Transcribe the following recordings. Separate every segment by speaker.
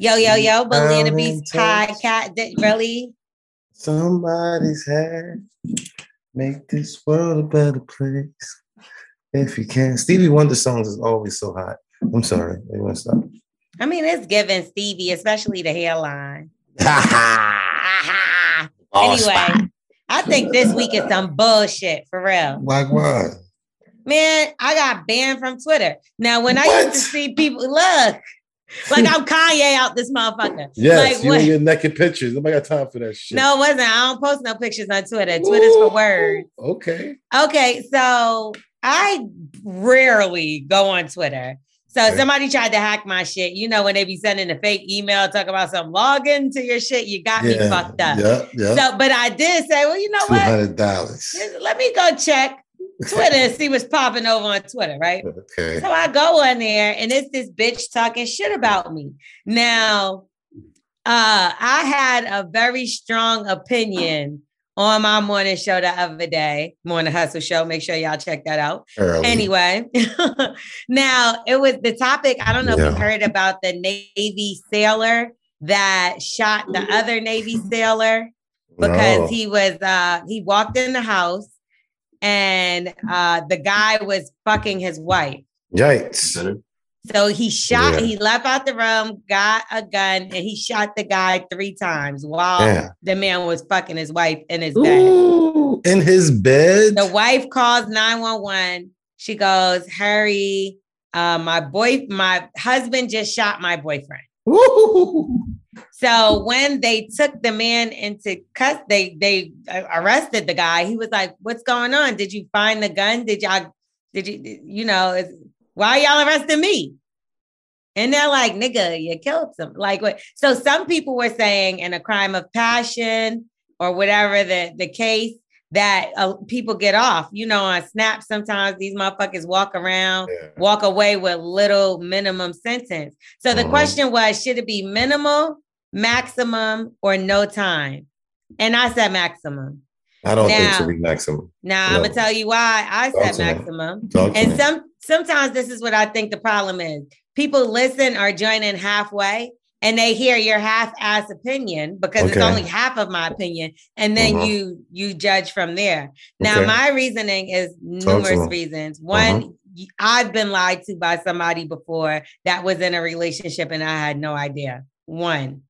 Speaker 1: Yo, yo, yo, Banana Beast podcast. Really?
Speaker 2: Somebody's had make this world a better place. If you can. Stevie Wonder songs is always so hot. I'm sorry. They want to stop.
Speaker 1: I mean, it's giving Stevie, especially the hairline. anyway, I think this week is some bullshit for real.
Speaker 2: Like what?
Speaker 1: Man, I got banned from Twitter. Now, when I used to see people, look, like I'm Kanye out this motherfucker.
Speaker 2: Yes,
Speaker 1: like,
Speaker 2: you and your naked pictures. Nobody got time for that shit.
Speaker 1: No, it wasn't. I don't post no pictures on Twitter. Twitter's for words.
Speaker 2: Okay.
Speaker 1: Okay, so I rarely go on Twitter. So
Speaker 2: Okay.
Speaker 1: somebody tried to hack my shit. You know when they be sending a fake email talk about some login to your shit, you got me fucked up.
Speaker 2: Yeah, yeah.
Speaker 1: So, but I did say, well, you know
Speaker 2: Two
Speaker 1: what?
Speaker 2: hundred dollars.
Speaker 1: Let me go check Twitter and see what's popping over on Twitter, right?
Speaker 2: Okay.
Speaker 1: So I go on there and it's this bitch talking shit about me. Now, uh, I had a very strong opinion on my morning show the other day, Morning Hustle Show. Make sure y'all check that out.
Speaker 2: Early.
Speaker 1: Anyway, now it was the topic. I don't know if you heard about the Navy sailor that shot the other Navy sailor because
Speaker 2: No.
Speaker 1: he was uh he walked in the house and uh the guy was fucking his wife.
Speaker 2: Yikes.
Speaker 1: So he shot,
Speaker 2: Yeah.
Speaker 1: he left out the room, got a gun, and he shot the guy three times while
Speaker 2: Damn.
Speaker 1: the man was fucking his wife in his bed.
Speaker 2: Ooh, in his bed.
Speaker 1: The wife calls 911. She goes, Harry, uh, my boy, my husband just shot my boyfriend.
Speaker 2: Ooh.
Speaker 1: So when they took the man into custody, they they arrested the guy. He was like, "What's going on? Did you find the gun? Did y'all? Did you? You know? Why y'all arresting me?" And they're like, "Nigga, you killed some." Like what? So some people were saying in a crime of passion or whatever the the case that uh, people get off. You know, on Snap sometimes these motherfuckers walk around
Speaker 2: Yeah.
Speaker 1: walk away with little minimum sentence. So the
Speaker 2: Mhm.
Speaker 1: question was, should it be minimal, maximum, or no time? And I said maximum.
Speaker 2: I don't think it
Speaker 1: Now-
Speaker 2: should be maximum.
Speaker 1: Now I'm gonna tell you why I
Speaker 2: Talk
Speaker 1: said maximum. And
Speaker 2: me.
Speaker 1: some sometimes this is what I think the problem is. People listen or join in halfway and they hear your half-ass opinion because it's only half of my opinion, and then
Speaker 2: Mhm.
Speaker 1: you you judge from there. Now,
Speaker 2: Okay.
Speaker 1: my reasoning is
Speaker 2: Uh-huh.
Speaker 1: numerous reasons. One, I've been lied to by somebody before that was in a relationship and I had no idea. One.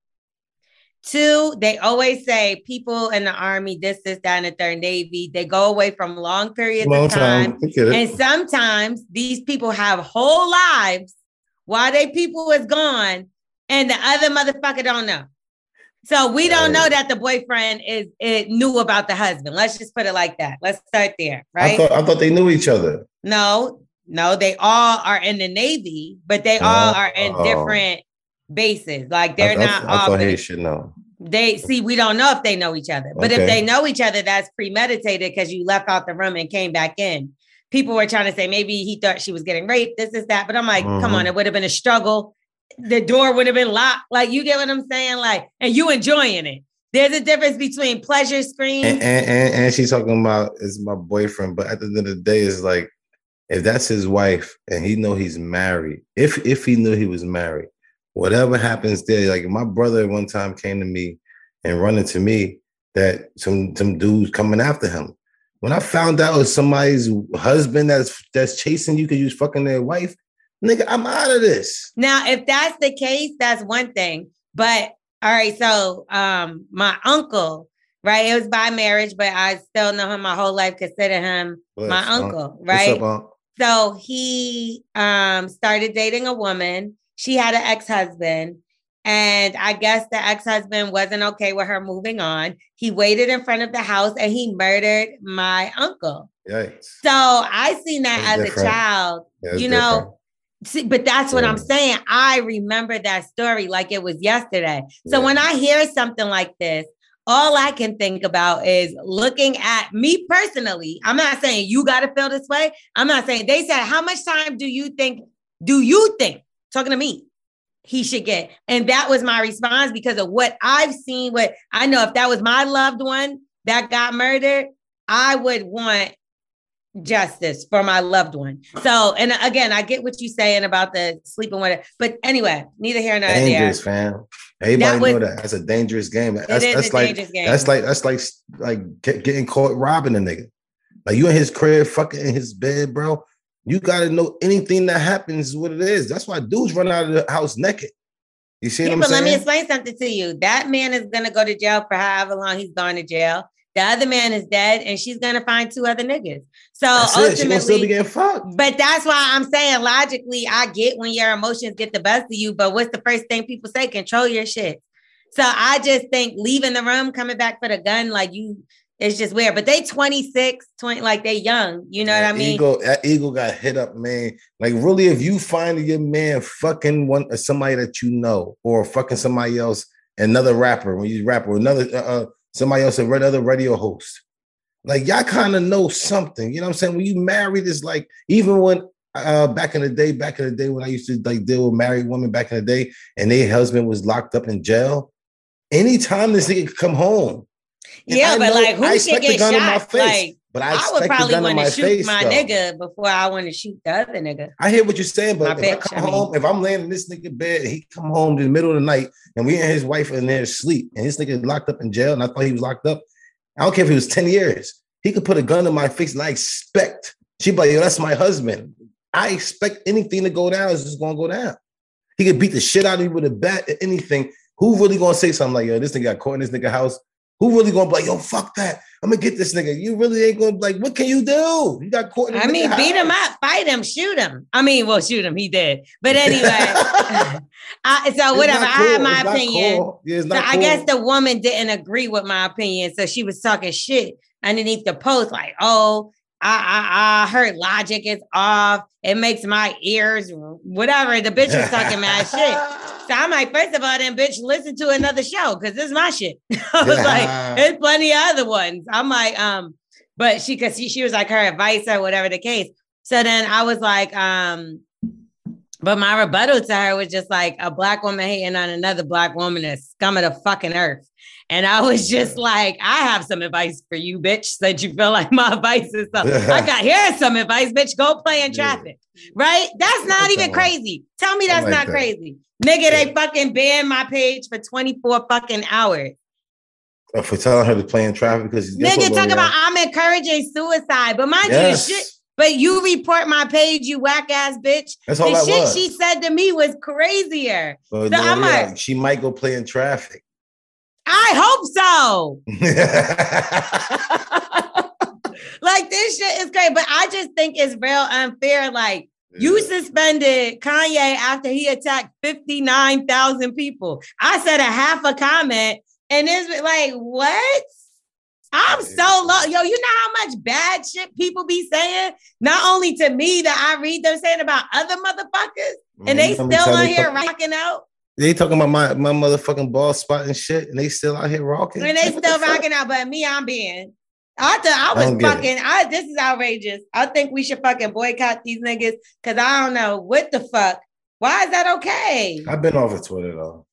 Speaker 1: Two, they always say people in the army, this, this, that, and the third Navy, they go away from long periods
Speaker 2: Long
Speaker 1: of time.
Speaker 2: time. I.
Speaker 1: And sometimes these people have whole lives while they people is gone, and the other motherfucker don't know. So we don't know that the boyfriend is it knew about the husband. Let's just put it like that. Let's start there,
Speaker 2: I
Speaker 1: right?
Speaker 2: thought I thought they knew each other.
Speaker 1: no, no, they all are in the Navy, but they all oh. are in
Speaker 2: Oh.
Speaker 1: different bases. Like they're
Speaker 2: I, I-
Speaker 1: not
Speaker 2: I,
Speaker 1: all
Speaker 2: thought he should know.
Speaker 1: they see we don't know if they know each other but if they know each other that's premeditated because you left out the room and came back in people were trying to say maybe he thought she was getting raped this is that but i'm like come on
Speaker 2: Mhm.
Speaker 1: it would have been a struggle the door would have been locked like you get what i'm saying like and you enjoying it there's a difference between pleasure screen
Speaker 2: And, and, and, and she's talking about is my boyfriend, but at the end of the day, it's like if that's his wife and he know he's married, if if he knew he was married, whatever happens there, like my brother one time came to me and running to me that some some dudes coming after him. When I found out it was somebody's husband that's that's chasing you because you fucking their wife, nigga, I'm out of this.
Speaker 1: Now, if that's the case, that's one thing. But all right, so um, my uncle, right? It was by marriage, but I still know him my whole life, consider him my uncle,
Speaker 2: Unc?
Speaker 1: right?
Speaker 2: Up, Unc?
Speaker 1: So he um, started dating a woman. She had an ex husband. And I guess the ex husband wasn't okay with her moving on. He waited in front of the house and he murdered my uncle.
Speaker 2: Yikes.
Speaker 1: So I seen that
Speaker 2: That's
Speaker 1: as
Speaker 2: different.
Speaker 1: a child, you know.
Speaker 2: different.
Speaker 1: See, but that's what I'm saying. I remember that story like it was yesterday. So
Speaker 2: Yeah.
Speaker 1: when I hear something like this, all I can think about is looking at me personally. I'm not saying you got to feel this way. I'm not saying they said, How much time do you think, do you think, talking to me, he should get? And that was my response because of what I've seen. What I know, if that was my loved one that got murdered, I would want justice for my loved one. So, and again, I get what you're saying about the sleeping with it, but anyway, neither here nor there.
Speaker 2: dangerous, fam. Everybody
Speaker 1: That was-
Speaker 2: know that. That's a dangerous game. That's that's
Speaker 1: a
Speaker 2: like
Speaker 1: dangerous game.
Speaker 2: that's like that's like like get- getting caught robbing a nigga. Like you in his crib, fucking in his bed, bro. You gotta know anything that happens is what it is. That's why dudes run out of the house naked. You see
Speaker 1: Yeah,
Speaker 2: what I'm
Speaker 1: but
Speaker 2: saying?
Speaker 1: let me explain something to you. That man is gonna go to jail for however long he's going to jail. The other man is dead, and she's gonna find two other niggas. So
Speaker 2: That's gonna still be
Speaker 1: ultimately,
Speaker 2: getting fucked.
Speaker 1: but that's why I'm saying logically, I get when your emotions get the best of you. But what's the first thing people say? Control your shit. So I just think leaving the room, coming back for the gun, like you, it's just weird. But they 26, 20, like they young. You know what I mean?
Speaker 2: Eagle, that eagle got hit up, man. Like, really, if you find your man fucking one somebody that you know, or fucking somebody else, another rapper, when you rap, or another uh, uh, somebody else, another radio host, like y'all kind of know something. You know what I'm saying? When you married, it's like even when uh back in the day, back in the day when I used to like deal with married women back in the day, and their husband was locked up in jail. Anytime this nigga could come home, and
Speaker 1: Yeah,
Speaker 2: I
Speaker 1: but like who
Speaker 2: I
Speaker 1: should get
Speaker 2: gun in my
Speaker 1: shot?
Speaker 2: face,
Speaker 1: Like
Speaker 2: but I,
Speaker 1: I, would probably want to shoot
Speaker 2: face,
Speaker 1: my
Speaker 2: though.
Speaker 1: nigga before I want to shoot the other nigga.
Speaker 2: I hear what you're saying, but
Speaker 1: My
Speaker 2: if I
Speaker 1: bitch,
Speaker 2: come
Speaker 1: I mean.
Speaker 2: home, if I'm laying in this nigga bed, and he come home in the middle of the night, and we and his wife in there asleep, and this nigga locked up in jail, and I thought he was locked up. I don't care if he was 10 years. He could put a gun in my face, and I expect she be like, yo, that's my husband. I expect anything to go down is just gonna go down. He could beat the shit out of me with a bat or anything. Who really gonna say something like, yo, this nigga got caught in this nigga house? Who really gonna be like, yo, fuck that? I'm gonna get this nigga. You really ain't gonna like, what can you do? You got caught
Speaker 1: I mean, beat him up, fight him, shoot him. I mean, well, shoot him, he did. But anyway, I, so whatever.
Speaker 2: not
Speaker 1: I had my
Speaker 2: It's
Speaker 1: opinion.
Speaker 2: cool. Yeah,
Speaker 1: So
Speaker 2: not
Speaker 1: I guess the woman didn't agree with my opinion, so she was talking shit underneath the post, like, "Oh, I, I, I heard logic is off. It makes my ears whatever." The bitch was talking mad shit. So I'm like, first of all, then bitch, listen to another show because this is my shit. I was like, there's plenty of other ones. I'm like, um, but she cause she, she was like her advice or whatever the case. So then I was like, um, but my rebuttal to her was just like a black woman hating on another black woman is scum of the fucking earth. And I was just like, I have some advice for you, bitch. Since you feel like my advice is so I got here's some advice, bitch. Go play in
Speaker 2: Yeah.
Speaker 1: traffic. Right? That's not even crazy. Tell me that's
Speaker 2: like
Speaker 1: not
Speaker 2: that.
Speaker 1: crazy. Nigga, they fucking banned my page for 24 fucking hours.
Speaker 2: Uh, for telling her to play in traffic because
Speaker 1: Nigga, talk about I'm encouraging suicide. But mind
Speaker 2: yes.
Speaker 1: you, shit, but you report my page, you whack ass bitch.
Speaker 2: That's all
Speaker 1: the
Speaker 2: that
Speaker 1: shit
Speaker 2: was.
Speaker 1: she said to me was crazier. So I'm like-
Speaker 2: she might go play in traffic.
Speaker 1: I hope so. Like this shit is great, but I just think it's real unfair. Like you suspended Kanye after he attacked 59,000 people. I said a half a comment, and it's like, what? I'm so low. Yo, you know how much bad shit people be saying? Not only to me that I read them saying about other motherfuckers, and they
Speaker 2: You know how
Speaker 1: still
Speaker 2: many times
Speaker 1: on
Speaker 2: they
Speaker 1: here rocking out.
Speaker 2: They talking about my, my motherfucking ball spot and shit, and they still out here rocking.
Speaker 1: And they still rocking out, but me, I'm being. I thought I
Speaker 2: I
Speaker 1: was
Speaker 2: it.
Speaker 1: fucking. I this is outrageous. I think we should fucking boycott these niggas because I don't know what the fuck. Why is that okay?
Speaker 2: I've been off of Twitter though.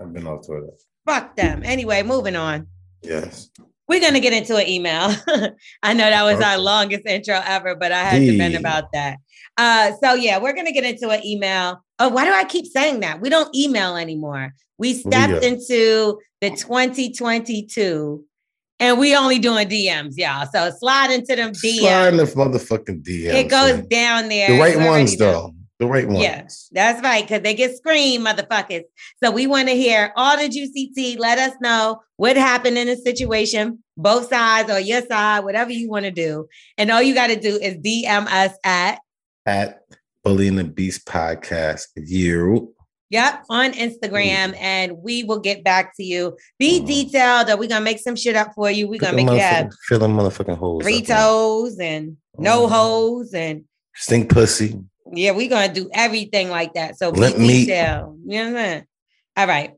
Speaker 2: I've been off Twitter.
Speaker 1: Fuck them. Anyway, moving on.
Speaker 2: Yes.
Speaker 1: We're gonna get into an email. I know that was our longest intro ever, but I had to vent about that. Uh, so yeah, we're gonna get into an email. Oh, why do I keep saying that? We don't email anymore. We stepped
Speaker 2: are.
Speaker 1: into the 2022 and we only doing DMs, y'all. So slide into them DMs.
Speaker 2: Slide in the motherfucking DMs.
Speaker 1: It goes
Speaker 2: man.
Speaker 1: down there.
Speaker 2: the right ones though. The right ones.
Speaker 1: Yeah, that's right. Because they get screamed, motherfuckers. So we want to hear all the juicy tea. Let us know what happened in the situation, both sides or your side, whatever you want to do. And all you got to do is DM us at
Speaker 2: at Bully and the Beast podcast. You.
Speaker 1: Yep, on mm. Instagram, and we will get back to you. Be mm. detailed, or we're gonna make some shit up for you. We're gonna make you have
Speaker 2: filling motherfucking holes.
Speaker 1: three toes and no mm. hoes and
Speaker 2: stink pussy.
Speaker 1: Yeah, we're gonna do everything like that. So
Speaker 2: Limp
Speaker 1: be
Speaker 2: meat.
Speaker 1: detailed. You know what I'm saying? All right.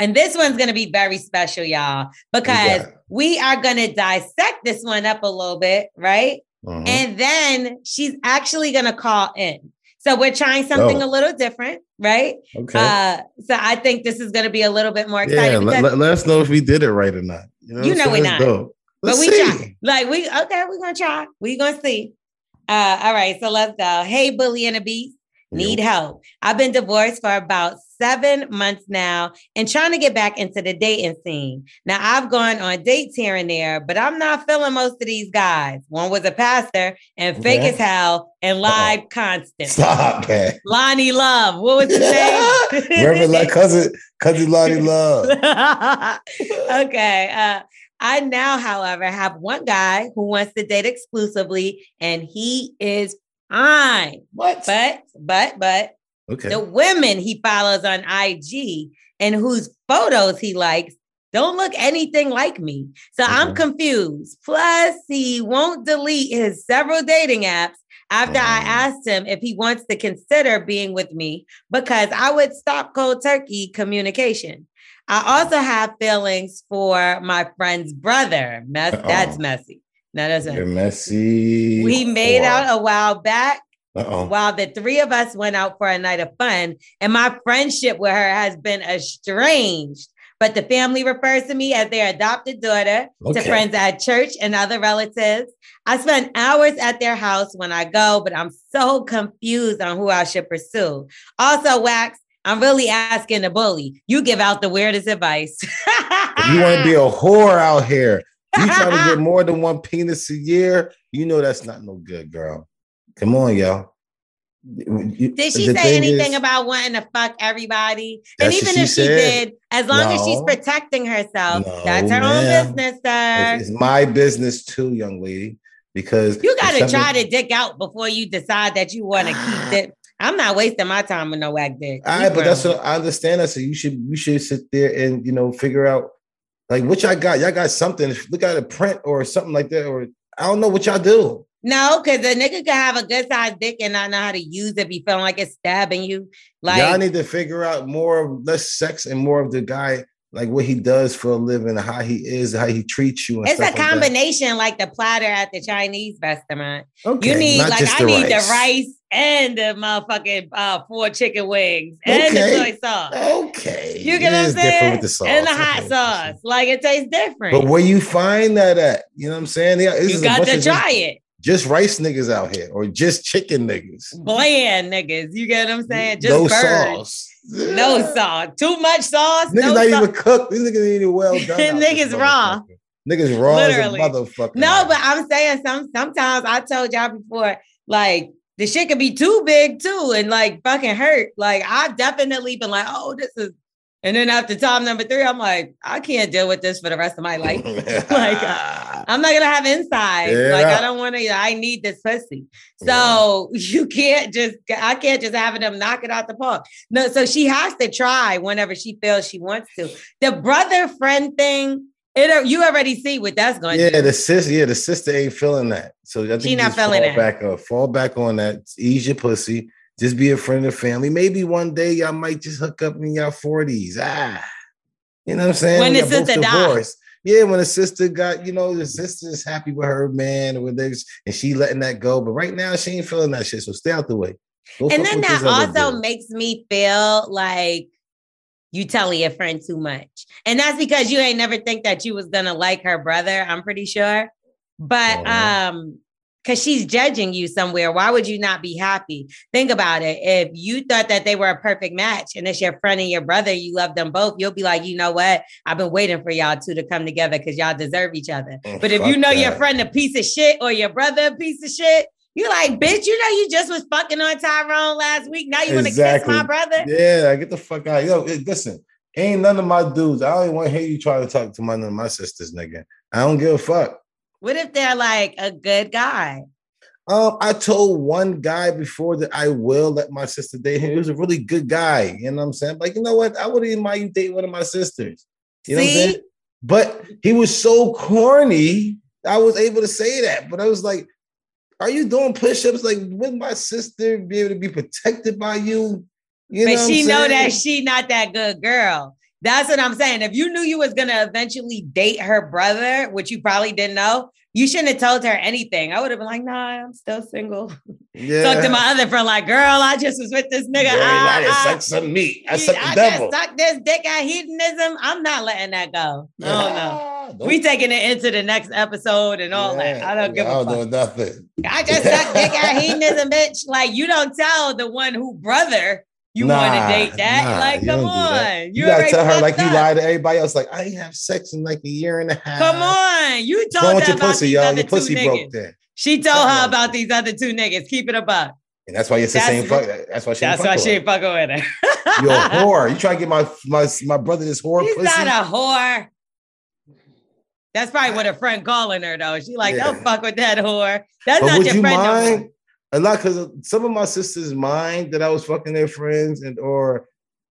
Speaker 1: And this one's gonna be very special, y'all, because we are gonna dissect this one up a little bit, right?
Speaker 2: Mhm.
Speaker 1: And then she's actually gonna call in. So we're trying something
Speaker 2: Oh.
Speaker 1: a little different, right?
Speaker 2: okay.
Speaker 1: Uh, so I think this is gonna be a little bit more
Speaker 2: yeah,
Speaker 1: exciting.
Speaker 2: let, let, let, us know if we did it right or not. You know,
Speaker 1: You know we're not.
Speaker 2: Let's
Speaker 1: but we
Speaker 2: see.
Speaker 1: try. Like we okay, we're gonna try. We're gonna see. Uh, all right, so let's go. Hey, Bully and a Beast. Need help. I've been divorced for about seven months now and trying to get back into the dating scene. Now, I've gone on dates here and there, but I'm not feeling most of these guys. One was a pastor and fake
Speaker 2: Okay.
Speaker 1: as hell and live constant.
Speaker 2: Stop.
Speaker 1: Lonnie Love. What was his name?
Speaker 2: Reverend like cousin, cousin Lottie Love.
Speaker 1: okay. Uh, I now, however, have one guy who wants to date exclusively, and he is fine.
Speaker 2: What?
Speaker 1: But, but, but
Speaker 2: okay.
Speaker 1: the women he follows on IG and whose photos he likes don't look anything like me. So I'm confused. Plus, he won't delete his several dating apps after I asked him if he wants to consider being with me because I would stop cold turkey communication. I also have feelings for my friend's brother. Mess, that's messy. No, that's
Speaker 2: You're messy.
Speaker 1: We made out a while back
Speaker 2: Uh-oh.
Speaker 1: while the three of us went out for a night of fun, and my friendship with her has been estranged. But the family refers to me as their adopted daughter to friends at church and other relatives. I spend hours at their house when I go, but I'm so confused on who I should pursue. Also, Wax, I'm really asking the bully. You give out the weirdest advice.
Speaker 2: You want to be a whore out here, you trying to get more than one penis a year, you know that's not no good, girl. Come on, y'all. You-
Speaker 1: Did she say anything
Speaker 2: is-
Speaker 1: about wanting to fuck everybody? and even
Speaker 2: she
Speaker 1: if she
Speaker 2: said.
Speaker 1: did, as long as she's protecting herself,
Speaker 2: No,
Speaker 1: that's her
Speaker 2: ma'am.
Speaker 1: own business, sir.
Speaker 2: It's, it's my business too, young lady, because
Speaker 1: you got to try to dick out before you decide that you want to keep ah. it. I'm not wasting my time with no whack dick.
Speaker 2: All right, but that's what I understand. That so you should you should sit there and you know figure out like what y'all got. Y'all got something. Look at a print or something like that, or I don't know what y'all do.
Speaker 1: no, because a nigga could have a good sized dick and not know how to use it. Be feeling like it's stabbing you. Like
Speaker 2: y'all need to figure out more of less sex and more of the guy like what he does for a living, how he is, how he treats you. And
Speaker 1: it's a
Speaker 2: stuff like that.
Speaker 1: combination, like the platter at the Chinese restaurant.
Speaker 2: Okay,
Speaker 1: You need like I need
Speaker 2: rice.
Speaker 1: the rice and the motherfucking uh, four chicken wings and
Speaker 2: Okay.
Speaker 1: the soy sauce.
Speaker 2: Okay,
Speaker 1: You
Speaker 2: It
Speaker 1: get what I'm saying?
Speaker 2: with the sauce.
Speaker 1: And the hot sauce, like it tastes different.
Speaker 2: But where you find that at? You know what I'm saying? Yeah,
Speaker 1: you got to
Speaker 2: of just-
Speaker 1: try it.
Speaker 2: Just rice niggas out here, or just chicken niggas.
Speaker 1: Bland niggas. You get what I'm saying? Just
Speaker 2: no
Speaker 1: birds.
Speaker 2: sauce.
Speaker 1: No sauce. Too much sauce.
Speaker 2: Niggas
Speaker 1: no
Speaker 2: not
Speaker 1: sauce.
Speaker 2: even cooked. These niggas ain't even well done.
Speaker 1: Niggas raw.
Speaker 2: Niggas raw
Speaker 1: Literally.
Speaker 2: as a motherfucker.
Speaker 1: No, but I'm saying some sometimes I told y'all before, like the shit could be too big too and like fucking hurt. Like I've definitely been like, oh, this is and then after time number three, I'm like, I can't deal with this for the rest of my life. like, uh, I'm not gonna have inside. Like I don't want to. I need this pussy. So you can't just. I can't just have them knock it out the park. No. So she has to try whenever she feels she wants to. The brother friend thing. It. You already see what that's going to
Speaker 2: yeah,
Speaker 1: do.
Speaker 2: the sister, yeah, the sister ain't feeling that. So I think
Speaker 1: She not feeling
Speaker 2: fall
Speaker 1: that.
Speaker 2: back up, fall back on that. Ease your pussy. Just be a friend of family. Maybe one day y'all might just hook up in y'all 40s. Ah, you know what I'm saying?
Speaker 1: When the sister died.
Speaker 2: Yeah, when the sister got, you know, the sister's happy with her man or whatever, and she letting that go. But right now, she ain't feeling that shit. So stay out the way. Go
Speaker 1: and then that also makes me feel like you telling your friend too much. And that's because you ain't never think that you was gonna like her brother, I'm pretty sure. But
Speaker 2: Uh-huh.
Speaker 1: um, because she's judging you somewhere, why would you not be happy? Think about it. If you thought that they were a perfect match and it's your friend and your brother, you love them both, you'll be like, you know what? I've been waiting for y'all two to come together because y'all deserve each other.
Speaker 2: Mm,
Speaker 1: But if you know your friend a piece of shit or your brother a piece of shit, you're like, bitch, you know you just was fucking on Tyrone last week. Now you want to kiss my brother?
Speaker 2: Yeah, get the fuck out. Yo, listen, ain't none of my dudes. I don't even want to hear you try to talk to my none of my sisters, nigga. I don't give a fuck.
Speaker 1: What if they're like a good guy?
Speaker 2: Um, I told one guy before that I will let my sister date him. He was a really good guy. You know what I'm saying? Like, you know what? I wouldn't even mind you date one of my sisters. You know what I'm saying? But he was so corny. I was able to say that, but I was like, "Are you doing push-ups? Like, would my sister be able to be protected by you?" You
Speaker 1: but
Speaker 2: what
Speaker 1: she know that she not that good girl. That's what I'm saying. If you knew you was gonna eventually date her brother, which you probably didn't know, you shouldn't have told her anything. I would have been like, nah, I'm still single.
Speaker 2: yeah.
Speaker 1: Talk to my other friend, like, girl, I just was with this nigga.
Speaker 2: Girl, I just
Speaker 1: ah.
Speaker 2: sucked some meat. I
Speaker 1: Yeah,
Speaker 2: sucked the
Speaker 1: I
Speaker 2: devil.
Speaker 1: just sucked this dick at hedonism. I'm not letting that go. No, no. We taking it into the next episode and all that. I don't give
Speaker 2: I don't
Speaker 1: fuck.
Speaker 2: know nothing.
Speaker 1: I just sucked dick at hedonism, bitch. Like you don't tell the one who brother you want to date that.
Speaker 2: nah,
Speaker 1: like, come
Speaker 2: that.
Speaker 1: on.
Speaker 2: You, gotta tell her like
Speaker 1: fucked
Speaker 2: you
Speaker 1: up.
Speaker 2: lied to everybody else. Like I ain't have sex in like a year and a half.
Speaker 1: Come on. You
Speaker 2: wrong
Speaker 1: told
Speaker 2: with
Speaker 1: her
Speaker 2: your
Speaker 1: about
Speaker 2: pussy,
Speaker 1: these
Speaker 2: y'all? Your
Speaker 1: two
Speaker 2: pussy broke
Speaker 1: niggas.
Speaker 2: then,
Speaker 1: She told her about these other two niggas. Keep it above.
Speaker 2: and that's why your sister
Speaker 1: That's
Speaker 2: ain't fuck. That's why she.
Speaker 1: That's why she ain't fucking with her.
Speaker 2: You're a whore. You try to get my my my brother this whore
Speaker 1: She's
Speaker 2: pussy.
Speaker 1: not a whore. That's probably what a friend calling her though. She like,
Speaker 2: Yeah.
Speaker 1: don't fuck with that whore. That's
Speaker 2: but
Speaker 1: not your
Speaker 2: you
Speaker 1: friend
Speaker 2: mind? A lot because some of my sisters mind that I was fucking their friends and or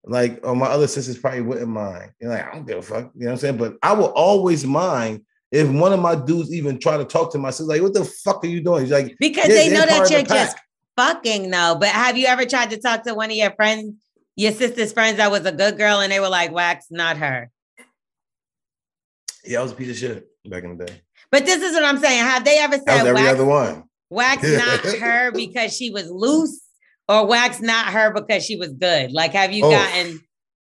Speaker 2: like or my other sisters probably wouldn't mind. You're like, I don't give a fuck. You know what I'm saying? But I will always mind if one of my dudes even try to talk to my sister, like, what the fuck are you doing? He's like,
Speaker 1: Because
Speaker 2: "Yeah,
Speaker 1: they know that you're just fucking though. But have you ever tried to talk to one of your friends, your sister's friends that was a good girl and they were like, wax, not her?
Speaker 2: Yeah, I was a piece of shit back in the day.
Speaker 1: But this is what I'm saying. Have they ever said
Speaker 2: every
Speaker 1: wax,
Speaker 2: other one.
Speaker 1: Wax not her because she was loose or wax not her because she was good? Like, have you
Speaker 2: Both.
Speaker 1: gotten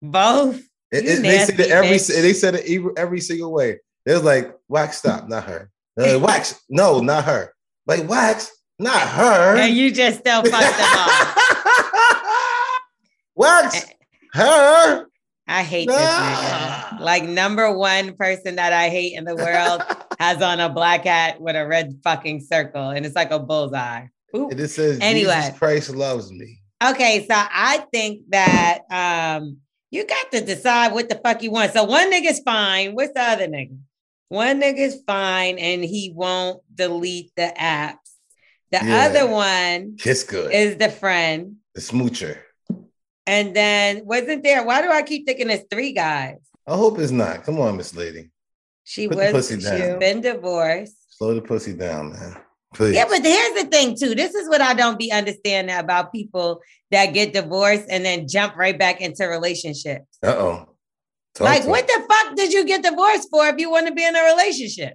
Speaker 1: both?
Speaker 2: It- it- they said it every they said it every, every single way. They was like, wax stop, not her. Like, wax, no, not her. Like wax, not her.
Speaker 1: And you just still fucked them up.
Speaker 2: wax, eh. her.
Speaker 1: I hate this nigga. Like number one person that I hate in the world has on a black hat with a red fucking circle, and it's like a bullseye. Ooh.
Speaker 2: And it says,
Speaker 1: Anyway.
Speaker 2: Jesus Christ loves me.
Speaker 1: Okay, so I think that um you got to decide what the fuck you want. So one nigga's fine. What's the other nigga? One nigga's fine and he won't delete the apps. The
Speaker 2: Yeah.
Speaker 1: other one
Speaker 2: Kiss good.
Speaker 1: is the friend.
Speaker 2: the smoocher.
Speaker 1: And then wasn't there? Why do I keep thinking it's three guys?
Speaker 2: I hope it's not. Come on, Miss Lady.
Speaker 1: She
Speaker 2: Put
Speaker 1: was she's been divorced.
Speaker 2: Slow the pussy down, man. Please.
Speaker 1: Yeah, but here's the thing too. This is what I don't be understanding about people that get divorced and then jump right back into relationships.
Speaker 2: Uh oh.
Speaker 1: like, what the fuck did you get divorced for if you want to be in a relationship?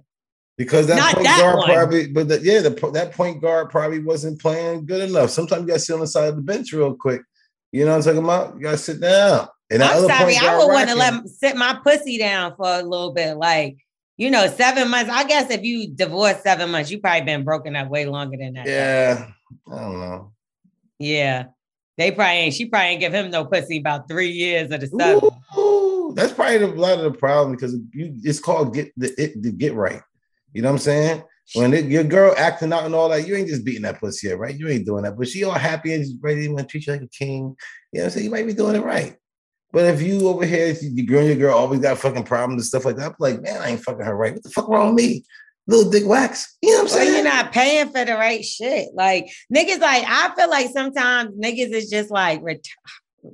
Speaker 2: Because that
Speaker 1: Not
Speaker 2: point
Speaker 1: that
Speaker 2: guard
Speaker 1: one.
Speaker 2: probably, but the, yeah, the, that point guard probably wasn't playing good enough. Sometimes you got to sit on the side of the bench real quick. You know what I'm talking about? You got to sit down. And
Speaker 1: I'm sorry, I would want to let sit my pussy down for a little bit. Like, you know, seven months. I guess if you divorced seven months, you probably been broken up way longer than that.
Speaker 2: Yeah, I don't know.
Speaker 1: Yeah. They probably ain't, she probably ain't give him no pussy about three years of the seven.
Speaker 2: Ooh, that's probably the, a lot of the problem because you, it's called get the it the get right. You know what I'm saying? When it, your girl acting out and all that, you ain't just beating that pussy up, right? You ain't doing that, but she all happy and ready to treat you like a king. You know what I'm saying? You might be doing it right. But if you over here, you girl and your girl always got fucking problems and stuff like that, I'm like, man, I ain't fucking her right. What the fuck wrong with me? Little dick wax. You know what I'm
Speaker 1: Well,
Speaker 2: saying?
Speaker 1: you're not paying for the right shit. Like niggas, like I feel like sometimes niggas is just like ret-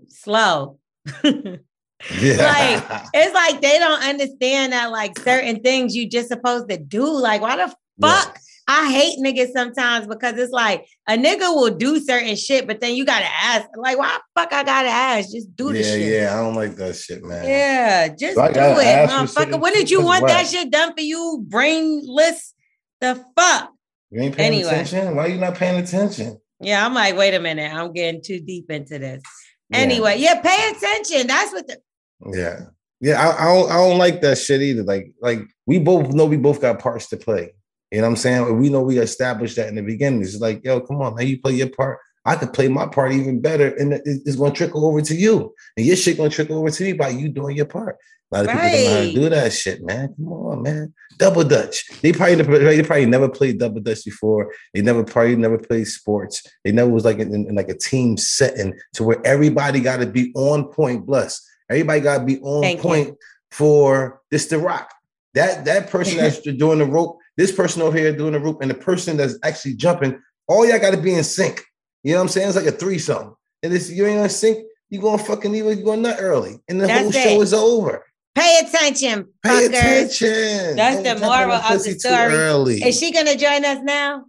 Speaker 1: slow.
Speaker 2: yeah.
Speaker 1: It's like they don't understand that like certain things you just supposed to do. Like why the
Speaker 2: Yeah.
Speaker 1: fuck? I hate niggas sometimes because it's like a nigga will do certain shit, but then you gotta ask, like, why the fuck I gotta ask? Just do the
Speaker 2: yeah,
Speaker 1: shit.
Speaker 2: yeah. I don't like that shit, man.
Speaker 1: Yeah, just
Speaker 2: So
Speaker 1: do it, motherfucker. When did you want that shit done for you? Brainless the fuck?
Speaker 2: You ain't paying
Speaker 1: Anyway.
Speaker 2: attention. Why you not paying attention?
Speaker 1: Yeah, I'm like, wait a minute, I'm getting too deep into this.
Speaker 2: Yeah.
Speaker 1: Anyway, yeah, pay attention. That's what the
Speaker 2: Yeah. Yeah, I, I don't I don't like that shit either. Like, like we both know we both got parts to play. You know what I'm saying? We know we established that in the beginning. It's like, yo, come on, man, you play your part. I could play my part even better, and it's going to trickle over to you, and your shit going to trickle over to me by you doing your part. A lot of people don't know how to do that shit, man. Come on, man. Double Dutch. They probably never, they probably never played double Dutch before. They never probably never played sports. They never was like in, in like a team setting to where everybody got to be on point. Bless. Everybody got to be on
Speaker 1: Thank you.
Speaker 2: point for this to rock. That that person that's doing the rope, this person over here doing the rope, and the person that's actually jumping All y'all got to be in sync. You know what I'm saying? It's like a threesome. And if you ain't in sync, you going to fucking you going nut early, and the
Speaker 1: That's
Speaker 2: whole
Speaker 1: it.
Speaker 2: show is over.
Speaker 1: Pay attention,
Speaker 2: Pay
Speaker 1: fuckers.
Speaker 2: attention.
Speaker 1: That's
Speaker 2: Don't
Speaker 1: the moral of the story. Is she gonna join us now?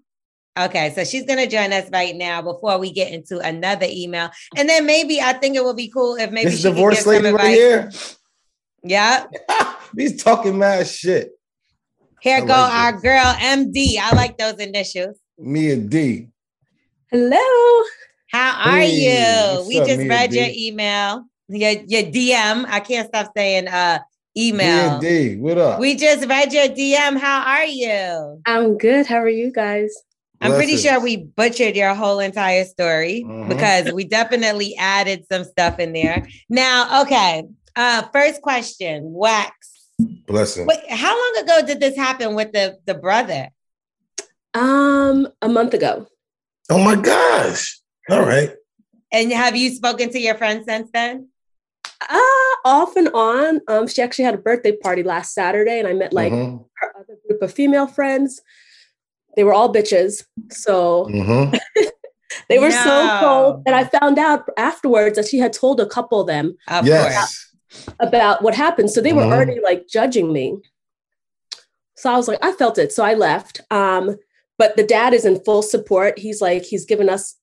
Speaker 1: Okay, so she's gonna join us right now before we get into another email, and then maybe I think it would be cool if maybe
Speaker 2: this
Speaker 1: she
Speaker 2: divorce lady right here.
Speaker 1: Yeah,
Speaker 2: He's talking mad shit.
Speaker 1: Here
Speaker 2: I
Speaker 1: go
Speaker 2: like
Speaker 1: our
Speaker 2: this.
Speaker 1: girl MD. I like those initials.
Speaker 2: Me and D.
Speaker 3: Hello.
Speaker 1: How are
Speaker 2: Hey,
Speaker 1: you? We
Speaker 2: up,
Speaker 1: just
Speaker 2: Mia
Speaker 1: read
Speaker 2: D?
Speaker 1: your email, your your DM. I can't stop saying uh email.
Speaker 2: and D. What up?
Speaker 1: We just read your DM. How are you?
Speaker 3: I'm good. How are you guys?
Speaker 1: I'm pretty sure we butchered your whole entire story
Speaker 2: Mhm.
Speaker 1: because we definitely added some stuff in there. Now, okay. Uh first question, wax.
Speaker 2: Blessing.
Speaker 1: Wait, how long ago did this happen with the the brother?
Speaker 3: Um, a month ago.
Speaker 2: Oh my gosh. All right.
Speaker 1: And have you spoken to your friend since then?
Speaker 3: Uh, off and on. Um, she actually had a birthday party last Saturday, and I met like
Speaker 2: Mhm.
Speaker 3: her other group of female friends. They were all bitches. So
Speaker 2: Mhm.
Speaker 3: they were so cold. And I found out afterwards that she had told a couple of them
Speaker 1: Of course.
Speaker 2: Yes.
Speaker 3: About what happened. So they were
Speaker 2: Mhm.
Speaker 3: already like judging me. So I was like, I felt it. So I left. Um, but the dad is in full support. He's like, he's given us,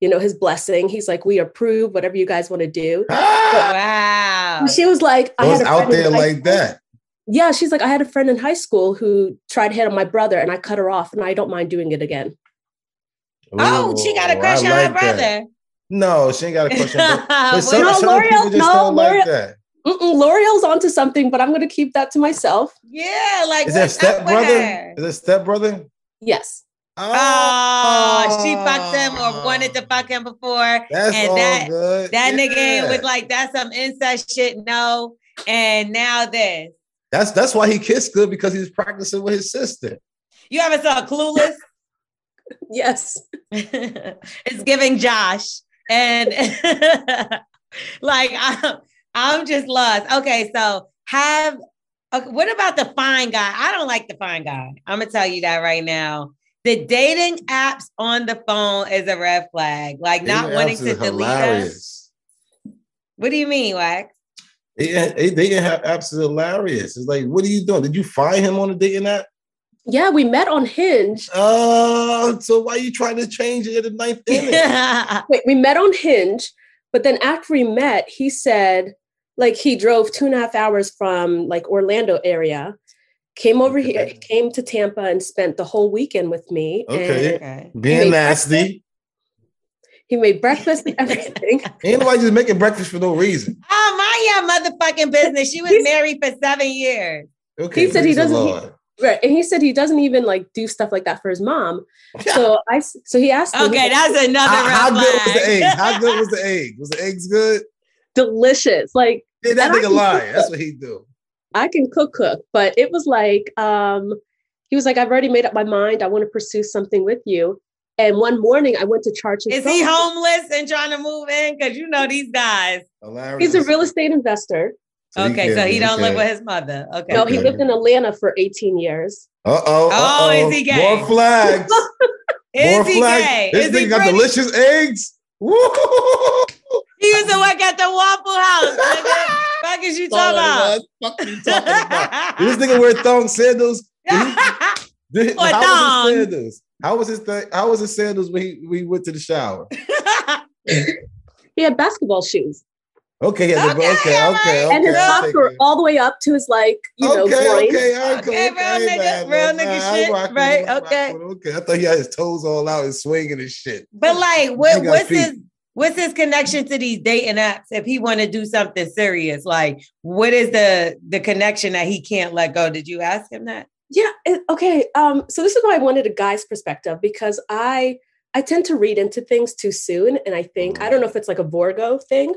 Speaker 3: you know, his blessing. He's like, we approve whatever you guys want to do.
Speaker 1: Wow.
Speaker 3: She was like, I
Speaker 2: I was
Speaker 3: had a
Speaker 2: out
Speaker 3: friend in
Speaker 2: there
Speaker 3: high
Speaker 2: like
Speaker 3: school-
Speaker 2: that.
Speaker 3: Yeah, she's like, I had a friend in high school who tried to hit on my brother, and I cut her off, and I don't mind doing it again.
Speaker 1: Oh, she got a crush
Speaker 2: I
Speaker 1: on her
Speaker 2: like that.
Speaker 1: brother.
Speaker 2: No, she ain't got a crush on her. But
Speaker 1: Wait,
Speaker 2: some,
Speaker 3: No,
Speaker 2: some
Speaker 3: Lorel-
Speaker 2: people just
Speaker 3: no,
Speaker 2: don't like
Speaker 3: Lorel-
Speaker 2: that.
Speaker 3: Mm-mm, Lorel's onto something, but I'm going to keep that to myself.
Speaker 1: yeah, like
Speaker 2: Is that
Speaker 1: what's up
Speaker 2: stepbrother? Is that stepbrother?
Speaker 3: Yes.
Speaker 1: Oh, she oh. fucked him or wanted to fuck him before.
Speaker 2: That's
Speaker 1: and
Speaker 2: all
Speaker 1: that-
Speaker 2: good.
Speaker 1: That nigga was like, that's some incest shit. No. And now this.
Speaker 2: That's that's why he kissed good because he was practicing with his sister.
Speaker 1: You ever saw Clueless?
Speaker 3: Yes.
Speaker 1: it's giving Josh. And like I'm, I'm just lost. Okay, so have okay, what about the fine guy? I don't like the fine guy. I'm gonna tell you that right now. The dating apps on the phone is a red flag. Like not
Speaker 2: Dating
Speaker 1: wanting to
Speaker 2: is
Speaker 1: delete us. What do you mean, Wax?
Speaker 2: They, they, they didn't have apps is hilarious. It's like, what are you doing? Did you find him on a dating app?
Speaker 3: Yeah, we met on Hinge.
Speaker 2: Oh, so why are you trying to change it at the ninth inning?
Speaker 3: Wait, we met on Hinge, but then after we met, he said, like, he drove two and a half hours from like Orlando area, came over here, came to Tampa, and spent the whole weekend with me.
Speaker 2: Okay.
Speaker 3: And
Speaker 1: okay.
Speaker 2: Being
Speaker 3: Made
Speaker 2: nasty.
Speaker 3: he made breakfast and everything.
Speaker 2: Ain't nobody just making breakfast for no reason.
Speaker 1: Oh, my yeah, motherfucking business. She was
Speaker 3: He's-
Speaker 1: married for seven years.
Speaker 2: Okay.
Speaker 3: He said he doesn't- he- Right. And he said he doesn't even like do stuff like that for his mom. So I, so he asked me,
Speaker 1: Okay, that's another
Speaker 2: How, how good was the
Speaker 1: flag.
Speaker 2: egg? How good was the egg? Was the eggs good?
Speaker 3: Delicious. Like
Speaker 2: Yeah, that nigga
Speaker 3: can
Speaker 2: lie. That's what he do.
Speaker 3: I can cook cook, but it was like um he was like, I've already made up my mind. I want to pursue something with you. And one morning I went to charge his
Speaker 1: Is he homeless and trying to move in? Because you know these guys.
Speaker 2: Hilarious.
Speaker 3: He's a real estate investor.
Speaker 2: So he
Speaker 1: okay, so he don't live with his mother. Okay.
Speaker 3: No, he
Speaker 2: Okay.
Speaker 3: lived in Atlanta for 18 years.
Speaker 2: Uh oh.
Speaker 1: Oh, is he gay?
Speaker 2: More flags.
Speaker 1: Is
Speaker 2: More
Speaker 1: he
Speaker 2: flags.
Speaker 1: gay?
Speaker 2: This
Speaker 1: Is he
Speaker 2: nigga got
Speaker 1: pretty?
Speaker 2: delicious eggs. Woo!
Speaker 1: He used to work at the Waffle House. nigga. Fuck is you talking
Speaker 2: Fuck you talking about?
Speaker 1: about?
Speaker 2: This nigga wear thong sandals? Did-
Speaker 1: Or
Speaker 2: how
Speaker 1: thong.
Speaker 2: was his sandals? How was his thing? How was his sandals when he, when he went to the shower?
Speaker 3: He had basketball shoes.
Speaker 2: Okay, yeah,
Speaker 1: Okay,
Speaker 2: okay, okay,
Speaker 1: all
Speaker 2: okay,
Speaker 3: and his socks were all the way up to his like, you know,
Speaker 2: okay,
Speaker 3: groin.
Speaker 2: okay, all right, cool,
Speaker 1: Okay, real
Speaker 2: okay,
Speaker 1: nigga-
Speaker 2: man,
Speaker 1: real
Speaker 2: man,
Speaker 1: nigga
Speaker 2: I
Speaker 1: shit,
Speaker 2: rock with
Speaker 1: right,
Speaker 2: it, I rock
Speaker 1: okay.
Speaker 2: with it, okay. I thought he had his toes all out and swinging and shit.
Speaker 1: but like, what,
Speaker 2: Nigga got
Speaker 1: what's
Speaker 2: feet.
Speaker 1: his what's his connection to these dating apps? If he want to do something serious, like what is the the connection that he can't let go? Did you ask him that?
Speaker 3: Yeah. it- okay. Um, so this is why I wanted a guy's perspective because I I tend to read into things too soon, and I think I don't know if it's like a Virgo thing.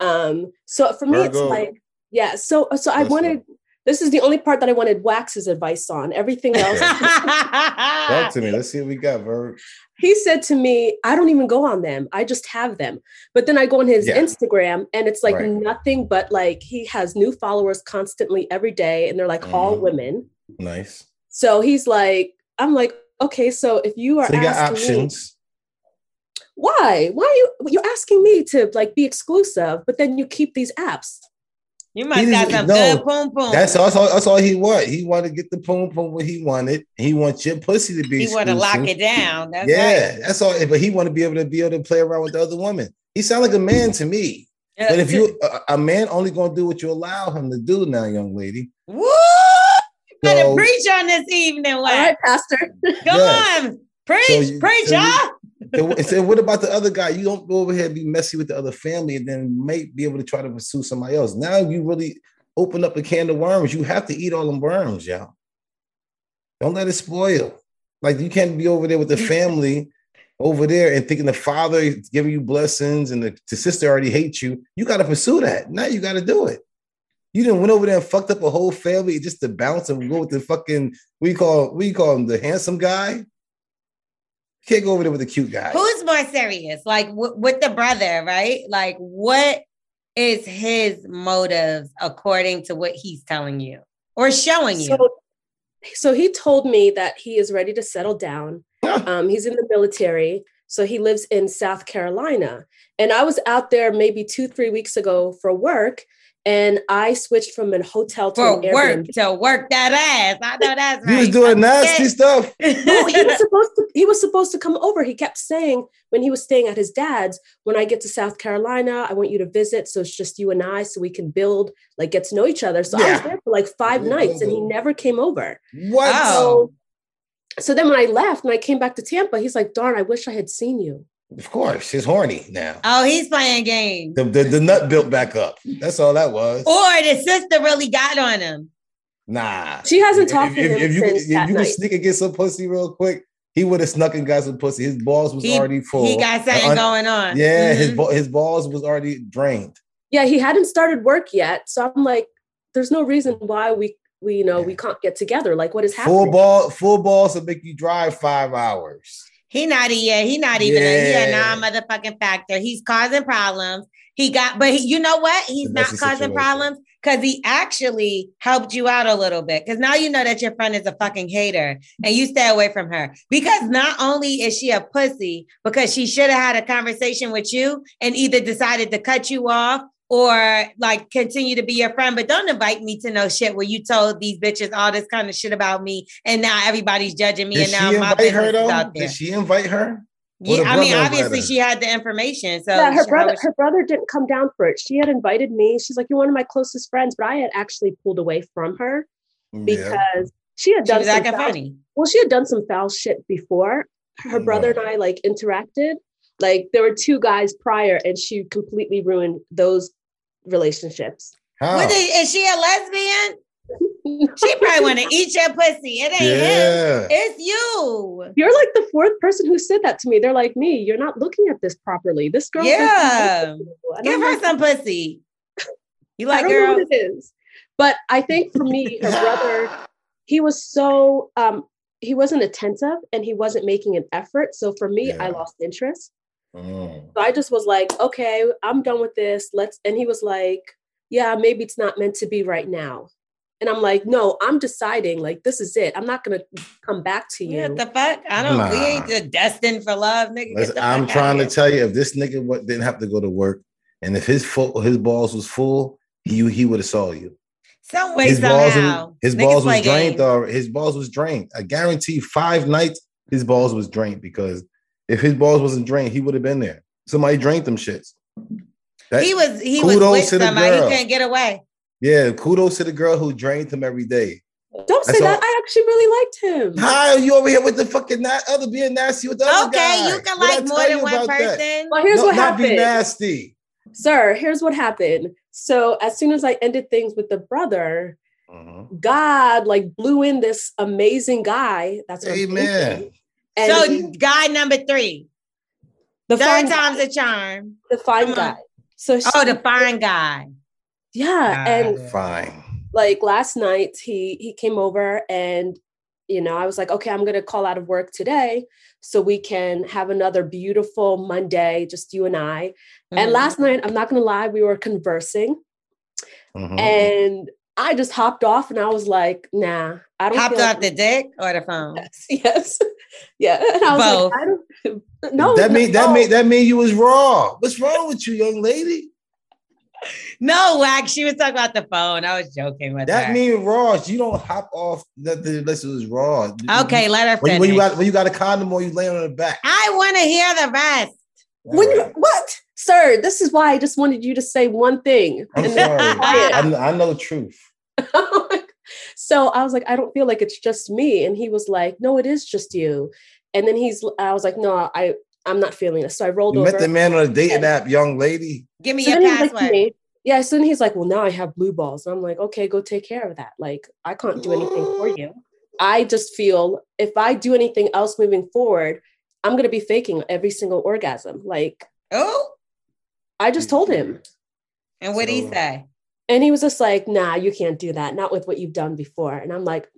Speaker 3: Um, so for me, it's like yeah. So so I
Speaker 2: Listen.
Speaker 3: wanted. This is the only part that I wanted Wax's advice on. Everything else,
Speaker 2: Talk to me. Let's see what we got, Verb.
Speaker 3: he said to me, I don't even go on them. I just have them. But then I go on his
Speaker 2: Yeah.
Speaker 3: Instagram and it's like
Speaker 2: Right.
Speaker 3: nothing but like he has new followers constantly every day and they're like all
Speaker 2: Mhm.
Speaker 3: women.
Speaker 2: Nice.
Speaker 3: So he's like, I'm like, okay, so if you are
Speaker 2: So you got
Speaker 3: asking me,
Speaker 2: options.
Speaker 3: why? Why are you you're asking me to like be exclusive, but then you keep these apps?
Speaker 1: You might
Speaker 2: He
Speaker 1: got
Speaker 2: didn't-
Speaker 1: some
Speaker 2: no,
Speaker 1: good poom poom.
Speaker 2: That's all, that's all. That's all he want. He wanted to get the poom poom what he wanted. He wants your pussy to be.
Speaker 1: He want to lock it down. That's
Speaker 2: yeah,
Speaker 1: right.
Speaker 2: that's all. But he want to be able to be able to play around with the other woman. He sound like a man to me. But if you a, a man only gonna do what you allow him to do now, young lady.
Speaker 1: Woo! You better
Speaker 2: So-
Speaker 1: preach on this evening,
Speaker 3: All
Speaker 1: Wax.
Speaker 3: right, Pastor.
Speaker 1: Come
Speaker 2: Yeah.
Speaker 1: on. Preach,
Speaker 2: So you-
Speaker 1: preach,
Speaker 2: so you- So, so what about the other guy? You don't go over here and be messy with the other family, and then might be able to try to pursue somebody else. Now you really open up a can of worms. You have to eat all them worms, y'all. Don't let it spoil. Like you can't be over there with the mm. family over there and thinking the father is giving you blessings and the, the sister already hates you. You got to pursue that. Now you got to do it. You didn't went over there and fucked up a whole family just to bounce and go with the fucking we call we call him the handsome guy. You can't go over there with the cute guy.
Speaker 1: Who's more serious? Like w- with the brother, right? Like what is his motives according to what he's telling you or showing you?
Speaker 3: So, so he told me that he is ready to settle down. Um, he's in the military, so he lives in South Carolina. And I was out there maybe two, three weeks ago for work, and I switched from a hotel to
Speaker 1: For
Speaker 3: an
Speaker 1: work
Speaker 3: Airbnb.
Speaker 1: to work that ass. I know that's right.
Speaker 2: You was doing nasty stuff.
Speaker 3: No, he was supposed to. He was supposed to come over. He kept saying when he was staying at his dad's, "When I get to South Carolina, I want you to visit. So it's just you and I, so we can build, like, get to know each other." So I was there for like five
Speaker 2: Yeah.
Speaker 3: nights, and he never came over.
Speaker 2: Wow.
Speaker 1: Oh.
Speaker 3: So then when I left and I came back to Tampa, he's like, "Darn, I wish I had seen you."
Speaker 2: Of course, he's horny now.
Speaker 1: Oh, he's playing games.
Speaker 2: The, the, the nut built back up. That's all that was.
Speaker 1: Or the sister really got on him.
Speaker 2: Nah.
Speaker 3: She hasn't
Speaker 2: If-
Speaker 3: talked to him
Speaker 2: if you,
Speaker 3: since
Speaker 2: if
Speaker 3: that
Speaker 2: you
Speaker 3: night.
Speaker 2: could sneak and get some pussy real quick, he would have snuck and got some pussy. His balls was
Speaker 1: He-
Speaker 2: already full.
Speaker 1: He got something
Speaker 2: Un-
Speaker 1: going on.
Speaker 2: Yeah, his
Speaker 1: Mhm.
Speaker 2: ba- his balls was already drained.
Speaker 3: Yeah, he hadn't started work yet, so I'm like, "There's no reason why we, we, you know, we can't get together. Like, what is happening?"
Speaker 2: Full ball, full balls will make you drive five hours.
Speaker 1: He not a yeah, he not even a, he a
Speaker 2: Yeah.
Speaker 1: non-motherfucking factor. He's causing problems. He got, but he, you know what? He's not causing
Speaker 2: situation.
Speaker 1: problems because he actually helped you out a little bit. Because now you know that your friend is a fucking hater and you stay away from her. Because not only is she a pussy, because she should have had a conversation with you and either decided to cut you off or like continue to be your friend. But don't invite me to no shit where you told these bitches all this kind of shit about me and now everybody's judging me
Speaker 2: Did
Speaker 1: and
Speaker 2: she
Speaker 1: now my
Speaker 2: invite
Speaker 1: business
Speaker 2: her
Speaker 1: is
Speaker 2: though?
Speaker 1: out there.
Speaker 2: Did she invite her?
Speaker 1: Yeah, I mean, obviously she had the information. So
Speaker 3: yeah, her brother, her brother didn't come down for it. She had invited me. She's like, "You're one of my closest friends," but I had actually pulled away from her
Speaker 2: Yeah.
Speaker 3: because she had done
Speaker 1: was
Speaker 3: some foul,
Speaker 1: funny.
Speaker 3: well, she had done some foul shit before. Her brother and I like interacted. Like there were two guys prior, and she completely ruined those relationships.
Speaker 2: How?
Speaker 1: What is, is she a lesbian? She probably want to eat your pussy. It ain't him. It's you.
Speaker 3: You're like the fourth person who said that to me. They're like, "Me, you're not looking at this properly. This girl,
Speaker 1: Yeah. Give her
Speaker 3: like,
Speaker 1: some pussy. You
Speaker 3: I
Speaker 1: like
Speaker 3: don't know what it is. But I think for me, her brother, he was so um he wasn't attentive and he wasn't making an effort. So for me, I lost interest.
Speaker 2: Mm.
Speaker 3: So I just was like, okay, I'm done with this. Let's and he was like, yeah, maybe it's not meant to be right now. And I'm like, no, I'm deciding like this is it. I'm not gonna come back to you.
Speaker 1: What the fuck? I don't. We ain't destined for love, nigga.
Speaker 2: Listen, I'm trying to tell you, if this nigga didn't have to go to work, and if his full, his balls was full, he he would have saw you.
Speaker 1: Some way
Speaker 2: His balls,
Speaker 1: somehow.
Speaker 2: was, his
Speaker 1: Niggas
Speaker 2: balls was drained.
Speaker 1: games.
Speaker 2: Though his balls was drained. I guarantee five nights his balls was drained because if his balls wasn't drained, he would have been there. Somebody drained them shits. That-
Speaker 1: He was he was
Speaker 2: Kudos
Speaker 1: with
Speaker 2: to the
Speaker 1: somebody. He
Speaker 2: girl.
Speaker 1: couldn't get away.
Speaker 2: yeah. Kudos to the girl who drained him every day.
Speaker 3: Don't say
Speaker 2: That's
Speaker 3: that.
Speaker 2: all-
Speaker 3: I actually really liked him.
Speaker 2: How you over here with the fucking na- other being nasty with the other
Speaker 1: Okay, you can
Speaker 2: What
Speaker 1: like more
Speaker 2: tell
Speaker 1: than one
Speaker 2: about that?
Speaker 1: person.
Speaker 3: Well, here's
Speaker 2: No,
Speaker 3: what
Speaker 2: not be
Speaker 3: happened.
Speaker 2: nasty.
Speaker 3: Sir, here's what happened. So as soon as I ended things with the brother,
Speaker 2: Mhm.
Speaker 3: God like blew in this amazing guy. That's what I'm
Speaker 2: Amen.
Speaker 3: Thinking. And
Speaker 1: so
Speaker 3: he-
Speaker 1: guy number three.
Speaker 3: the
Speaker 1: Third time's
Speaker 3: guy,
Speaker 1: a charm.
Speaker 3: the fine guy. So she,
Speaker 1: Oh, the fine guy.
Speaker 3: yeah, and
Speaker 2: Fine.
Speaker 3: like last night he he came over and you know I was like, okay, I'm gonna call out of work today so we can have another beautiful Monday, just you and I. And
Speaker 1: Mhm.
Speaker 3: last night, I'm not gonna lie, we were conversing
Speaker 2: Mhm.
Speaker 3: and I just hopped off and I was like, nah, I don't
Speaker 1: Hopped
Speaker 3: feel
Speaker 1: off
Speaker 3: like-
Speaker 1: the dick or the phone?
Speaker 3: Yes, yes. Yeah. And I was
Speaker 1: Both.
Speaker 3: like, I don't no.
Speaker 2: that mean that
Speaker 3: no.
Speaker 2: mean that mean you was raw. What's wrong with you, young lady?
Speaker 1: No, wax. She was talking about the phone. I was joking with
Speaker 2: That
Speaker 1: her.
Speaker 2: mean raw. You don't hop off nothing unless it was raw.
Speaker 1: okay, let her
Speaker 2: When,
Speaker 1: finish.
Speaker 2: when you got when you got a condom or you laying on the back.
Speaker 1: I want to hear the rest.
Speaker 3: When you, what? Sir, this is why I just wanted you to say one thing.
Speaker 2: I'm
Speaker 3: and
Speaker 2: sorry. I, I know the truth.
Speaker 3: so I was like, I don't feel like it's just me. And he was like, No, it is just you. And then he's I was like, No, I I'm not feeling this. So I rolled
Speaker 2: You
Speaker 3: over.
Speaker 2: met the man on a dating app, young lady.
Speaker 1: Give me
Speaker 3: So
Speaker 1: your
Speaker 3: then he's like me, yeah, so then he's like, Well, now I have blue balls. And I'm like, okay, go take care of that. Like, I can't do anything for you. I just feel if I do anything else moving forward, I'm gonna be faking every single orgasm. Like,
Speaker 1: oh,
Speaker 3: I just told him.
Speaker 1: and what would he say?
Speaker 3: And he was just like, nah, you can't do that. Not with what you've done before. And I'm like,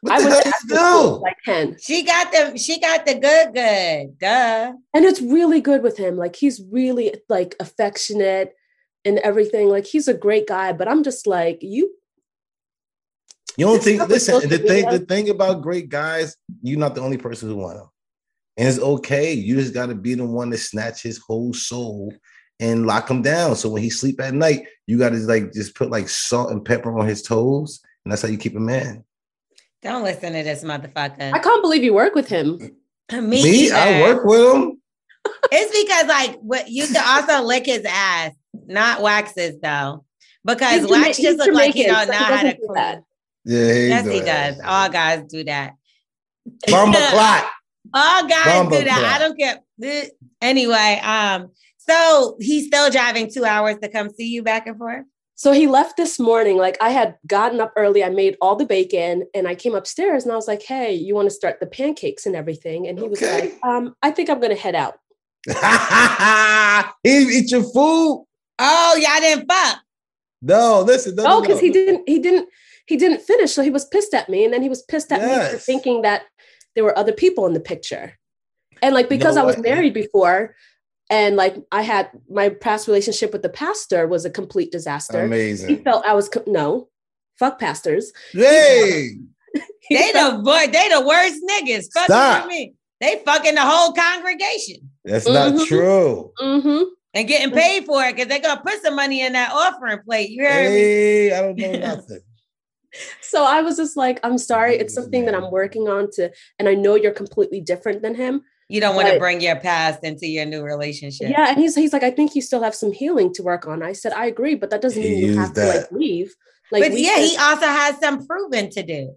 Speaker 2: What
Speaker 3: I
Speaker 2: the
Speaker 3: went
Speaker 2: hell
Speaker 3: to
Speaker 2: you
Speaker 3: acting school,
Speaker 2: do?
Speaker 3: like 10.
Speaker 1: She got the she got the good good. Duh.
Speaker 3: And it's really good with him. Like he's really like affectionate and everything. Like he's a great guy, but I'm just like, you
Speaker 2: You don't think? Listen, the thing, the thing about great guys, you're not the only person who want them, and it's okay. You just got to be the one to snatch his whole soul and lock him down. So when he sleep at night, you got to like just put like salt and pepper on his toes, and that's how you keep a man.
Speaker 1: Don't listen to this motherfucker.
Speaker 3: I can't believe you work with him.
Speaker 1: Me,
Speaker 2: Me, I work with him.
Speaker 1: It's because like what you can also lick his ass, not waxes though. Because
Speaker 3: He's
Speaker 1: wax
Speaker 3: Jama-
Speaker 1: just look like he
Speaker 3: Jamaican,
Speaker 1: don't
Speaker 3: so
Speaker 1: know
Speaker 3: he
Speaker 1: how to
Speaker 3: doesn't that.
Speaker 2: Yeah, he
Speaker 1: Yes, he
Speaker 2: does.
Speaker 1: does. All guys do that.
Speaker 2: Bomba clot.
Speaker 1: All guys
Speaker 2: Bumbo
Speaker 1: do that.
Speaker 2: clock.
Speaker 1: I don't care. Anyway, um, so he's still driving two hours to come see you back and forth.
Speaker 3: So he left this morning. Like I had gotten up early, I made all the bacon, and I came upstairs and I was like, "Hey, you want to start the pancakes and everything?" And he was like, "Um, I think I'm gonna head out."
Speaker 2: he eat your food.
Speaker 1: Oh, y'all didn't fuck.
Speaker 2: No, listen. No,
Speaker 3: Oh,
Speaker 2: no,
Speaker 3: because
Speaker 2: no.
Speaker 3: he didn't, he didn't, he didn't finish. So he was pissed at me, and then he was pissed at me for thinking that there were other people in the picture. And like because
Speaker 2: know
Speaker 3: I was married before, and like I had my past relationship with the pastor was a complete disaster.
Speaker 2: Amazing.
Speaker 3: He felt I was co- no, fuck pastors.
Speaker 2: Hey,
Speaker 1: They the boy, they the worst niggas. Fucking
Speaker 2: Stop.
Speaker 1: me. They fucking the whole congregation
Speaker 2: that's not
Speaker 3: Mhm.
Speaker 2: true.
Speaker 3: Mhm.
Speaker 1: and getting paid for it because they're gonna put some money in that offering plate. You heard me?
Speaker 2: I don't know nothing.
Speaker 3: So I was just like, I'm sorry. It's something that I'm working on to, and I know you're completely different than him.
Speaker 1: You don't want to bring your past into your new relationship.
Speaker 3: Yeah, and he's he's like, I think you still have some healing to work on. I said, I agree, but that doesn't
Speaker 2: He
Speaker 3: mean you
Speaker 2: used
Speaker 3: have to like leave. Like,
Speaker 1: but yeah,
Speaker 3: can-
Speaker 1: he also has some proving to do.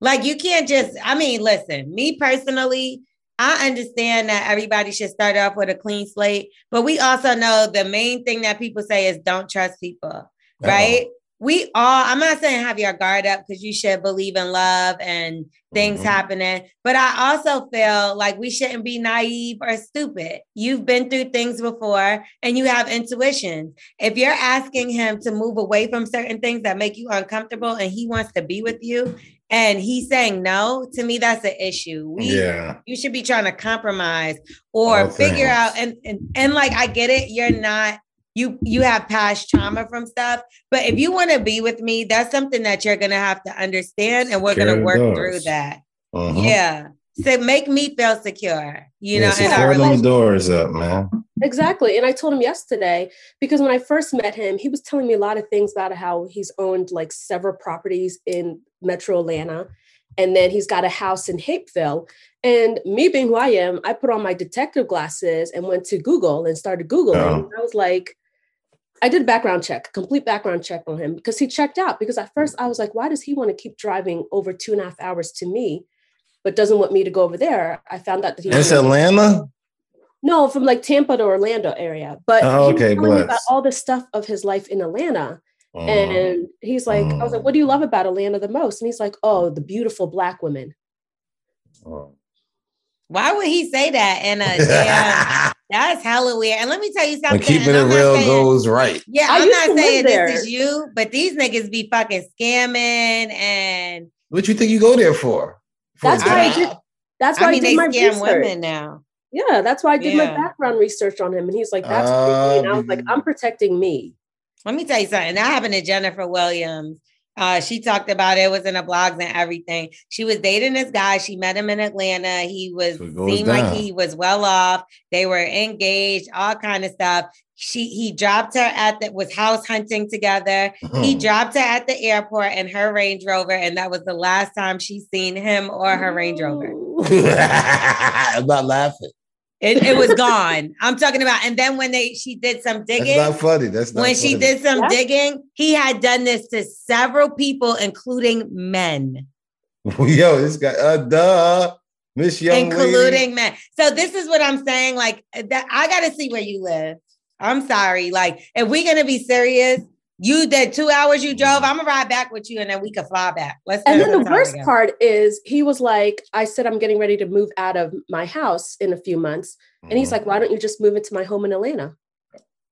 Speaker 1: Like you can't just, I mean, listen, me personally, I understand that everybody should start off with a clean slate, but we also know the main thing that people say is don't trust people, right? We all, I'm not saying have your guard up because you should believe in love and things
Speaker 2: Mhm.
Speaker 1: happening, but I also feel like we shouldn't be naive or stupid. You've been through things before and you have intuition. If you're asking him to move away from certain things that make you uncomfortable and he wants to be with you and he's saying no, to me, that's an issue. We
Speaker 2: Yeah.
Speaker 1: you should be trying to compromise or
Speaker 2: All
Speaker 1: figure
Speaker 2: things.
Speaker 1: out and, and and like I get it, you're not you you have past trauma from stuff, but if you want to be with me, that's something that you're gonna have to understand and we're
Speaker 2: Secure
Speaker 1: gonna work
Speaker 2: doors.
Speaker 1: through that.
Speaker 2: Mhm.
Speaker 1: Yeah. So make me feel secure, you know,
Speaker 2: yeah,
Speaker 1: in our
Speaker 2: secure them
Speaker 1: relationship.
Speaker 2: doors up, man.
Speaker 3: Exactly. And I told him yesterday because when I first met him, he was telling me a lot of things about how he's owned like several properties in Metro Atlanta. And then he's got a house in Hapeville. And me being who I am, I put on my detective glasses and went to Google and started Googling.
Speaker 2: Oh.
Speaker 3: I was like, I did a background check, complete background check on him because he checked out. Because at first I was like, why does he want to keep driving over two and a half hours to me, but doesn't want me to go over there? I found out that he
Speaker 2: It's
Speaker 3: wanted-
Speaker 2: Atlanta.
Speaker 3: no, from like Tampa to Orlando area. But
Speaker 2: Oh,
Speaker 3: he was
Speaker 2: okay,
Speaker 3: telling me about all the stuff of his life in Atlanta.
Speaker 2: Mhm.
Speaker 3: And he's like, I was like, what do you love about Atlanta the most? And he's like, oh, the beautiful black women.
Speaker 2: Oh.
Speaker 1: Why would he say that? And uh, damn, that's hella weird. And let me tell you something.
Speaker 2: when keeping it real
Speaker 1: saying-
Speaker 2: goes right.
Speaker 1: Yeah,
Speaker 3: I
Speaker 1: I'm not saying this is you, but these niggas be fucking scamming and
Speaker 2: What you think you go there for? For
Speaker 3: That's
Speaker 2: a
Speaker 3: why I
Speaker 2: job?
Speaker 3: did. That's why
Speaker 1: I
Speaker 3: I, did
Speaker 1: they
Speaker 3: my
Speaker 1: scam
Speaker 3: research.
Speaker 1: women now.
Speaker 3: Yeah, that's why I did my background research on him. And he's like, that's creepy. And I was like,
Speaker 2: Ah,
Speaker 3: I'm protecting me.
Speaker 1: Let me tell you something. That happened to Jennifer Williams. Uh, she talked about it. it was in the blogs and everything. She was dating this guy. She met him in Atlanta. He was
Speaker 2: So
Speaker 1: seemed like he was well off. They were engaged, all kind of stuff. She he dropped her at the was house hunting together. He dropped her at the airport in her Range Rover, and that was the last time she seen him or her Range Rover.
Speaker 2: I'm not laughing.
Speaker 1: It, it was gone. I'm talking about, and then when they she did some digging.
Speaker 2: That's
Speaker 1: digging,
Speaker 2: not funny. That's not
Speaker 1: when she did some
Speaker 3: Yeah.
Speaker 1: digging, he had done this to several people, including men,
Speaker 2: Yo, this guy, uh, duh, Miss Young
Speaker 1: including
Speaker 2: Lady.
Speaker 1: men. So this is what I'm saying. Like that, I got to see where you live. I'm sorry. Like if we're gonna be serious, you did two hours you drove. I'm gonna ride back with you, and then we could fly back. Let's.
Speaker 3: And then the worst
Speaker 1: together.
Speaker 3: part is he was like, I said I'm getting ready to move out of my house in a few months. And he's
Speaker 2: Mhm.
Speaker 3: like, why don't you just move into my home in Atlanta?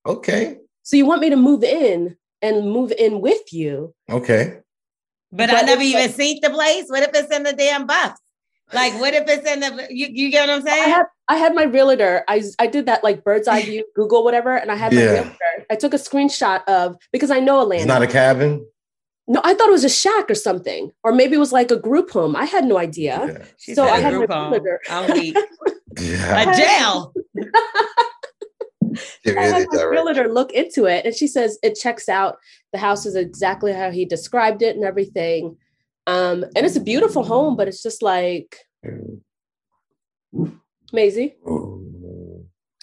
Speaker 2: okay,
Speaker 3: So you want me to move in and move in with you?
Speaker 2: okay.
Speaker 1: But,
Speaker 3: But
Speaker 1: I never even
Speaker 3: like-
Speaker 1: seen the place. What if it's in the damn buffs? Like, what if it's in the? You, you get what I'm
Speaker 3: I
Speaker 1: saying?
Speaker 3: had I had my realtor. I I did that like bird's eye view, Google, whatever, and I had my
Speaker 2: Yeah.
Speaker 3: realtor. I took a screenshot of because I know Atlanta.
Speaker 2: It's not a cabin.
Speaker 3: no, I thought it was a shack or something, or maybe it was like a group home. I had no idea.
Speaker 2: Yeah.
Speaker 1: She
Speaker 3: So
Speaker 1: said
Speaker 3: I
Speaker 1: a
Speaker 3: had my
Speaker 1: group home.
Speaker 3: realtor.
Speaker 1: I'm weak.
Speaker 2: Yeah.
Speaker 1: A jail.
Speaker 2: It
Speaker 3: I had
Speaker 2: really
Speaker 3: my
Speaker 2: is, all right.
Speaker 3: realtor look into it, and she says it checks out. The house is exactly how he described it and everything. Um, and it's a beautiful home, but it's just like Maisie.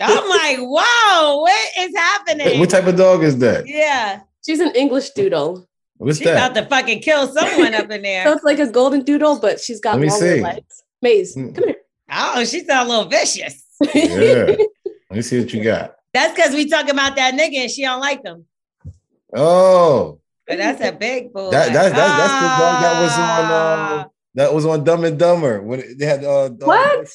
Speaker 1: I'm like, whoa, what is happening?
Speaker 2: What type of dog is that?
Speaker 1: yeah,
Speaker 3: She's an English doodle.
Speaker 2: What's
Speaker 1: she's
Speaker 2: that?
Speaker 1: about to fucking kill someone up in
Speaker 3: So
Speaker 1: there.
Speaker 3: it's like a golden doodle, but she's got
Speaker 2: Let me
Speaker 3: longer
Speaker 2: see.
Speaker 3: legs. Maze,
Speaker 2: Hmm.
Speaker 3: come
Speaker 1: Oh, she's sound a little vicious.
Speaker 2: Yeah. Let me see what you got.
Speaker 1: That's because we talking about that nigga and she don't like him.
Speaker 2: Oh,
Speaker 1: But that's a big boy.
Speaker 2: That- that's- that's- that's the dog that was on,
Speaker 1: Ah.
Speaker 2: uh, that was on Dumb and Dumber when they had uh dog-
Speaker 3: What?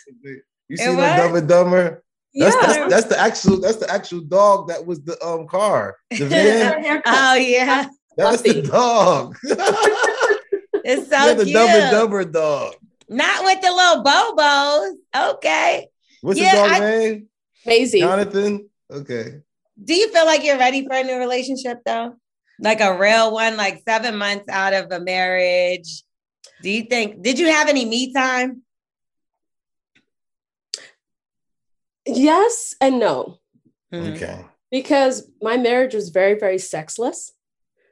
Speaker 2: You seen
Speaker 1: what?
Speaker 2: on Dumb and Dumber? That's,
Speaker 3: yeah.
Speaker 2: that's that's the actual that's the actual dog that was the um car. The van.
Speaker 1: oh yeah,
Speaker 2: That's the dog.
Speaker 1: it's
Speaker 2: yeah,
Speaker 1: so
Speaker 2: the
Speaker 1: cute.
Speaker 2: Dumb and Dumber dog.
Speaker 1: Not with the little bobos. Okay.
Speaker 2: What's
Speaker 1: Yeah,
Speaker 2: the dog
Speaker 1: I-
Speaker 2: name?
Speaker 3: Maisie.
Speaker 2: Jonathan. Okay.
Speaker 1: Do you feel like you're ready for a new relationship though? Like a real one, like seven months out of a marriage. Do you think, did you have any me time?
Speaker 3: Yes and no.
Speaker 1: Mhm.
Speaker 2: Okay.
Speaker 3: Because my marriage was very, very sexless.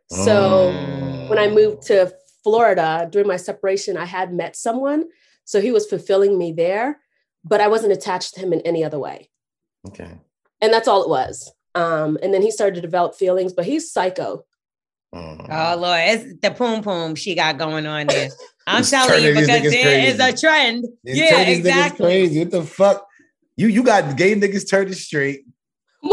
Speaker 3: So
Speaker 2: Mm.
Speaker 3: when I moved to Florida during my separation, I had met someone. So he was fulfilling me there, but I wasn't attached to him in any other way.
Speaker 2: Okay.
Speaker 3: And that's all it was. Um, and then he started to develop feelings, but he's psycho.
Speaker 2: Mm.
Speaker 1: Oh Lord, it's the poom poom she got going on there. I'm
Speaker 2: It's
Speaker 1: telling you
Speaker 2: turning these
Speaker 1: because
Speaker 2: niggas
Speaker 1: there is a
Speaker 2: crazy.
Speaker 1: trend.
Speaker 2: It
Speaker 1: yeah,
Speaker 2: turn these niggas
Speaker 1: exactly.
Speaker 2: Crazy. What the fuck? You you got gay niggas turning straight.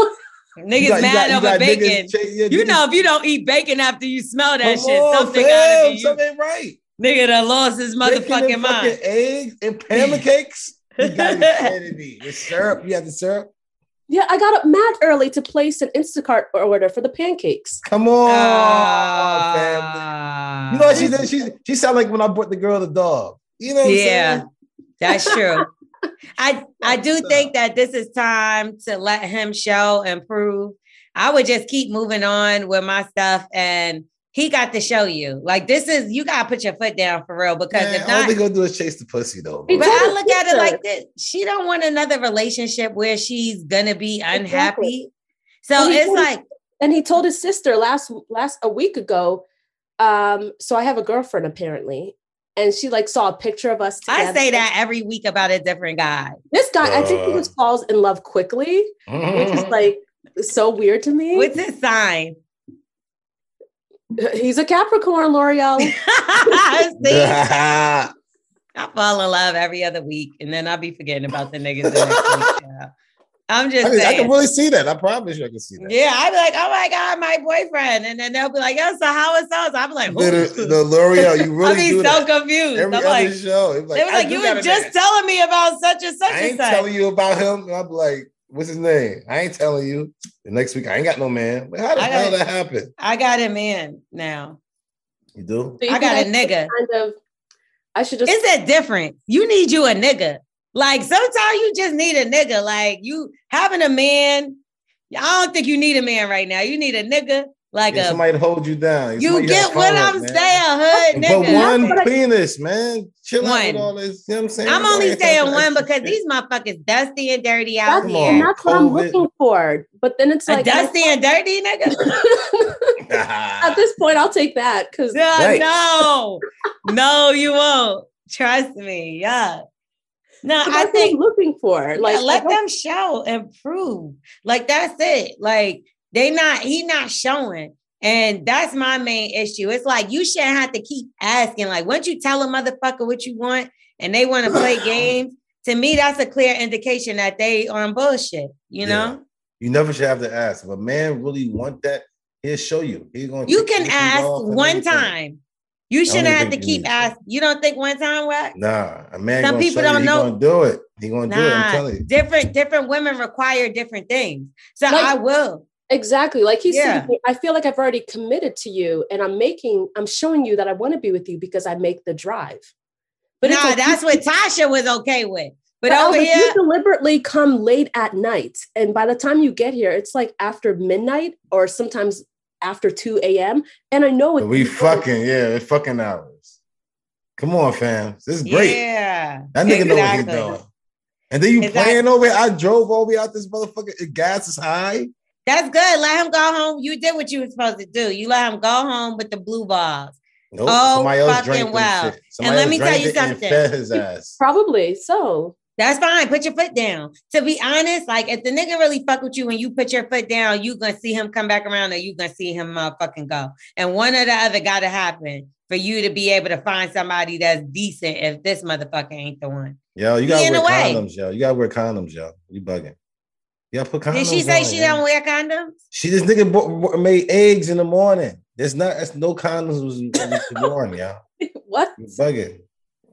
Speaker 1: Niggas
Speaker 2: You got- you
Speaker 1: mad
Speaker 2: got- you
Speaker 1: over
Speaker 2: got niggas
Speaker 1: bacon.
Speaker 2: cha- yeah,
Speaker 1: you
Speaker 2: niggas-
Speaker 1: know, if you don't eat bacon after you smell that
Speaker 2: Come
Speaker 1: shit,
Speaker 2: on,
Speaker 1: something
Speaker 2: fam,
Speaker 1: gotta be you.
Speaker 2: Something right.
Speaker 1: Nigga that lost his motherfucking mind.
Speaker 2: fucking eggs and pancakes. You gotta be kidding. With syrup, you have the syrup.
Speaker 3: Yeah, I got up mad early to place an Instacart order for the pancakes.
Speaker 2: Come on,
Speaker 1: Ah.
Speaker 2: family. You know what she did? She she sound like when I bought the girl the dog. You know what
Speaker 1: Yeah.
Speaker 2: I'm saying?
Speaker 1: That's true. I I do think that this is time to let him show and prove. I would just keep moving on with my stuff and he got to show you. Like this is you gotta put your foot down for real because
Speaker 2: Man,
Speaker 1: if
Speaker 2: all they gonna do is chase the pussy though.
Speaker 3: He
Speaker 1: but I look at it like this. She don't want another relationship where she's gonna be unhappy. So it's
Speaker 3: told-
Speaker 1: like,
Speaker 3: And he told his sister last last a week ago. Um, so I have a girlfriend apparently, and she like saw a picture of us together.
Speaker 1: I say that every week about a different guy.
Speaker 3: This guy, I think he
Speaker 2: Uh.
Speaker 3: just falls in love quickly, which is like so weird to me.
Speaker 1: What's his sign?
Speaker 3: He's a Capricorn, Lorel.
Speaker 1: See? I fall in love every other week, and then I'll be forgetting about the niggas the next week. yeah. I'm just
Speaker 2: I, mean, I can really see that. I promise you, I can see that.
Speaker 1: yeah, I'd be like, oh my God, my boyfriend. And then they'll be like, yo, so how is those? I'll be like,
Speaker 2: The,
Speaker 1: who?
Speaker 2: the Lorel, you
Speaker 1: I'll be
Speaker 2: do
Speaker 1: so
Speaker 2: that.
Speaker 1: confused.
Speaker 2: Every
Speaker 1: I'm
Speaker 2: other
Speaker 1: like,
Speaker 2: show, it's
Speaker 1: they were like, you were just
Speaker 2: man.
Speaker 1: telling me about such and such
Speaker 2: I ain't
Speaker 1: such.
Speaker 2: telling you about him. I'm like, what's his name? I ain't telling you. The next week, I ain't got no man. But how the
Speaker 1: I
Speaker 2: hell that happen?
Speaker 1: I got a man now.
Speaker 2: You do?
Speaker 3: So you
Speaker 1: I got a nigga.
Speaker 3: Kind of. I should just.
Speaker 1: It's a difference. You need you a nigga. Like sometimes you just need a nigga. Like you having a man. I don't think you need a man right now. You need a nigga. like
Speaker 2: Yeah,
Speaker 1: a
Speaker 2: somebody to hold you down.
Speaker 1: you
Speaker 2: Somebody
Speaker 1: get what
Speaker 2: call
Speaker 1: I'm
Speaker 2: man.
Speaker 1: saying, hood
Speaker 2: But
Speaker 1: nigga.
Speaker 2: one
Speaker 3: But I-
Speaker 2: penis, man. Chill out
Speaker 1: One.
Speaker 2: with all this. You know what I'm saying?
Speaker 1: I'm only
Speaker 2: Like,
Speaker 1: saying one because these motherfuckers dusty and dirty out
Speaker 3: That's,
Speaker 1: here.
Speaker 3: and that's what I'm looking for. But then it's
Speaker 1: A
Speaker 3: like
Speaker 1: dusty and dirty nigga.
Speaker 3: at this point, I'll take that because
Speaker 1: No,
Speaker 2: Right.
Speaker 1: no, no, you won't. Trust me. Yeah. No,
Speaker 3: that's
Speaker 1: I think
Speaker 3: I'm looking for.
Speaker 1: like
Speaker 3: Like,
Speaker 1: let them show and prove. Like that's it. Like they not he not showing. And that's my main issue. It's like you shouldn't have to keep asking. Like, once you tell a motherfucker what you want and they want to play games, to me, that's a clear indication that they are on bullshit. You
Speaker 2: Yeah.
Speaker 1: know,
Speaker 2: You never should have to ask. If a man really want that, he'll show you. He's gonna
Speaker 1: you can ask one
Speaker 2: everything.
Speaker 1: time. You shouldn't have to keep asking. You don't think one time what?
Speaker 2: Nah, a man.
Speaker 1: Some people
Speaker 2: show
Speaker 1: don't
Speaker 2: he
Speaker 1: know.
Speaker 2: Gonna do it. He gonna do it. I'm
Speaker 1: Nah,
Speaker 2: telling you.
Speaker 1: different different women require different things. So
Speaker 3: Like-
Speaker 1: I will.
Speaker 3: exactly like he's
Speaker 1: Yeah.
Speaker 3: saying, I feel like I've already committed to you, and I'm making, I'm showing you that I want to be with you because I make the drive.
Speaker 1: But
Speaker 3: it's
Speaker 1: nah,
Speaker 3: like,
Speaker 1: that's what Tasha was okay with. But,
Speaker 3: But
Speaker 1: over
Speaker 3: Albert,
Speaker 1: here,
Speaker 3: you deliberately come late at night, and by the time you get here, it's like after midnight or sometimes after two a.m. And I know it.
Speaker 2: We fucking yeah, it's fucking hours. Come on, fam. This is great.
Speaker 1: yeah,
Speaker 2: That nigga know what he's doing. And then you
Speaker 1: Exactly.
Speaker 2: playing over. it. I drove all the way out this motherfucker. The gas is high.
Speaker 1: That's good. Let him go home. You did what you were supposed to do. You let him go home with the blue balls.
Speaker 2: Nope.
Speaker 1: Oh,
Speaker 2: somebody
Speaker 1: fucking
Speaker 2: drank
Speaker 1: wow. And let me tell you something.
Speaker 2: Fed his ass.
Speaker 3: Probably so.
Speaker 1: That's fine. Put your foot down. To be honest, like if the nigga really fuck with you when you put your foot down, you gonna see him come back around or you gonna see him motherfucking go. And one or the other gotta happen for you to be able to find somebody that's decent if this motherfucker ain't the one.
Speaker 2: Yo, you
Speaker 1: He
Speaker 2: gotta wear
Speaker 1: the way.
Speaker 2: condoms, yo. You gotta wear condoms, yo. You bugging. You gotta put condoms
Speaker 1: Did she say
Speaker 2: on,
Speaker 1: she
Speaker 2: yo.
Speaker 1: don't wear condoms?
Speaker 2: She this nigga bo- bo- made eggs in the morning. There's not. That's no condoms was, was worn, yo.
Speaker 3: what?
Speaker 2: You bugging.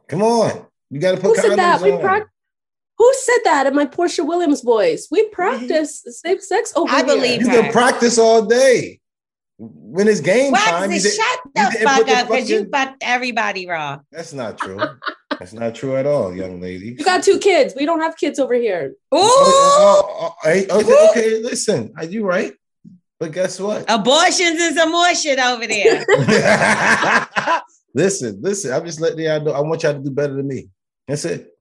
Speaker 2: Come on. You gotta put
Speaker 3: Who said
Speaker 2: condoms
Speaker 3: that? We
Speaker 2: on.
Speaker 3: Prac- Who said that in my Porsha Williams voice? We practice safe sex over
Speaker 1: I
Speaker 3: here.
Speaker 1: believe
Speaker 2: you
Speaker 1: her.
Speaker 2: can practice all day. When it's game time, you did-
Speaker 1: shut
Speaker 2: you
Speaker 1: the
Speaker 2: didn't
Speaker 1: fuck
Speaker 2: put the
Speaker 1: up because you
Speaker 2: fucking-
Speaker 1: fucked everybody raw.
Speaker 2: That's not true. That's not true at all, young lady.
Speaker 3: You got two kids. We don't have kids over here.
Speaker 1: Ooh,
Speaker 2: Oh, oh, oh, oh hey, okay, okay, listen, are you right? But guess what?
Speaker 1: abortions and some more shit over there.
Speaker 2: listen, listen. I'm just letting y'all know. I want y'all to do better than me. That's it.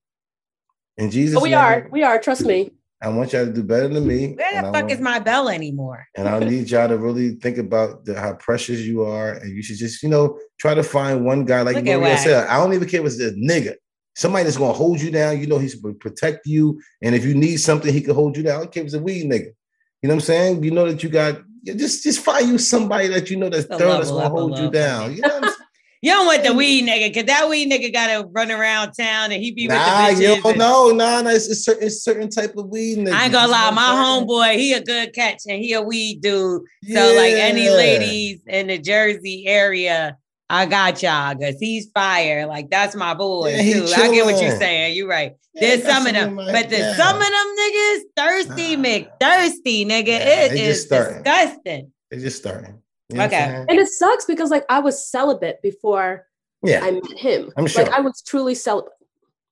Speaker 2: In oh, Jesus'
Speaker 3: But we
Speaker 2: name,
Speaker 3: are. We are. Trust me.
Speaker 2: I want y'all to do better than me.
Speaker 1: Where the fuck
Speaker 2: want-
Speaker 1: is my bell anymore?
Speaker 2: And I need y'all to really think about the, how precious you are, and you should just, you know, try to find one guy like
Speaker 1: Look
Speaker 2: Maria said. I don't even care if it's a nigga. Somebody that's gonna hold you down. You know, he's gonna protect you, and if you need something, he can hold you down. I don't care if it's a weed nigga. You know what I'm saying? You know that you got. Just, just find you somebody that you know that's
Speaker 1: The
Speaker 2: thorough that's gonna
Speaker 1: up
Speaker 2: hold you down. You know what I'm saying?
Speaker 1: You don't want the weed nigga, cause that weed nigga gotta run around town and he be
Speaker 2: Nah,
Speaker 1: with the bitches. and-
Speaker 2: know. Nah, nah, it's a certain, it's certain type of weed nigga.
Speaker 1: I ain't gonna lie, my homeboy, he a good catch and he a weed dude. So like any ladies in the Jersey area, I got y'all because he's fire. Like that's my boy
Speaker 2: Yeah,
Speaker 1: too. I get what you're saying. You're right.
Speaker 2: Yeah,
Speaker 1: There's some of them,
Speaker 2: my-
Speaker 1: but the
Speaker 2: yeah.
Speaker 1: some of them niggas thirsty,
Speaker 2: Nah.
Speaker 1: McThirsty, nigga.
Speaker 2: Yeah,
Speaker 1: it is disgusting.
Speaker 2: It's just starting. You know
Speaker 1: Okay.
Speaker 3: And it sucks because like I was celibate before
Speaker 2: Yeah,
Speaker 3: I met him.
Speaker 2: I'm sure.
Speaker 3: Like I was truly celibate.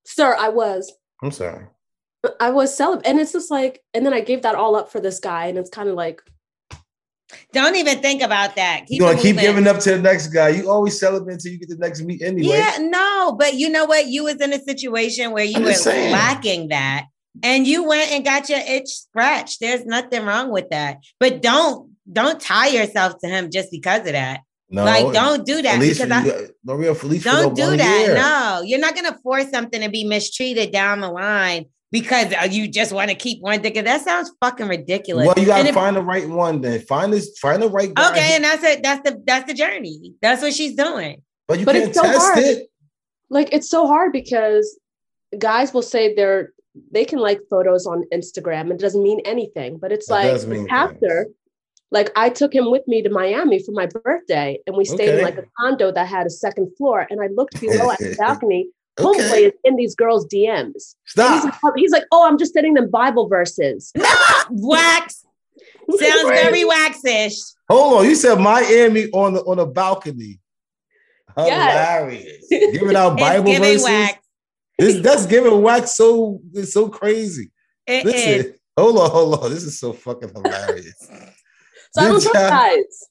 Speaker 3: Sir, I was.
Speaker 2: I'm sorry.
Speaker 3: I was celibate. And it's just like, and then I gave that all up for this guy. And it's kind of like,
Speaker 1: Don't even think about that. Keep
Speaker 2: You're gonna keep giving up to the next guy. You always celebrate until you get the next meet anyway.
Speaker 1: Yeah, no, but you know what? You was in a situation where you
Speaker 2: I'm
Speaker 1: were lacking that, and you went and got your itch scratched. There's nothing wrong with that. But don't don't tie yourself to him just because of that.
Speaker 2: No,
Speaker 1: like, don't do that
Speaker 2: At least
Speaker 1: because I
Speaker 2: for you, Maria, at least for
Speaker 1: don't do that.
Speaker 2: year.
Speaker 1: No, you're not gonna force something to be mistreated down the line because uh, you just want to keep one dick. That sounds fucking ridiculous.
Speaker 2: Well, you gotta
Speaker 1: if-
Speaker 2: find the right one. Then find this, find the right guy.
Speaker 1: okay, and that's it. That's the that's the journey. That's what she's doing.
Speaker 2: but you
Speaker 3: But
Speaker 2: can't
Speaker 3: it's so
Speaker 2: test
Speaker 3: hard.
Speaker 2: it.
Speaker 3: like it's so hard because guys will say they're they can like photos on Instagram. And it doesn't mean anything, but it's
Speaker 2: It
Speaker 3: like after.
Speaker 2: things.
Speaker 3: Like I took him with me to Miami for my birthday, and we stayed in like a condo that had a second floor. And I looked below at the balcony.
Speaker 2: Okay.
Speaker 3: Homeboy is in these girls' DMs. And He's
Speaker 2: Stop.
Speaker 3: like, he's like, "Oh, I'm just sending them Bible verses."
Speaker 1: Wax sounds very waxish.
Speaker 2: Hold on. You said Miami on the on a balcony.
Speaker 3: Yes.
Speaker 2: Hilarious. Giving out Bible
Speaker 1: giving
Speaker 2: verses.
Speaker 1: wax.
Speaker 2: This that's giving wax so it's so crazy.
Speaker 1: It is.
Speaker 2: Listen, hold on, hold on. This is so fucking hilarious.
Speaker 3: So I don't trust
Speaker 2: job.
Speaker 3: guys.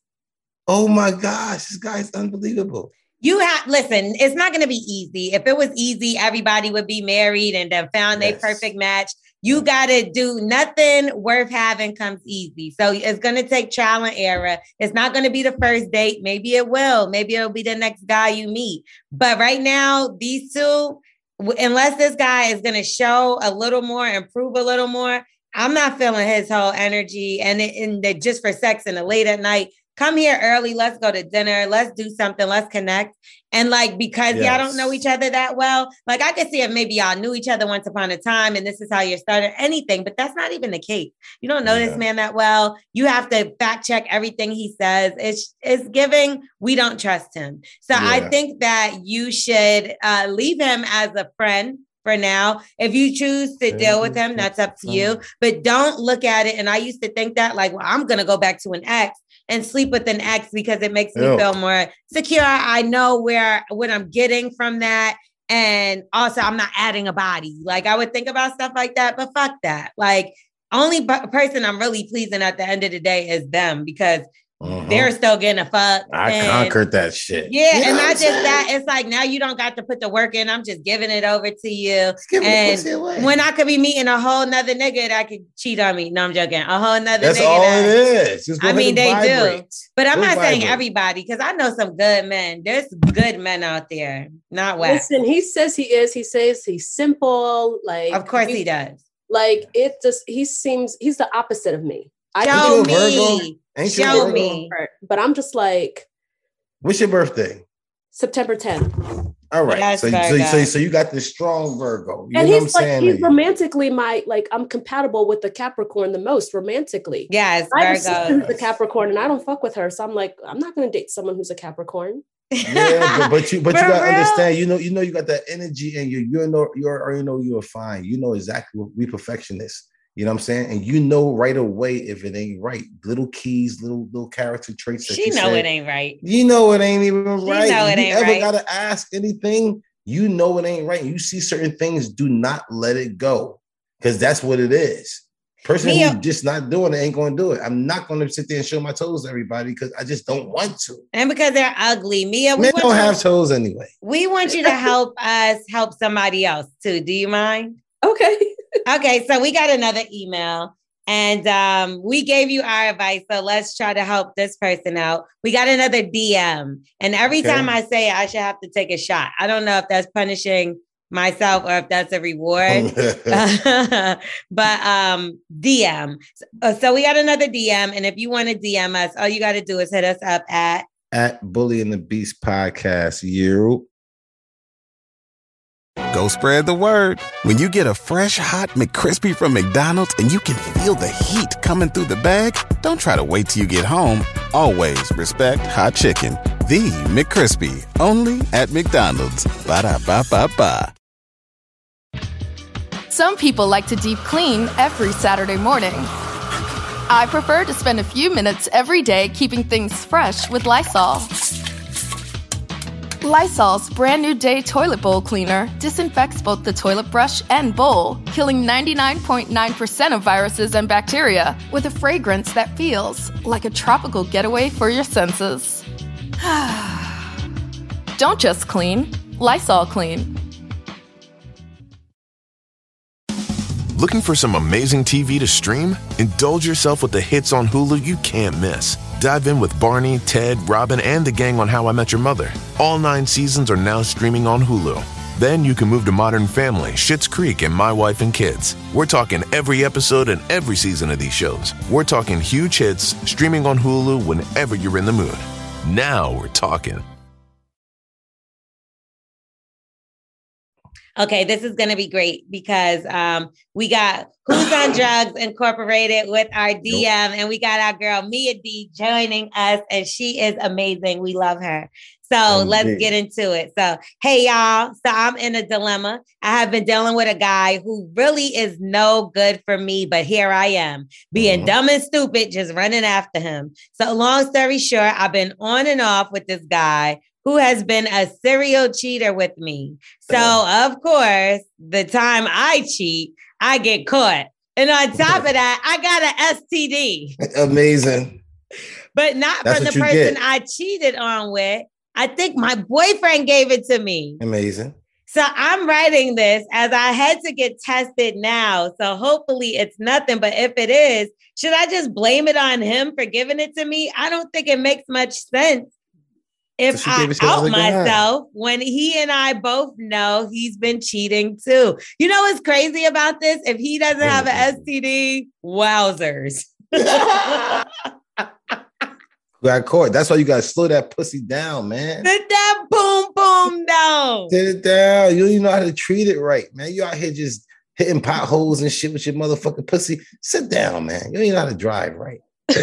Speaker 2: Oh my gosh, this guy's unbelievable.
Speaker 1: You have listen, it's not going to be easy. If it was easy, everybody would be married and then found yes. their perfect match. You got to do nothing worth having comes easy. So it's going to take trial and error. It's not going to be the first date. Maybe it will. Maybe it'll be the next guy you meet. But right now, these two, unless this guy is going to show a little more, improve a little more, I'm not feeling his whole energy. And, it, and just for sex in the late at night, come here early. Let's go to dinner. Let's do something. Let's connect. And like, because yes. y'all don't know each other that well, like I could see if maybe y'all knew each other once upon a time and this is how you're starting anything, but that's not even the case. You don't know yeah. this man that well. You have to fact check everything he says. It's, it's giving, we don't trust him. So yeah. I think that you should uh, leave him as a friend for now. If you choose to deal with him, that's up to you. Mm-hmm. But don't look at it. And I used to think that, like, well, I'm going to go back to an ex and sleep with an ex because it makes me Ew. feel more secure. I know where what I'm getting from that. And also, I'm not adding a body. Like I would think about stuff like that, but fuck that. Like only b- person I'm really pleasing at the end of the day is them because uh-huh. They're still getting a fuck.
Speaker 2: I and, conquered that shit.
Speaker 1: Yeah, you and not just that. It's like now you don't got to put the work in. I'm just giving it over to you. And when I could be meeting a whole nother nigga that could cheat on me. No, I'm joking. A whole nother
Speaker 2: That's
Speaker 1: nigga.
Speaker 2: all
Speaker 1: that,
Speaker 2: it is.
Speaker 1: I mean, they vibrate. do. But I'm not vibrate. saying everybody because I know some good men. There's good men out there. Not whack.
Speaker 3: Listen, he says he is. He says he's simple. Like,
Speaker 1: of course he, he does.
Speaker 3: Like it just. He seems. He's the opposite of me.
Speaker 1: I Show me. Ain't Show me.
Speaker 3: But I'm just like.
Speaker 2: What's your birthday?
Speaker 3: September 10th.
Speaker 2: All right. Yes, so, so, so, so, you got this strong Virgo. You
Speaker 3: and he's like, saying? he's romantically my, like, I'm compatible with the Capricorn the most romantically.
Speaker 1: Yes,
Speaker 3: I have the Capricorn and I don't fuck with her. So I'm like, I'm not going to date someone who's a Capricorn.
Speaker 2: yeah, but, but you but you gotta real? understand, you know, you know, you got that energy and you you know you already know you're fine. You know exactly what we perfectionists. You know what I'm saying? And you know right away if it ain't right. Little keys, little little character traits.
Speaker 1: That she know said, it ain't right.
Speaker 2: You know it ain't even
Speaker 1: she
Speaker 2: right.
Speaker 1: Know it
Speaker 2: you
Speaker 1: ain't
Speaker 2: ever
Speaker 1: right.
Speaker 2: gotta ask anything? You know it ain't right. You see certain things, do not let it go. Because that's what it is. Person Mia, who's uh just not doing it ain't gonna do it. I'm not gonna sit there and show my toes to everybody because I just don't want to.
Speaker 1: And because they're ugly. Mia,
Speaker 2: we don't have toes anyway.
Speaker 1: We want you to help us help somebody else too. Do you mind?
Speaker 3: Okay.
Speaker 1: okay, so we got another email. And um, we gave you our advice. So let's try to help this person out. We got another DM. And every okay. time I say it, I should have to take a shot. I don't know if that's punishing myself or if that's a reward. but um, DM. So, uh, so we got another DM. And if you want to DM us, all you got to do is hit us up at
Speaker 2: at Bully and the Beast podcast. You
Speaker 4: Go spread the word. When you get a fresh hot McCrispy from McDonald's and you can feel the heat coming through the bag, don't try to wait till you get home. Always respect hot chicken. The McCrispy, only at McDonald's. Ba da ba ba ba.
Speaker 5: Some people like to deep clean every Saturday morning. I prefer to spend a few minutes every day keeping things fresh with Lysol. Lysol's brand new day toilet bowl cleaner disinfects both the toilet brush and bowl, killing 99.9% of viruses and bacteria with a fragrance that feels like a tropical getaway for your senses. Don't just clean, Lysol clean.
Speaker 6: Looking for some amazing TV to stream? Indulge yourself with the hits on Hulu you can't miss. Dive in with Barney, Ted, Robin, and the gang on How I Met Your Mother. All nine seasons are now streaming on Hulu. Then you can move to Modern Family, Schitt's Creek, and My Wife and Kids. We're talking every episode and every season of these shows. We're talking huge hits streaming on Hulu whenever you're in the mood. Now we're talking.
Speaker 1: Okay, this is going to be great because um, we got Who's on Drugs Incorporated with our DM, and we got our girl Mia D joining us, and she is amazing. We love her. So let's get into it. So, hey, y'all. So, I'm in a dilemma. I have been dealing with a guy who really is no good for me, but here I am being mm-hmm. dumb and stupid, just running after him. So, long story short, I've been on and off with this guy who has been a serial cheater with me. So, of course, the time I cheat, I get caught. And on top of that, I got an STD.
Speaker 2: Amazing.
Speaker 1: but not
Speaker 2: That's
Speaker 1: from the person
Speaker 2: get.
Speaker 1: I cheated on with. I think my boyfriend gave it to me.
Speaker 2: Amazing.
Speaker 1: So I'm writing this as I had to get tested now. So hopefully it's nothing. But if it is, should I just blame it on him for giving it to me? I don't think it makes much sense if
Speaker 2: So
Speaker 1: I
Speaker 2: gave it to
Speaker 1: out
Speaker 2: guy.
Speaker 1: myself when he and I both know he's been cheating too. You know what's crazy about this? If he doesn't have an STD, wowzers.
Speaker 2: Got caught. That's why you gotta slow that pussy down, man.
Speaker 1: Sit that boom boom down.
Speaker 2: Sit it down. You don't even know how to treat it right, man. You out here just hitting potholes and shit with your motherfucking pussy. Sit down, man. You don't even know how to drive right.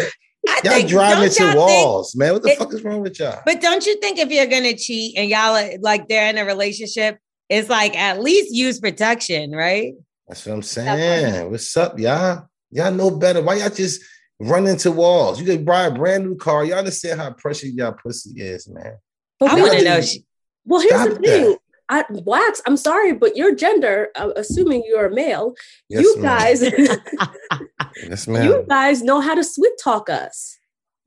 Speaker 1: I
Speaker 2: Y'all
Speaker 1: think-
Speaker 2: driving
Speaker 1: don't
Speaker 2: into
Speaker 1: y'all think-
Speaker 2: walls, man. What the
Speaker 1: it-
Speaker 2: fuck is wrong with y'all?
Speaker 1: But don't you think if you're gonna cheat and y'all are, like they're in a relationship, it's like at least use protection, right?
Speaker 2: That's what I'm saying. What's up, y'all? Y'all know better. Why y'all just run into walls? You could buy a brand new car. Y'all understand how precious y'all pussy is, man.
Speaker 3: But
Speaker 1: I want to know. She,
Speaker 3: Well, here's the thing. I, Wax, I'm sorry, but your gender, uh, assuming you're a male,
Speaker 2: Yes,
Speaker 3: you guys,
Speaker 2: Yes, ma'am.
Speaker 3: you guys know how to sweet talk us.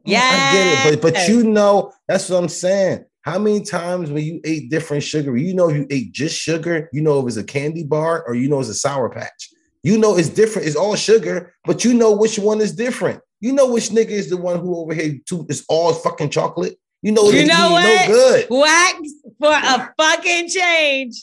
Speaker 1: yeah,
Speaker 2: I get it, but but you know that's what I'm saying. How many times when you ate different sugar, you know you ate just sugar, you know if was a candy bar or you know it's a sour patch. You know it's different. It's all sugar, but you know which one is different. You know which nigga is the one who over here too is all fucking chocolate. You know
Speaker 1: You know what?
Speaker 2: no good.
Speaker 1: wax for a fucking change.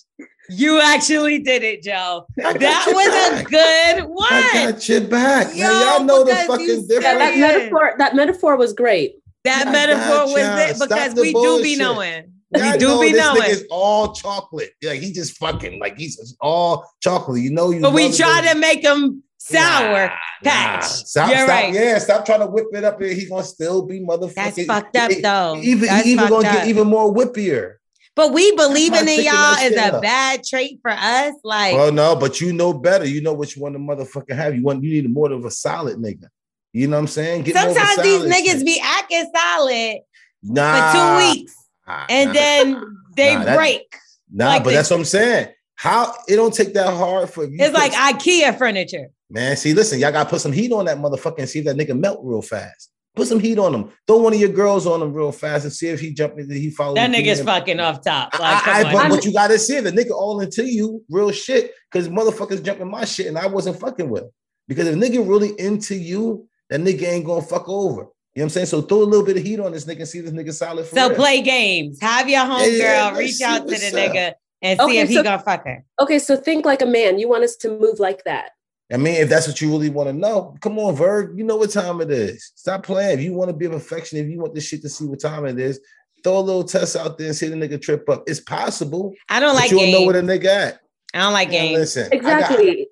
Speaker 1: You actually did it, Joe. That
Speaker 2: your
Speaker 1: was a good one.
Speaker 2: I
Speaker 1: one.
Speaker 2: got your back.
Speaker 1: Yo,
Speaker 2: man. Y'all know the fucking
Speaker 1: said
Speaker 3: Yeah, that metaphor, that metaphor was great.
Speaker 1: That
Speaker 2: I
Speaker 1: metaphor was it because
Speaker 2: the
Speaker 1: we do be knowing.
Speaker 2: Y'all
Speaker 1: we do
Speaker 2: know
Speaker 1: be
Speaker 2: this
Speaker 1: knowing.
Speaker 2: nigga's all chocolate. Like he just fucking like he's just all chocolate. You know you.
Speaker 1: But we try
Speaker 2: it.
Speaker 1: to make him sour
Speaker 2: Nah,
Speaker 1: patch.
Speaker 2: nah. Stop,
Speaker 1: You're
Speaker 2: stop.
Speaker 1: right.
Speaker 2: Yeah, stop trying to whip it up. and He's gonna still be motherfucking.
Speaker 1: That's fucked up,
Speaker 2: He-
Speaker 1: though.
Speaker 2: Even
Speaker 1: That's
Speaker 2: even gonna
Speaker 1: up.
Speaker 2: get even more whippier.
Speaker 1: But we believing in y'all is a
Speaker 2: up.
Speaker 1: bad trait for us. Like,
Speaker 2: Well, no, but you know better. You know which one the motherfucker have. You want you need more of a solid nigga. You know what I'm saying? Get more of
Speaker 1: sometimes these niggas
Speaker 2: shit.
Speaker 1: be acting solid
Speaker 2: nah,
Speaker 1: for two weeks
Speaker 2: nah,
Speaker 1: and
Speaker 2: nah.
Speaker 1: then they
Speaker 2: Nah, that-
Speaker 1: break.
Speaker 2: nah,
Speaker 1: like
Speaker 2: but
Speaker 1: the-
Speaker 2: that's what I'm saying. How it don't take that hard for you.
Speaker 1: It's like IKEA furniture.
Speaker 2: Man, see, listen, y'all gotta put some heat on that motherfucker and see if that nigga melt real fast. Put some heat on him. Throw one of your girls on him real fast and see if he jump into he follows.
Speaker 1: That
Speaker 2: you
Speaker 1: nigga's fucking off top. Like,
Speaker 2: I, I,
Speaker 1: come
Speaker 2: but
Speaker 1: on.
Speaker 2: what you gotta see, the nigga all into you, real shit, because motherfuckers jumping my shit and I wasn't fucking with. him. Because if nigga really into you, that nigga ain't gonna fuck over. You know what I'm saying? So throw a little bit of heat on this nigga and see this nigga solid for
Speaker 1: So
Speaker 2: real.
Speaker 1: play games. Have your homegirl
Speaker 2: Yeah, let's
Speaker 1: reach out to the
Speaker 2: up.
Speaker 1: nigga and see
Speaker 3: Okay,
Speaker 1: if he gonna fuck her.
Speaker 3: Okay, so think like a man. You want us to move like that.
Speaker 2: I mean, if that's what you really want to know, come on, Verg. You know what time it is. Stop playing. If you want to be of affection, if you want this shit to see what time it is, throw a little test out there and see the nigga trip up. It's possible.
Speaker 1: I don't
Speaker 2: But
Speaker 1: like
Speaker 2: you don't know where
Speaker 1: games.
Speaker 2: the nigga at.
Speaker 1: I don't like
Speaker 2: Now,
Speaker 1: games.
Speaker 2: listen, I got-
Speaker 3: Exactly.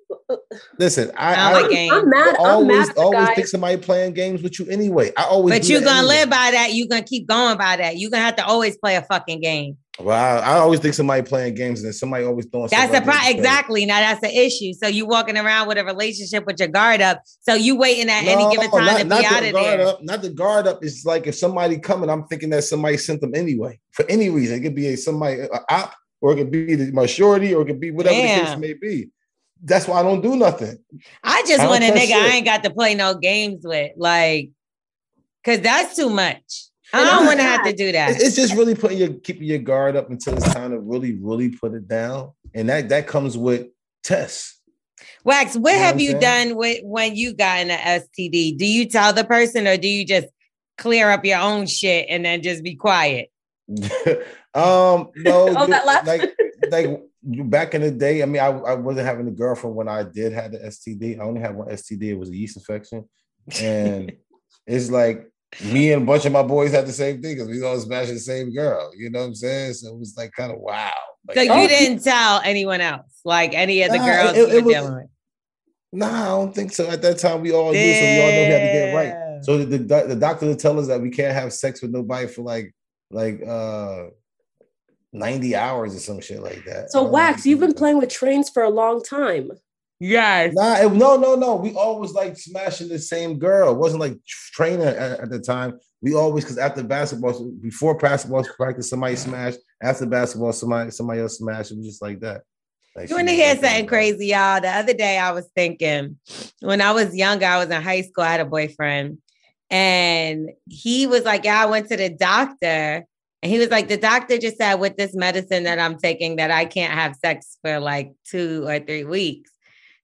Speaker 2: Listen, I,
Speaker 1: I,
Speaker 2: I
Speaker 3: I'm
Speaker 1: games.
Speaker 3: I'm mad. I'm
Speaker 2: always
Speaker 3: mad at
Speaker 2: always think somebody playing games with you anyway. I always.
Speaker 1: But you
Speaker 2: that
Speaker 1: gonna
Speaker 2: anyway.
Speaker 1: live by that. You're gonna keep going by that. You're gonna have to always play a fucking game.
Speaker 2: Well, I, I always think somebody playing games and then somebody always throwing.
Speaker 1: That's
Speaker 2: stuff
Speaker 1: the
Speaker 2: out
Speaker 1: pro-
Speaker 2: there to play.
Speaker 1: exactly. Now that's the issue. So you walking around with a relationship with your guard up. So you waiting at any given time
Speaker 2: not,
Speaker 1: to
Speaker 2: not
Speaker 1: be out
Speaker 2: the
Speaker 1: of
Speaker 2: guard
Speaker 1: there.
Speaker 2: up. Not the guard up. It's like if somebody coming, I'm thinking that somebody sent them anyway for any reason. It could be a, somebody a op, or it could be the, my shorty, or it could be whatever the case may be. That's why I don't do nothing.
Speaker 1: I just
Speaker 2: I
Speaker 1: want a
Speaker 2: trust
Speaker 1: nigga I ain't got to play no games with, like, cause that's too much. I don't want to have to do that.
Speaker 2: It's just really putting your keeping your guard up until it's time to really, really put it down, and that that comes with tests.
Speaker 1: Wax, what
Speaker 2: You know
Speaker 1: have
Speaker 2: what
Speaker 1: you
Speaker 2: I'm
Speaker 1: done with when you got an STD? Do you tell the person or do you just clear up your own shit and then just be quiet?
Speaker 2: um, no,
Speaker 3: Oh, that laugh.
Speaker 2: like like you- back in the day. I mean, I, I wasn't having a girlfriend when I did have the STD. I only had one STD. It was a yeast infection, and it's like me and a bunch of my boys had the same thing because we all smashed the same girl. You know what I'm saying? So it was like kind of wow. Like,
Speaker 1: So
Speaker 2: I-
Speaker 1: you didn't tell anyone else, like any of the
Speaker 2: Nah,
Speaker 1: girls
Speaker 2: it-
Speaker 1: you
Speaker 2: it
Speaker 1: were
Speaker 2: was-
Speaker 1: dealing with.
Speaker 2: Nah, I don't think so. At that time, we all knew, so we all know we had to get it right. So the, the the doctor would tell us that we can't have sex with nobody for like like uh 90 hours or some shit like that.
Speaker 3: So Wax, you've been playing with trains for a long time.
Speaker 1: Yes.
Speaker 2: Nah, it- no, no, no. We always like smashing the same girl. It wasn't like training at, at the time. We always because after basketball, before basketball practice, somebody smashed. After basketball, somebody somebody else smashed. It was just like that. Like,
Speaker 1: You
Speaker 2: she
Speaker 1: want to
Speaker 2: was
Speaker 1: hear something crazy, y'all? The other day I was thinking when I was younger, I was in high school, I had a boyfriend, And he was like, Yeah, I went to the doctor. And he was like, The doctor just said with this medicine that I'm taking that I can't have sex for like two or three weeks.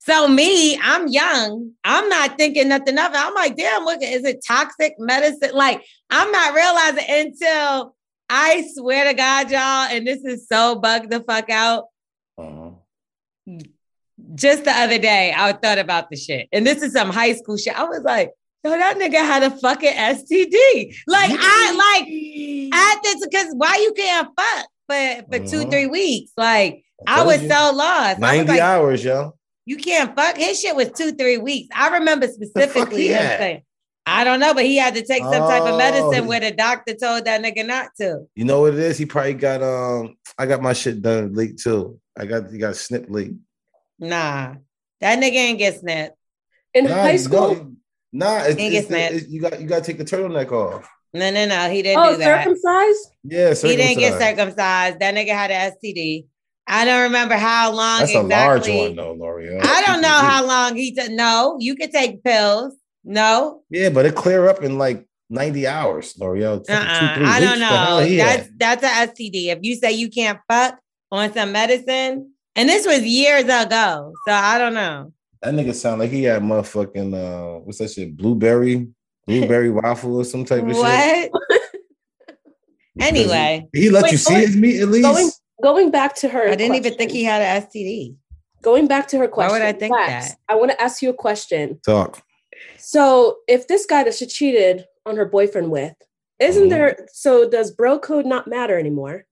Speaker 1: So me, I'm young. I'm not thinking nothing of it. I'm like, damn, look, is it toxic medicine? Like, I'm not realizing until I swear to God, y'all, and this is so bug the fuck out. Uh-huh. Just the other day, I thought about the shit. And this is some high school shit. I was like, yo, that nigga had a fucking STD. Like, I like at this because why you can't fuck for, for uh-huh. two, three weeks? Like, I, I was you. so lost.
Speaker 2: 90
Speaker 1: like,
Speaker 2: hours, yo.
Speaker 1: You can't fuck. His shit was two, three weeks. I remember specifically him saying, I don't know, but he had to take some oh, type of medicine oh. where the doctor told that nigga not to.
Speaker 2: You know what it is? He probably got um. I got my shit done late too. I got he got snipped late.
Speaker 1: Nah, that nigga ain't get snipped
Speaker 3: in nah, high school.
Speaker 2: No, nah, it's, it's, it's, you got you got to take the turtleneck off.
Speaker 1: No, no, no. He didn't oh, do that.
Speaker 3: Circumcised?
Speaker 2: Yeah, circumcised.
Speaker 1: He didn't get circumcised. That nigga had an STD. I don't remember how long That's exactly. a large one, though, Lorel. I don't know how long he took. No, you could take pills. No.
Speaker 2: Yeah, but it clear up in like 90 hours, Lorel.
Speaker 1: Uh-uh. I don't know. That's that's an STD. If you say you can't fuck on some medicine, and this was years ago, so I don't know.
Speaker 2: That nigga sound like he had motherfucking uh what's that shit? Blueberry, blueberry waffle or some type of
Speaker 1: what?
Speaker 2: shit.
Speaker 1: Anyway,
Speaker 2: he, he let Wait, you see his meat at least.
Speaker 3: Going, going back to her,
Speaker 1: I didn't question. even think he had an STD.
Speaker 3: Going back to her question,
Speaker 1: why would I think Wax, that?
Speaker 3: I want to ask you a question.
Speaker 2: Talk.
Speaker 3: So, if this guy that she cheated on her boyfriend with, isn't mm-hmm. there? So, does bro code not matter anymore?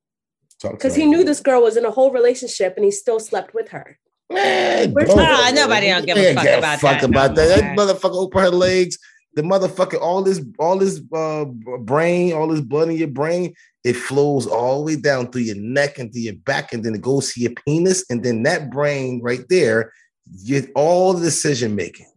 Speaker 3: Because he knew this girl was in a whole relationship and he still slept with her.
Speaker 2: Man,
Speaker 1: bro, nobody don't give a fuck about
Speaker 2: fuck
Speaker 1: that.
Speaker 2: About no that. that motherfucker open her legs. The motherfucker, all this, all this uh, brain, all this blood in your brain, it flows all the way down through your neck and through your back, and then it goes to your penis, and then that brain right there, get all the decision making.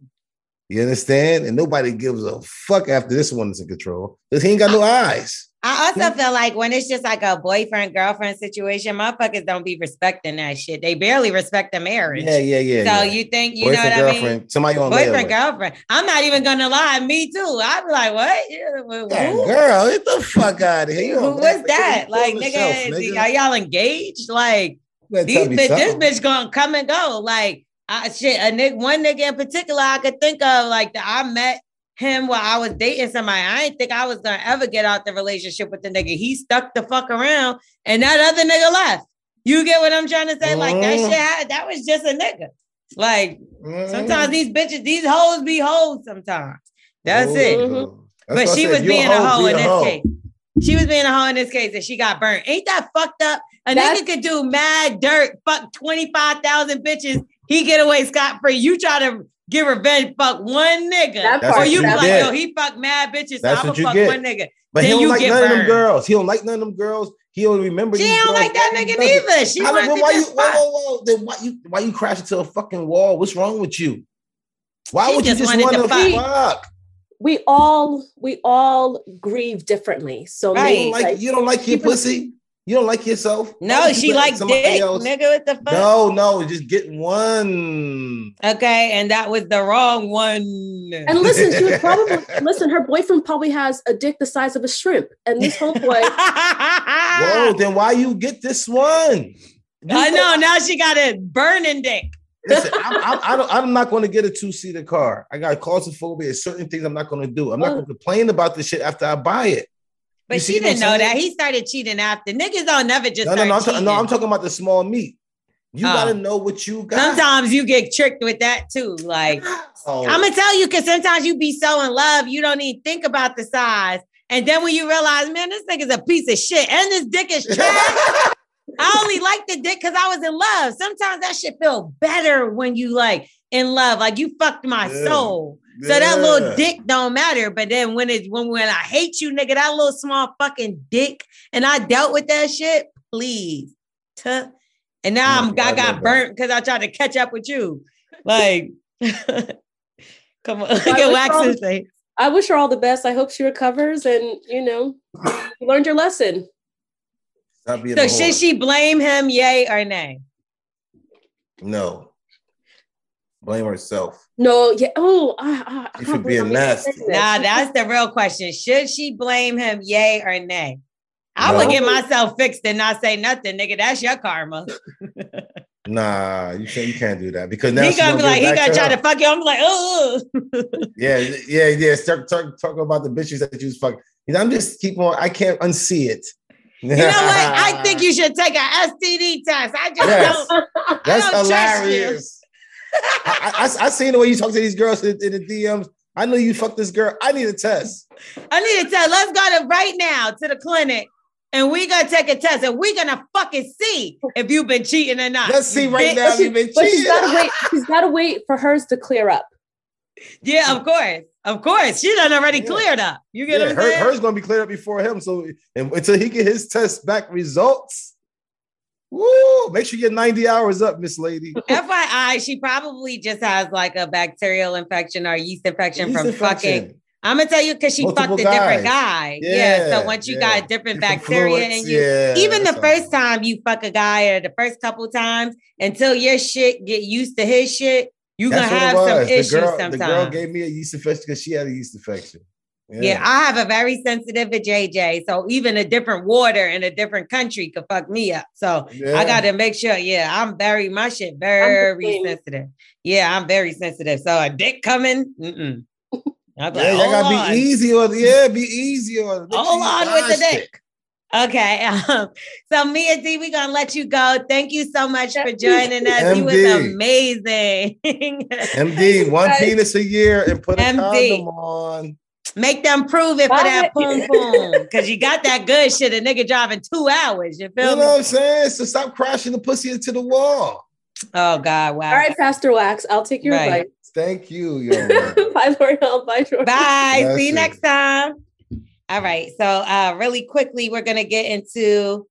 Speaker 2: You understand? And nobody gives a fuck after this one is in control because he ain't got no eyes.
Speaker 1: I also feel like when it's just like a boyfriend girlfriend situation, motherfuckers don't be respecting that shit. They barely respect the marriage.
Speaker 2: Yeah, yeah, yeah.
Speaker 1: So
Speaker 2: yeah.
Speaker 1: you think you boyfriend, know what girlfriend, I mean?
Speaker 2: Somebody on
Speaker 1: boyfriend girlfriend. I'm not even gonna lie. Me too. I'd be like, what?
Speaker 2: That girl, get the fuck out of here.
Speaker 1: Who was that? Like, nigga, nigga, are y'all engaged? Like, these, this bitch gonna come and go. Like, I, shit, a nigga, one nigga in particular I could think of, like that I met him while I was dating somebody. I didn't think I was gonna ever get out the relationship with the nigga. He stuck the fuck around, and that other nigga left. You get what I'm trying to say? Like that mm-hmm. shit, that was just a nigga. Like sometimes mm-hmm. these bitches, these hoes be hoes. Sometimes that's Ooh. it. Mm-hmm. That's but she was being a hoe, in this hoe. case. She was being a hoe in this case, and she got burnt. Ain't that fucked up? A that's- nigga could do mad dirt, fuck twenty five thousand bitches. He get away scot free. You try to get revenge, fuck one nigga. Or you be like, yo, he fuck mad bitches. That's so I'm gonna fuck get. one nigga.
Speaker 2: But then he don't like none burned. of them girls. He don't like none of them girls. He don't remember.
Speaker 1: She don't like that nigga neither. She why you whoa,
Speaker 2: whoa, whoa. Then why you why you crash into a fucking wall? What's wrong with you? Why she would just you just want to fuck? fuck?
Speaker 3: We all we all grieve differently. So
Speaker 2: right. you don't like, like you don't like your pussy. You don't like yourself?
Speaker 1: No, she like dick, else? nigga. What the fuck?
Speaker 2: No, no, just get one.
Speaker 1: Okay, and that was the wrong one.
Speaker 3: And listen, she was probably listen. Her boyfriend probably has a dick the size of a shrimp, and this whole boy.
Speaker 2: Whoa! Then why you get this one?
Speaker 1: You I know. now she got a burning dick.
Speaker 2: Listen, I'm, I'm, I don't, I'm not going to get a two seater car. I got claustrophobia. Certain things I'm not going to do. I'm not oh. going to complain about this shit after I buy it.
Speaker 1: But she didn't know that. He started cheating after. Niggas don't never just no, no,
Speaker 2: no,
Speaker 1: I'm
Speaker 2: ta- no, I'm talking about the small meat. You oh. gotta know what you got.
Speaker 1: Sometimes you get tricked with that too. Like oh. I'm gonna tell you, because sometimes you be so in love, you don't even think about the size. And then when you realize, man, this nigga's a piece of shit, and this dick is trash. I only like the dick because I was in love. Sometimes that shit feel better when you like in love, like you fucked my yeah. soul. So that little dick don't matter. But then when it's when when I hate you, nigga, that little small fucking dick, and I dealt with that shit, please. Tuh. And now I'm I got burnt because I tried to catch up with you. Like, come on, look at Wax's face.
Speaker 3: I wish her all the best. I hope she recovers and you know, you learned your lesson.
Speaker 1: So should she blame him, yay or nay?
Speaker 2: No. Blame herself.
Speaker 3: No, yeah. Oh, I, I, I
Speaker 2: You
Speaker 3: can't
Speaker 2: for being nasty.
Speaker 1: Nah, that's the real question. Should she blame him, yay or nay? I
Speaker 2: No.
Speaker 1: would get myself fixed and not say nothing, nigga. That's your karma.
Speaker 2: Nah, you can't. You can't do that because now
Speaker 1: he
Speaker 2: she
Speaker 1: gonna be like, he
Speaker 2: back
Speaker 1: gonna try to fuck you. I'm like, oh,
Speaker 2: Yeah, yeah, yeah. Start talk, talk about the bitches that you was fucking. You know, I'm just keep on. I can't unsee it.
Speaker 1: you know what? I think you should take a STD test. I just
Speaker 2: Yes.
Speaker 1: don't.
Speaker 2: That's
Speaker 1: I don't trust you.
Speaker 2: hilarious. I, I, I seen the way you talk to these girls in, in the DMs. I know you fucked this girl. I need a test.
Speaker 1: I need a test. Let's go to right now to the clinic, and we gonna take a test, and we gonna fucking see if you've been cheating or not.
Speaker 2: Let's see right now
Speaker 3: But,
Speaker 2: if
Speaker 3: she,
Speaker 2: you've been
Speaker 3: but she's
Speaker 2: cheating.
Speaker 3: gotta wait. She's gotta wait for hers to clear up.
Speaker 1: Yeah, of course, of course. She done already
Speaker 2: Yeah.
Speaker 1: cleared up. You get
Speaker 2: Yeah,
Speaker 1: what I'm
Speaker 2: her,
Speaker 1: saying?
Speaker 2: hers gonna be cleared up before him. So and, until he get his test back results, woo, make sure you get 90 hours up, Miss Lady.
Speaker 1: FYI, she probably just has like a bacterial infection or yeast infection
Speaker 2: Yeast
Speaker 1: from fucking. I'm gonna tell you because she
Speaker 2: Multiple
Speaker 1: fucked a different guy. Yeah.
Speaker 2: Yeah,
Speaker 1: So once you
Speaker 2: yeah.
Speaker 1: got different,
Speaker 2: Different
Speaker 1: bacteria in you,
Speaker 2: yeah,
Speaker 1: even the first time you fuck a guy or the first couple times, until your shit get used to his shit, you
Speaker 2: That's
Speaker 1: gonna have some
Speaker 2: was.
Speaker 1: issues
Speaker 2: the girl,
Speaker 1: sometimes.
Speaker 2: The girl gave me a yeast infection because she had a yeast infection.
Speaker 1: Yeah. I have a very sensitive to JJ. So even a different water in a different country could fuck me up. So
Speaker 2: Yeah.
Speaker 1: I gotta make sure, yeah, I'm very my shit very sensitive. Yeah, I'm very sensitive. So a dick coming, mm-mm. I'm like,
Speaker 2: Yeah, y'all gotta
Speaker 1: on.
Speaker 2: be easy on yeah, be easy on. make
Speaker 1: Hold on with the dick.
Speaker 2: it.
Speaker 1: Okay. Um, so Mia D, we're gonna let you go. Thank you so much for joining us. He was amazing.
Speaker 2: MD, one penis a year and put a
Speaker 1: MD.
Speaker 2: condom on.
Speaker 1: Make them prove it for that boom boom. Cause you got that good shit. A nigga driving two hours. You
Speaker 2: You
Speaker 1: feel
Speaker 2: know
Speaker 1: me?
Speaker 2: what I'm saying? So stop crashing the pussy into the wall.
Speaker 1: Oh God, wow.
Speaker 3: All right, Pastor Wax, I'll take your
Speaker 1: Right.
Speaker 3: advice.
Speaker 2: Thank you.
Speaker 3: Bye, Lorel. Bye, Jordan.
Speaker 1: Bye.
Speaker 2: That's
Speaker 1: See you
Speaker 2: it.
Speaker 1: next time. All right. So uh really quickly, we're gonna get into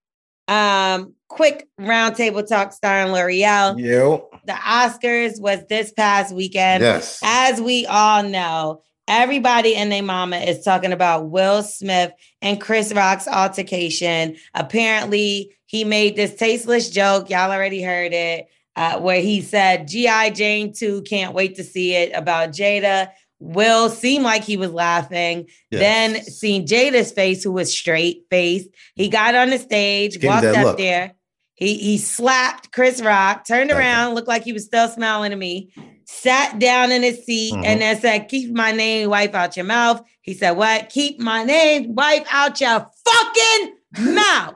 Speaker 1: um quick roundtable talk starring Lorel.
Speaker 2: Yo.
Speaker 1: The Oscars was this past weekend.
Speaker 2: Yes.
Speaker 1: As we all know, everybody and their mama is talking about Will Smith and Chris Rock's altercation. Apparently, he made this tasteless joke. Y'all already heard it, uh, where he said, G.I. Jane 2, can't wait to see it about Jada. Will seemed like he was laughing. Then
Speaker 2: Yes.
Speaker 1: seen Jada's face, who was straight faced. He got on the stage,
Speaker 2: him
Speaker 1: walked up
Speaker 2: look.
Speaker 1: there. He he slapped Chris Rock, turned
Speaker 2: Okay.
Speaker 1: around, looked like he was still smiling to me, sat down in his seat,
Speaker 2: Mhm.
Speaker 1: and then said, "Keep my name wife out your mouth." He said, "What? Keep my name wife out your fucking mouth."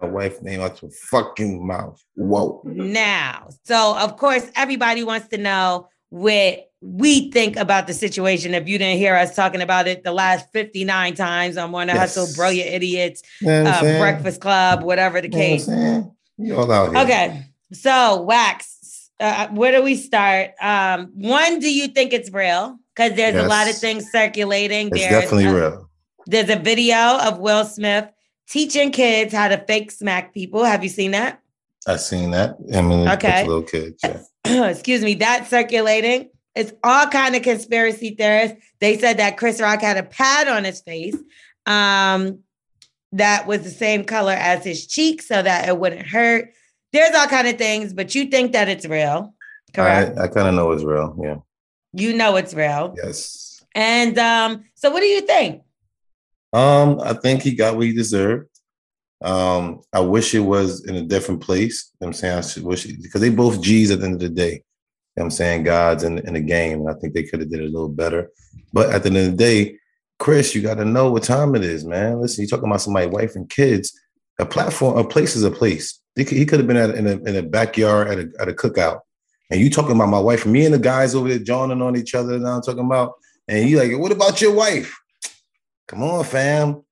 Speaker 2: My wife name out your fucking mouth. Whoa.
Speaker 1: now. So, of course, everybody wants to know what we think about the situation. If you didn't hear us talking about it the last 59 times on Morning
Speaker 2: Yes.
Speaker 1: Hustle, Brilliant Idiots,
Speaker 2: You know
Speaker 1: uh. Breakfast Club, whatever the
Speaker 2: You know what I'm
Speaker 1: case.
Speaker 2: saying? You all out here.
Speaker 1: Okay. So, Wax, uh, where do we start? Um, one, do you think it's real? Because there's a lot of things circulating.
Speaker 2: It's
Speaker 1: There's,
Speaker 2: definitely
Speaker 1: uh,
Speaker 2: real.
Speaker 1: There's a video of Will Smith teaching kids how to fake smack people. Have you seen that?
Speaker 2: I've seen that. I mean,
Speaker 1: Okay.
Speaker 2: okay. little kids. Yeah.
Speaker 1: excuse me, that's circulating. It's all kind of conspiracy theorists. They said that Chris Rock had a pad on his face um, that was the same color as his cheek so that it wouldn't hurt. There's all kind of things, but you think that it's real, correct?
Speaker 2: I, I kind of know it's real. Yeah.
Speaker 1: You know it's real.
Speaker 2: Yes.
Speaker 1: And um, so what do you think?
Speaker 2: Um, I think he got what he deserved. Um, I wish it was in a different place. You know I'm saying I should wish it because they both G's at the end of the day. You know I'm saying God's in, in the game. And I think they could have did it a little better. But at the end of the day, Chris, you got to know what time it is, man. Listen, you're talking about somebody, wife and kids. A platform, a place is a place. He could, have been at, in, a, in a backyard at a, at a cookout. And you talking about my wife, me and the guys over there joining on each other now I'm talking about, and you like, what about your wife? Come on, fam.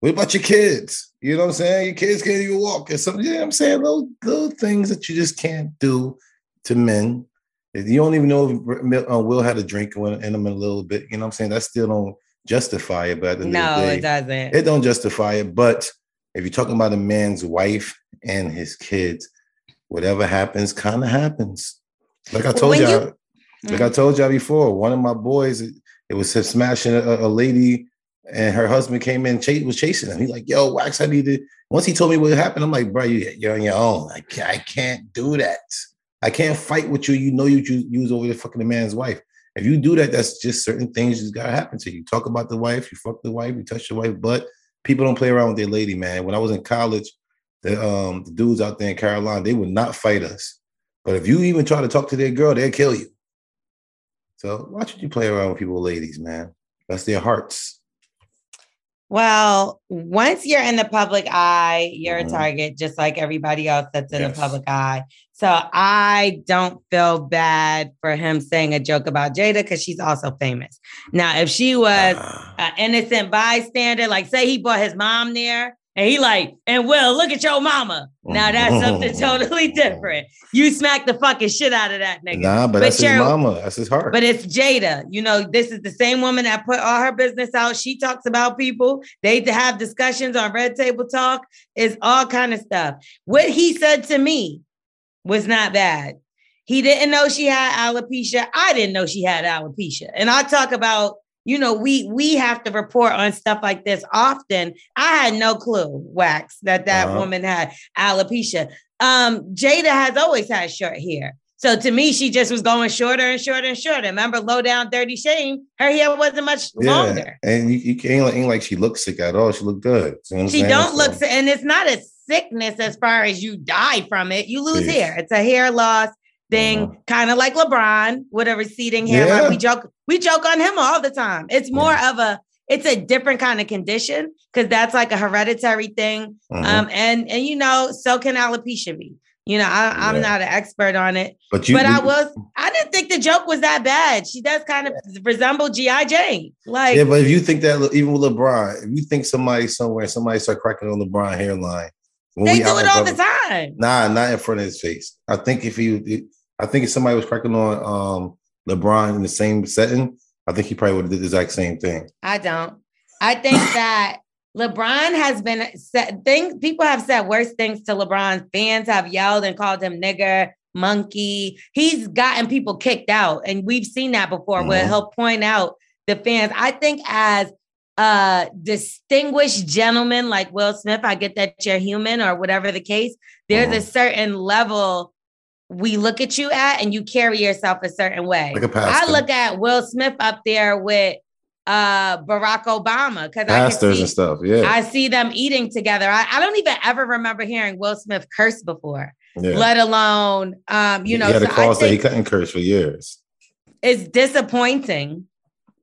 Speaker 2: What about your kids? You know what I'm saying? Your kids can't even walk. And something. You know what I'm saying? Little, little things that you just can't do to men. You don't even know if uh, Will had a drink in him a little bit. You know what I'm saying? That still don't justify it. But at the end of
Speaker 1: No,
Speaker 2: day,
Speaker 1: it doesn't.
Speaker 2: it don't justify it. But if you're talking about a man's wife and his kids, whatever happens, kind of happens. Like I told y'all,
Speaker 1: you-
Speaker 2: like I mm. told y'all before, one of my boys, it, it was smashing a, a lady, and her husband came in, ch- was chasing him. He's like, "Yo, Wax, I need to." Once he told me what happened, I'm like, "Bro, you, you're on your own. I can't, I can't do that." I can't fight with you. You know you you, you was over there fucking a man's wife. If you do that, that's just certain things just gotta happen to you. Talk about the wife, you fuck the wife, you touch the wife, but people don't play around with their lady, man. When I was in college, the um the dudes out there in Carolina, they would not fight us. But if you even try to talk to their girl, they'll kill you. So why should you play around with people, ladies, man? That's their hearts.
Speaker 1: Well, once you're in the public eye, you're
Speaker 2: Mhm.
Speaker 1: a target just like everybody else that's in
Speaker 2: Yes.
Speaker 1: the public eye. So I don't feel bad for him saying a joke about Jada because she's also famous. Now, if she was
Speaker 2: Ah.
Speaker 1: an innocent bystander, like say he brought his mom there and he like, and Will, look at your mama. Now that's something totally different. You smack the fucking shit out of that nigga.
Speaker 2: Nah, but,
Speaker 1: But
Speaker 2: that's his mama. That's his heart.
Speaker 1: But it's Jada. You know, this is the same woman that put all her business out. She talks about people. They have discussions on Red Table Talk. It's all kind of stuff. What he said to me was not bad. He didn't know she had alopecia. I didn't know she had alopecia. And I talk about, you know, we we have to report on stuff like this often. I had no clue, Wax, that that
Speaker 2: Uh-huh.
Speaker 1: woman had alopecia. Um, Jada has always had short hair. So to me, she just was going shorter and shorter and shorter. Remember, low down, dirty shame. Her hair wasn't much longer.
Speaker 2: And you, you can't like, ain't like she looks sick at all. She looked good. You know
Speaker 1: She
Speaker 2: saying?
Speaker 1: don't look,
Speaker 2: So-
Speaker 1: si- and it's not a sickness as far as you die from it. You lose
Speaker 2: Jeez.
Speaker 1: hair. It's a hair loss thing,
Speaker 2: Uh-huh.
Speaker 1: kind of like LeBron with a receding hair.
Speaker 2: Yeah.
Speaker 1: We joke, we joke on him all the time. It's more of a, it's a different kind of condition because that's like a hereditary thing.
Speaker 2: Mhm.
Speaker 1: Um, and and you know, so can alopecia be. You know, I, I'm
Speaker 2: Yeah.
Speaker 1: not an expert on it,
Speaker 2: but you,
Speaker 1: but I was. I didn't think the joke was that bad. She does kind of resemble GI Jane. Like
Speaker 2: Yeah, but if you think that even with LeBron, if you think somebody somewhere, somebody start cracking on LeBron hairline, when
Speaker 1: they do it all the time.
Speaker 2: Nah, not in front of his face. I think if he, I think if somebody was cracking on um LeBron in the same setting, I think he probably would have did the exact same thing.
Speaker 1: I don't. I think that LeBron has been said things people have said worse things to LeBron. Fans have yelled and called him nigger, monkey. He's gotten people kicked out. And we've seen that before where
Speaker 2: Mhm.
Speaker 1: he'll point out the fans. I think as a distinguished gentleman like Will Smith, I get that you're human or whatever the case. There's a
Speaker 2: Mhm.
Speaker 1: certain level we look at you at and you carry yourself a certain way.
Speaker 2: Like a
Speaker 1: I
Speaker 2: pastor.
Speaker 1: look at Will Smith up there with uh Barack Obama because I see,
Speaker 2: and stuff. Yeah.
Speaker 1: I see them eating together. I, I don't even ever remember hearing Will Smith curse before,
Speaker 2: yeah.
Speaker 1: let alone um, you know,
Speaker 2: he had
Speaker 1: so
Speaker 2: a that he couldn't curse for years.
Speaker 1: it's disappointing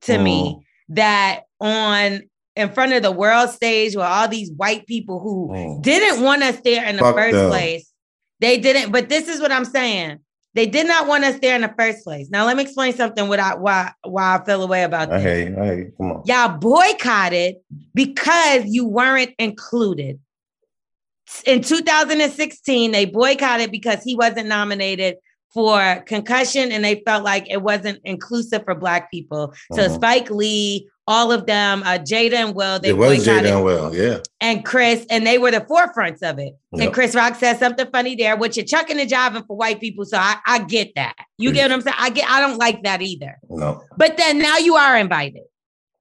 Speaker 1: to
Speaker 2: Mm.
Speaker 1: me that on in front of the world stage with all these white people who
Speaker 2: Mm.
Speaker 1: didn't want us there in the
Speaker 2: Fuck
Speaker 1: first
Speaker 2: them.
Speaker 1: place. They didn't, but this is what I'm saying. They did not want us there in the first place. Now let me explain something what I, why why I feel away about this.
Speaker 2: hear you. I hear you. Come on.
Speaker 1: Y'all boycotted because you weren't included. In 2016, they boycotted because he wasn't nominated for concussion and they felt like it wasn't inclusive for black people. So
Speaker 2: Mhm.
Speaker 1: Spike Lee, all of them, uh, Jada and Will, they
Speaker 2: it was Jada well. Yeah.
Speaker 1: and Chris, and they were the forefronts of it. And Chris Rock said something funny there, which you're chucking and jiving for white people. So I, I get that. You get what I'm saying? I get I don't like that either.
Speaker 2: No.
Speaker 1: But then now you are invited.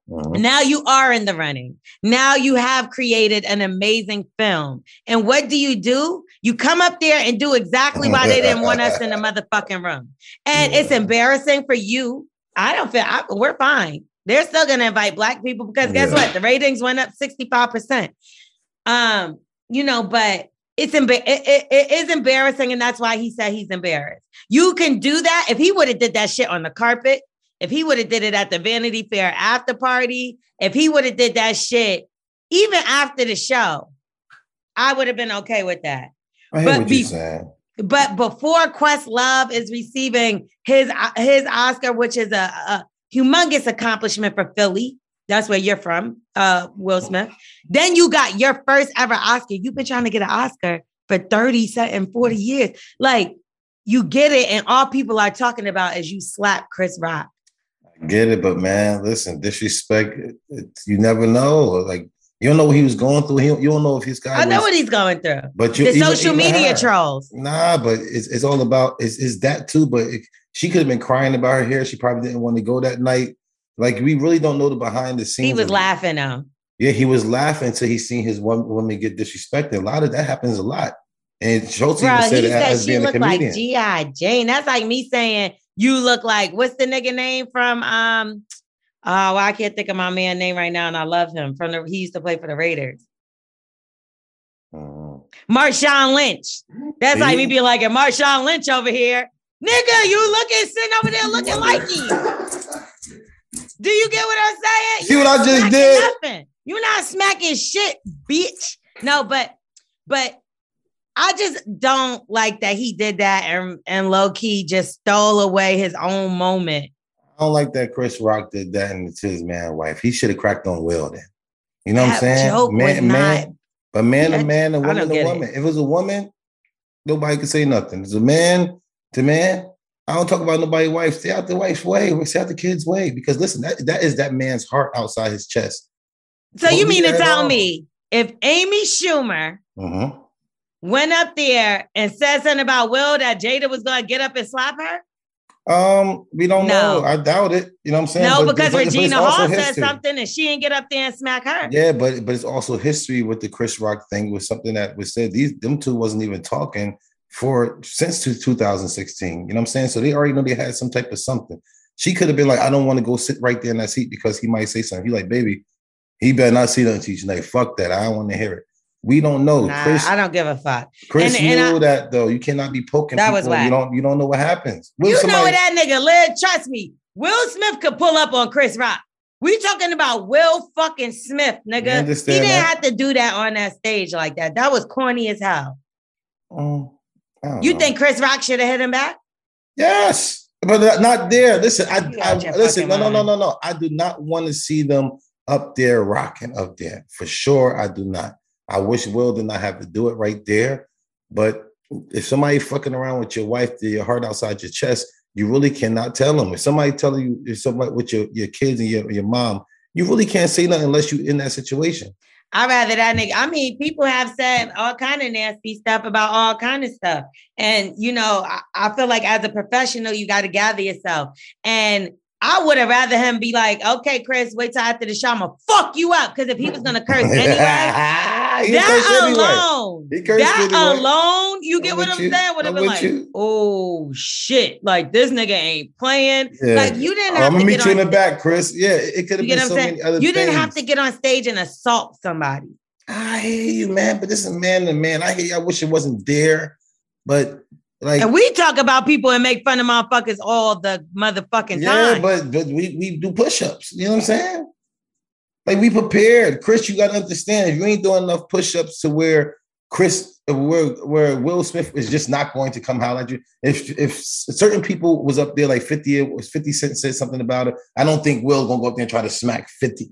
Speaker 2: Mhm.
Speaker 1: Now you are in the running. Now you have created an amazing film. And what do you do? You come up there and do exactly why they didn't want us in the motherfucking room. And it's embarrassing for you. I don't feel I, we're fine. They're still going to invite black people because guess
Speaker 2: Yeah.
Speaker 1: what? The ratings went up 65%. Um, you know, but it's it, it- it is embarrassing and that's why he said he's embarrassed. You can do that if he would have did that shit on the carpet, if he would have did it at the Vanity Fair after party, if he would have did that shit even after the show, I would have been okay with that.
Speaker 2: I hear
Speaker 1: But
Speaker 2: what
Speaker 1: be-
Speaker 2: you're saying.
Speaker 1: But before Questlove is receiving his his Oscar, which is a, a humongous accomplishment for Philly, that's where you're from, uh, Will Smith. Then you got your first ever Oscar. You've been trying to get an Oscar for 30 and 40 years. Like you get it, and all people are talking about is you slap Chris Rock.
Speaker 2: I get it, but man, listen, disrespect. you never know. Like you don't know what he was going through. He, you don't know if he's got.
Speaker 1: I know what he's going through.
Speaker 2: But you
Speaker 1: The
Speaker 2: even-
Speaker 1: social
Speaker 2: even
Speaker 1: media
Speaker 2: her.
Speaker 1: trolls.
Speaker 2: Nah, but it's, it's all about it's, it's that too. But it, she could have been crying about her hair. She probably didn't want to go that night. Like we really don't know the behind the scenes.
Speaker 1: He was laughing though.
Speaker 2: Yeah, he was laughing until he seen his one woman get disrespected. A lot of that happens a lot And Schulz
Speaker 1: Bro,
Speaker 2: even
Speaker 1: he
Speaker 2: said it
Speaker 1: said
Speaker 2: as
Speaker 1: she
Speaker 2: being a
Speaker 1: looked like. G.I. Jane. That's like me saying you look like what's the nigga name from um oh well, I can't think of my man name right now, and I love him from the he used to play for the Raiders.
Speaker 2: Mhm.
Speaker 1: Marshawn Lynch. That's like me
Speaker 2: See?
Speaker 1: being like a Marshawn Lynch over here. Nigga, you looking sitting over there looking like you. Do you get what I'm saying?
Speaker 2: See what I just did?
Speaker 1: Nothing. You're not smacking shit, bitch. No, but but I just don't like that he did that and and low key just stole away his own moment.
Speaker 2: I don't like that Chris Rock did that and to his man wife. He should have cracked on Will then. You know what I'm saying?
Speaker 1: joke was not-
Speaker 2: but man
Speaker 1: Yeah,
Speaker 2: to man, a woman to
Speaker 1: get it.
Speaker 2: woman. If it was a woman, nobody could say nothing. It's a man to man. I don't talk about nobody's wife. Stay out the wife's way. Stay out the kid's way. Because listen, that, that is that man's heart outside his chest.
Speaker 1: So
Speaker 2: Don't
Speaker 1: you mean to tell me if Amy Schumer
Speaker 2: Mhm.
Speaker 1: went up there and said something about Will that Jada was gonna get up and slap her?
Speaker 2: Um, we don't
Speaker 1: No.
Speaker 2: know. I doubt it. You know what I'm saying?
Speaker 1: No,
Speaker 2: But-
Speaker 1: because
Speaker 2: but- but
Speaker 1: Regina
Speaker 2: also
Speaker 1: Hall said something and she didn't get up there and smack her.
Speaker 2: Yeah, but but it's also history with the Chris Rock thing was something that was said. These them two wasn't even talking for since two- 2016. You know what I'm saying? So they already know they had some type of something. She could have been like, I don't want to go sit right there in that seat because he might say something. He like, baby, he better not see nothing to you tonight. Fuck that. I don't want to hear it. We don't know.
Speaker 1: Nah,
Speaker 2: Chris,
Speaker 1: I don't give a fuck.
Speaker 2: Chris
Speaker 1: and- and
Speaker 2: knew
Speaker 1: I-
Speaker 2: that though. You cannot be poking.
Speaker 1: That was
Speaker 2: people.
Speaker 1: whack.
Speaker 2: You don't. You don't know what happens. Will
Speaker 1: You know
Speaker 2: somebody-
Speaker 1: where that nigga live? Trust me. Will Smith could pull up on Chris Rock. We talking about Will fucking Smith, nigga. He didn't
Speaker 2: that.
Speaker 1: have to do that on that stage like that. That was corny as hell.
Speaker 2: Don't
Speaker 1: You
Speaker 2: know.
Speaker 1: think Chris Rock should have hit him back?
Speaker 2: Yes, but not- there. Listen, I, I listen. No, no, no, no, no. I do not want to see them up there rocking up there for sure. I do not. I wish Will did not have to do it right there. But if somebody fucking around with your wife, your heart outside your chest, you really cannot tell them. If somebody tell you, if somebody with your your kids and your your mom, you really can't say nothing unless you're in that situation.
Speaker 1: I'd rather that nigga. I mean, people have said all kind of nasty stuff about all kind of stuff. And you know, I, I feel like as a professional, you got to gather yourself. And I would have rather him be like, okay, Chris, wait till after the show. I'm gonna fuck you up. Because if he was gonna curse anyway, that
Speaker 2: anyway.
Speaker 1: alone,
Speaker 2: He cursed
Speaker 1: that
Speaker 2: anyway.
Speaker 1: alone, you
Speaker 2: I'm
Speaker 1: get what
Speaker 2: with
Speaker 1: I'm
Speaker 2: you.
Speaker 1: saying? Would have been like,
Speaker 2: you.
Speaker 1: oh shit, like this nigga ain't playing.
Speaker 2: Yeah.
Speaker 1: Like you didn't
Speaker 2: I'm
Speaker 1: have
Speaker 2: gonna
Speaker 1: to
Speaker 2: meet
Speaker 1: get
Speaker 2: you
Speaker 1: on
Speaker 2: in the back, Chris. Yeah, it could have been so many other
Speaker 1: You didn't have to get on stage and assault somebody.
Speaker 2: I hear you, man, but this is man to man. I hear you. I wish it wasn't there, but like,
Speaker 1: And we talk about people and make fun of motherfuckers all the motherfucking
Speaker 2: yeah,
Speaker 1: time.
Speaker 2: but but we we do push-ups. You know what I'm saying? Like we prepared, Chris. You got to understand if you ain't doing enough push-ups to where Chris, where where Will Smith is just not going to come holler at you. If if certain people was up there like 50 was 50 Cent said something about it, I don't think Will gonna go up there and try to smack 50.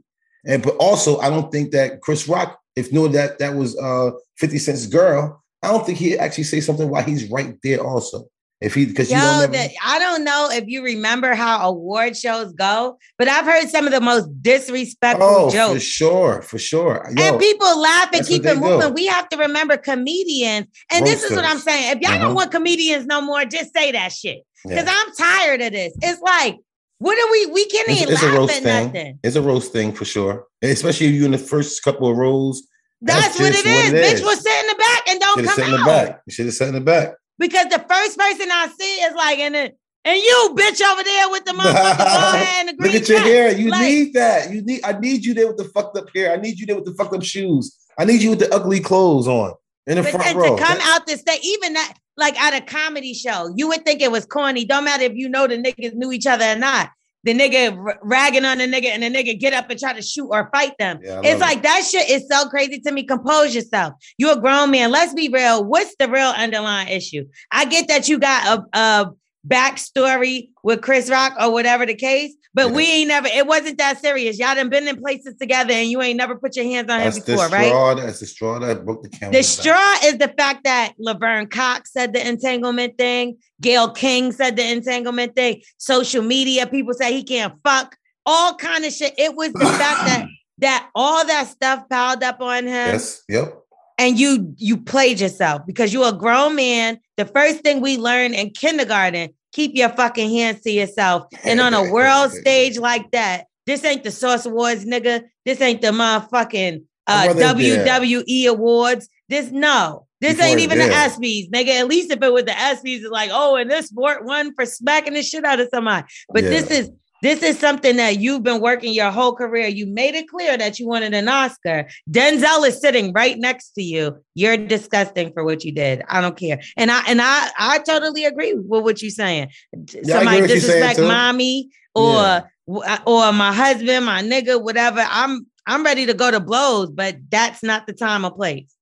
Speaker 2: And but also I don't think that Chris Rock, if knew that that was uh 50 Cent's girl, I don't think he'd actually say something while he's right there also. If he because you don't never,
Speaker 1: that I don't know if you remember how award shows go, but I've heard some of the most disrespectful jokes.
Speaker 2: oh for sure, for sure. Yo,
Speaker 1: and people laugh and keep it moving.
Speaker 2: do.
Speaker 1: We have to remember comedians. And this is what I'm saying. If y'all
Speaker 2: Mhm.
Speaker 1: don't want comedians no more, just say that shit. Because
Speaker 2: yeah.
Speaker 1: I'm tired of this. It's like, what are we? We can't
Speaker 2: It's,
Speaker 1: even
Speaker 2: it's a
Speaker 1: laugh
Speaker 2: roast
Speaker 1: at
Speaker 2: thing.
Speaker 1: nothing.
Speaker 2: It's a roast thing for sure. Especially if you in the first couple of rows.
Speaker 1: That's,
Speaker 2: That's
Speaker 1: what it is. Bitch
Speaker 2: is.
Speaker 1: will sit in the back and don't
Speaker 2: Should have
Speaker 1: come
Speaker 2: sat in
Speaker 1: out.
Speaker 2: the back. You should have sat in the back.
Speaker 1: Because the first person I see is like, and then, and you bitch over there with the motherfucking and the green
Speaker 2: Look at your hair. You
Speaker 1: Like-
Speaker 2: need that. You need. I need you there with the fucked up hair. I need you there with the fucked up shoes. I need you with the ugly clothes on in the
Speaker 1: But
Speaker 2: front
Speaker 1: then
Speaker 2: row.
Speaker 1: to come
Speaker 2: That-
Speaker 1: out to say, even that, like at a comedy show, you would think it was corny. Don't matter if you know the niggas knew each other or not. The nigga ragging on the nigga and the nigga get up and try to shoot or fight them.
Speaker 2: Yeah,
Speaker 1: it's like
Speaker 2: it.
Speaker 1: that shit is so crazy to me. Compose yourself. You're a grown man. Let's be real. What's the real underlying issue? I get that you got a, a backstory with Chris Rock or whatever the case, but
Speaker 2: Yeah.
Speaker 1: we ain't never, it wasn't that serious. Y'all done been in places together and you ain't never put your hands on
Speaker 2: That's
Speaker 1: him before, right?
Speaker 2: straw. That's the straw that broke the camel.
Speaker 1: The straw is the fact that Laverne Cox said the entanglement thing. Gayle King said the entanglement thing. Social media people say he can't fuck. All kind of shit. It was the fact that that all that stuff piled up on him,
Speaker 2: Yes. Yep.
Speaker 1: and you you played yourself because you're a grown man. The first thing we learned in kindergarten: keep your fucking hands to yourself. And on a world stage like that, this ain't the Source Awards, nigga. This ain't the motherfucking uh. WWE Awards. This no. This
Speaker 2: Before
Speaker 1: ain't even the. ESPYs, nigga. At least if it was the ESPYs, it's like, oh, and this sport won for smacking the shit out of somebody. But this is this is something that you've been working your whole career. You made it clear that you wanted an Oscar. Denzel is sitting right next to you. You're disgusting for what you did. I don't care. And I and I I totally agree with what you're saying.
Speaker 2: Yeah,
Speaker 1: Somebody
Speaker 2: get saying,
Speaker 1: disrespect mommy or
Speaker 2: Yeah.
Speaker 1: Uh, or my husband, my nigga, whatever. I'm I'm ready to go to blows, but that's not the time or place.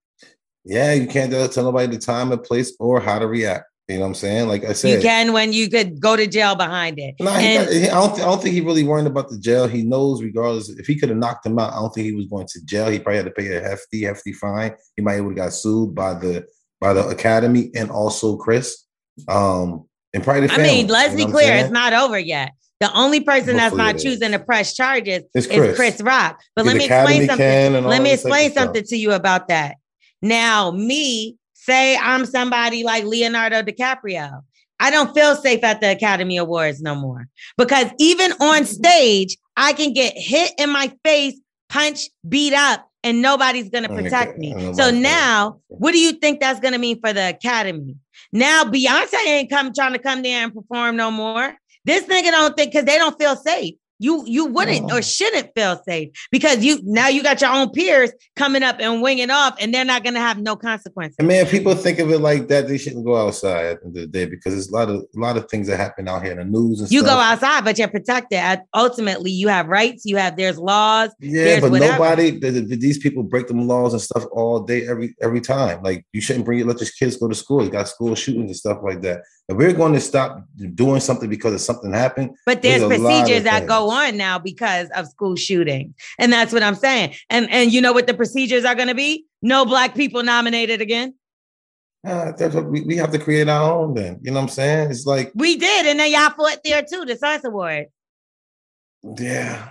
Speaker 2: Yeah, you can't tell tell nobody the time and place or how to react. You know what I'm saying? Like I said,
Speaker 1: You can when you could go to jail behind it.
Speaker 2: No, he
Speaker 1: And-
Speaker 2: I don't. I don't think he really worried about the jail. He knows, regardless, if he could have knocked him out, I don't think he was going to jail. He probably had to pay a hefty, hefty fine. He might have got sued by the by the academy and also Chris. Um, and probably the
Speaker 1: I mean, let's be clear, it's not over yet. The only person that's not choosing to press charges
Speaker 2: It's
Speaker 1: is
Speaker 2: Chris.
Speaker 1: Chris Rock. But let me explain something.
Speaker 2: can and all
Speaker 1: Let me
Speaker 2: this type of
Speaker 1: explain something to you about that. Now, me, say I'm somebody like Leonardo DiCaprio. I don't feel safe at the Academy Awards no more because even on stage, I can get hit in my face, punch, beat up, and nobody's going to protect me. So now, what do you think that's going to mean for the Academy? Now, Beyonce ain't come trying to come there and perform no more. This nigga don't think because they don't feel safe. You you wouldn't
Speaker 2: No.
Speaker 1: or oh. shouldn't feel safe because you now you got your own peers coming up and winging off, and they're not gonna have no consequences.
Speaker 2: And man, people think of it like that. They shouldn't go outside at the end of the day because there's a lot of a lot of things that happen out here in the news and
Speaker 1: You
Speaker 2: stuff.
Speaker 1: go outside, but you're protected. Ultimately, you have rights. You have there's laws.
Speaker 2: Yeah,
Speaker 1: There's
Speaker 2: but
Speaker 1: whatever.
Speaker 2: nobody. th- th- These people break them laws and stuff all day, every every time. Like you shouldn't bring your let your kids go to school. You got school shootings and stuff like that. If we're going to stop doing something because of something happened,
Speaker 1: But there's
Speaker 2: There's
Speaker 1: procedures that go on now because of school shooting, and that's what I'm saying. And and you know what the procedures are going to be? No black people nominated again.
Speaker 2: uh, that's what we, we have to create our own. Then you know what I'm saying? It's like
Speaker 1: We did, and then y'all fought there too. The Science Award.
Speaker 2: yeah,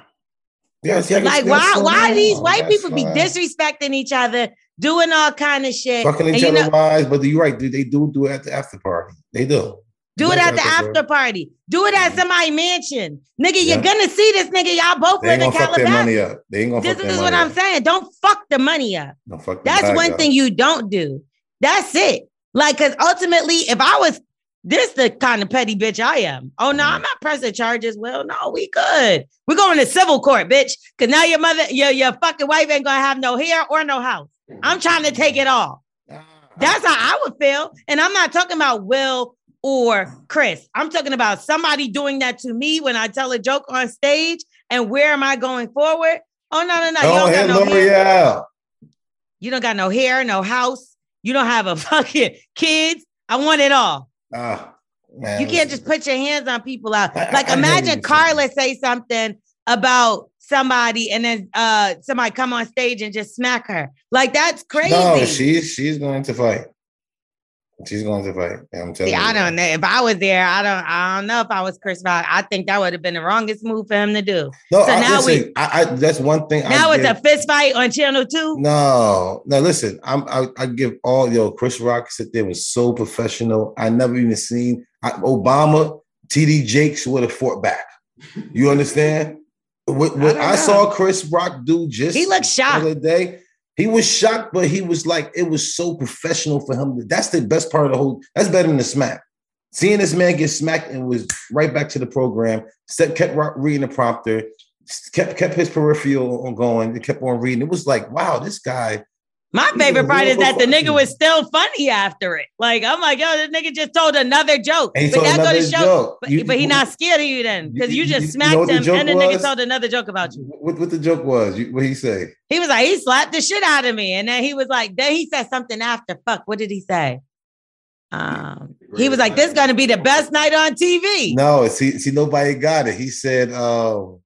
Speaker 2: yes, yeah.
Speaker 1: Like why why these white people be disrespecting each other, doing all kind of shit?
Speaker 2: fucking each
Speaker 1: you know-
Speaker 2: wives? But you're right. They do do it at the after party. They do.
Speaker 1: Do it at the
Speaker 2: after
Speaker 1: party. Do it at mm-hmm. somebody's mansion. Nigga,
Speaker 2: Yeah.
Speaker 1: you're gonna see this nigga. Y'all both live in Calabasas.
Speaker 2: They ain't gonna
Speaker 1: This is what I'm saying. Don't fuck the money up.
Speaker 2: Don't fuck
Speaker 1: That's one
Speaker 2: up.
Speaker 1: thing you don't do. That's it. Like, cause ultimately, if I was this the kind of petty bitch I am. Oh no, mm-hmm. I'm not pressing charges. Well, no, we good. We're going to civil court, bitch. Cause now your mother, your, your fucking wife ain't gonna have no hair or no house. I'm trying to take it all. That's how I would feel. And I'm not talking about Will or Chris. I'm talking about somebody doing that to me when I tell a joke on stage. And where am I going forward? Oh no, no, no. You
Speaker 2: Oh,
Speaker 1: don't got no hair. You don't got no hair, no house. You don't have a fucking kids. I want it all.
Speaker 2: Ah, man,
Speaker 1: You can't just put your hands on people out. Like imagine Carla say something about somebody and then uh somebody come on stage and just smack her. Like that's crazy.
Speaker 2: No, she's she's going to fight. She's going to fight. I'm telling
Speaker 1: See,
Speaker 2: you.
Speaker 1: I don't know. If I was there, I don't I don't know if I was Chris Rock. I think that would have been the wrongest move for him to do.
Speaker 2: No,
Speaker 1: So
Speaker 2: I,
Speaker 1: now we-
Speaker 2: I, I that's one thing.
Speaker 1: Now
Speaker 2: I
Speaker 1: it's a fist fight on channel two.
Speaker 2: No, no, listen, I'm I, I give all yo, Chris Rock sit there was so professional. I never even seen I, Obama, TD Jakes would have fought back. You understand? What, what
Speaker 1: don't
Speaker 2: I, saw Chris Rock do just
Speaker 1: He looked shocked.
Speaker 2: the other day. He was shocked, but he was like, it was so professional for him. That's the best part of the whole. That's better than the smack. Seeing this man get smacked and was right back to the program. Step kept reading the prompter, kept kept his peripheral on going. He kept on reading. It was like, wow, this guy.
Speaker 1: My favorite part is that the nigga was still funny after it. Like I'm like, yo, this nigga just told another joke.
Speaker 2: And
Speaker 1: but
Speaker 2: told
Speaker 1: that go to show,
Speaker 2: joke.
Speaker 1: but,
Speaker 2: You-
Speaker 1: but he
Speaker 2: you-
Speaker 1: not scared of you then because you,
Speaker 2: you-
Speaker 1: just smacked him and the nigga told another joke about you.
Speaker 2: What, what the joke was? What he say?
Speaker 1: He was like, he slapped the shit out of me, and then he was like, then he said something after. Fuck, what did he say? Um, he was like, this is gonna be the best night on TV.
Speaker 2: No, see, see, nobody got it. He said, um,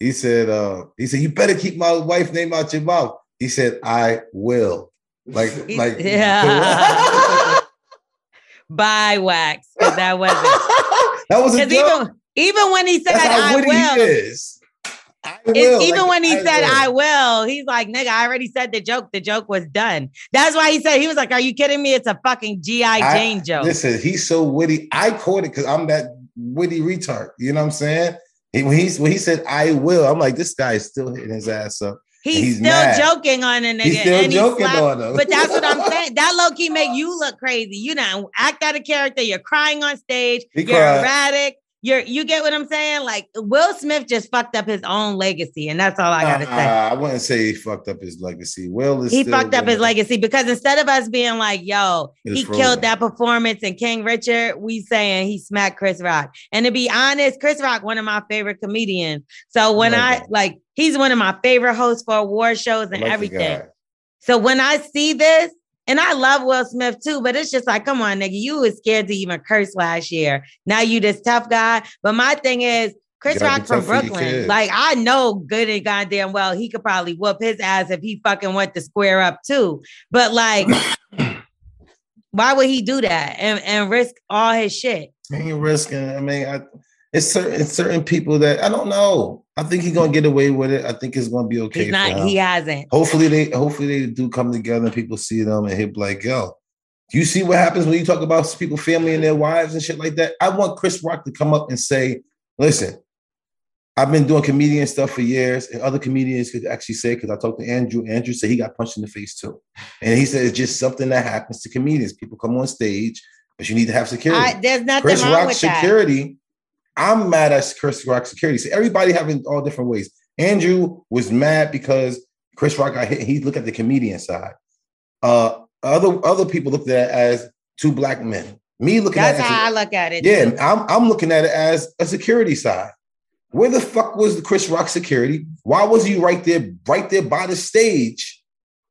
Speaker 2: he said, uh, he said, you better keep my wife's name out your mouth. He said, I will. Like,
Speaker 1: He-
Speaker 2: like,
Speaker 1: yeah. Bye, wax, that wasn't.
Speaker 2: that was a joke.
Speaker 1: even even when he said I will,
Speaker 2: he is. I will.
Speaker 1: even
Speaker 2: like,
Speaker 1: when he said
Speaker 2: will.
Speaker 1: I will, he's like, nigga, I already said the joke. The joke was done. That's why he said he was like, Are you kidding me? It's a fucking G.I.
Speaker 2: I-
Speaker 1: Jane joke.
Speaker 2: Listen, he's so witty. I caught it because I'm that witty retard. You know what I'm saying? He- when he's when he said I will, I'm like, this guy is still hitting his ass up.
Speaker 1: He's,
Speaker 2: he's
Speaker 1: still
Speaker 2: mad.
Speaker 1: joking on a nigga.
Speaker 2: He's still joking
Speaker 1: slapped-
Speaker 2: on him.
Speaker 1: But that's what I'm saying. That low key make you look crazy. You know, act out a character. You're crying on stage.
Speaker 2: He
Speaker 1: you're
Speaker 2: cried.
Speaker 1: erratic. You're you get what I'm saying? Like Will Smith just fucked up his own legacy, and that's all I gotta
Speaker 2: Uh,
Speaker 1: say.
Speaker 2: I wouldn't say he fucked up his legacy. Will is
Speaker 1: He fucked up his legacy because instead of us being like, yo, he
Speaker 2: frozen.
Speaker 1: killed that performance and King Richard, we saying he smacked Chris Rock. And to be honest, Chris Rock, one of my favorite comedians. So when I like, he's one of my favorite hosts for award shows and
Speaker 2: like
Speaker 1: everything. So when I see this, and I love Will Smith too, but it's just like, come on, nigga, you was scared to even curse last year. Now you this tough guy. But my thing is, Chris Rock from
Speaker 2: tough for your
Speaker 1: Brooklyn. Like I know good and goddamn well he could probably whoop his ass if he fucking went to square up too. But like, why would he do that and, and risk all his shit?
Speaker 2: I risking. I mean, I, it's certain it's certain people that I don't know. I think he's gonna get away with it. I think it's gonna be okay.
Speaker 1: He's not, he hasn't.
Speaker 2: hopefully they hopefully they do come together and people see them and be like, yo, you see what happens when you talk about people, family, and their wives and shit like that. I want Chris Rock to come up and say, listen, I've been doing comedian stuff for years, and other comedians could actually say, because I talked to Andrew. Andrew said he got punched in the face too. And he said it's just something that happens to comedians. People come on stage, but you need to have security.
Speaker 1: I, there's nothing
Speaker 2: Chris
Speaker 1: wrong
Speaker 2: Rock
Speaker 1: with that.
Speaker 2: I'm mad at Chris Rock security. So everybody having all different ways. Andrew was mad because Chris Rock got hit. He looked at the comedian side. Uh, other other people looked at it as two black men. Me looking
Speaker 1: That's
Speaker 2: at it
Speaker 1: how
Speaker 2: a-
Speaker 1: I look at it.
Speaker 2: yeah. I'm I'm looking at it as a security side. Where the fuck was the Chris Rock security? Why was he right there, right there by the stage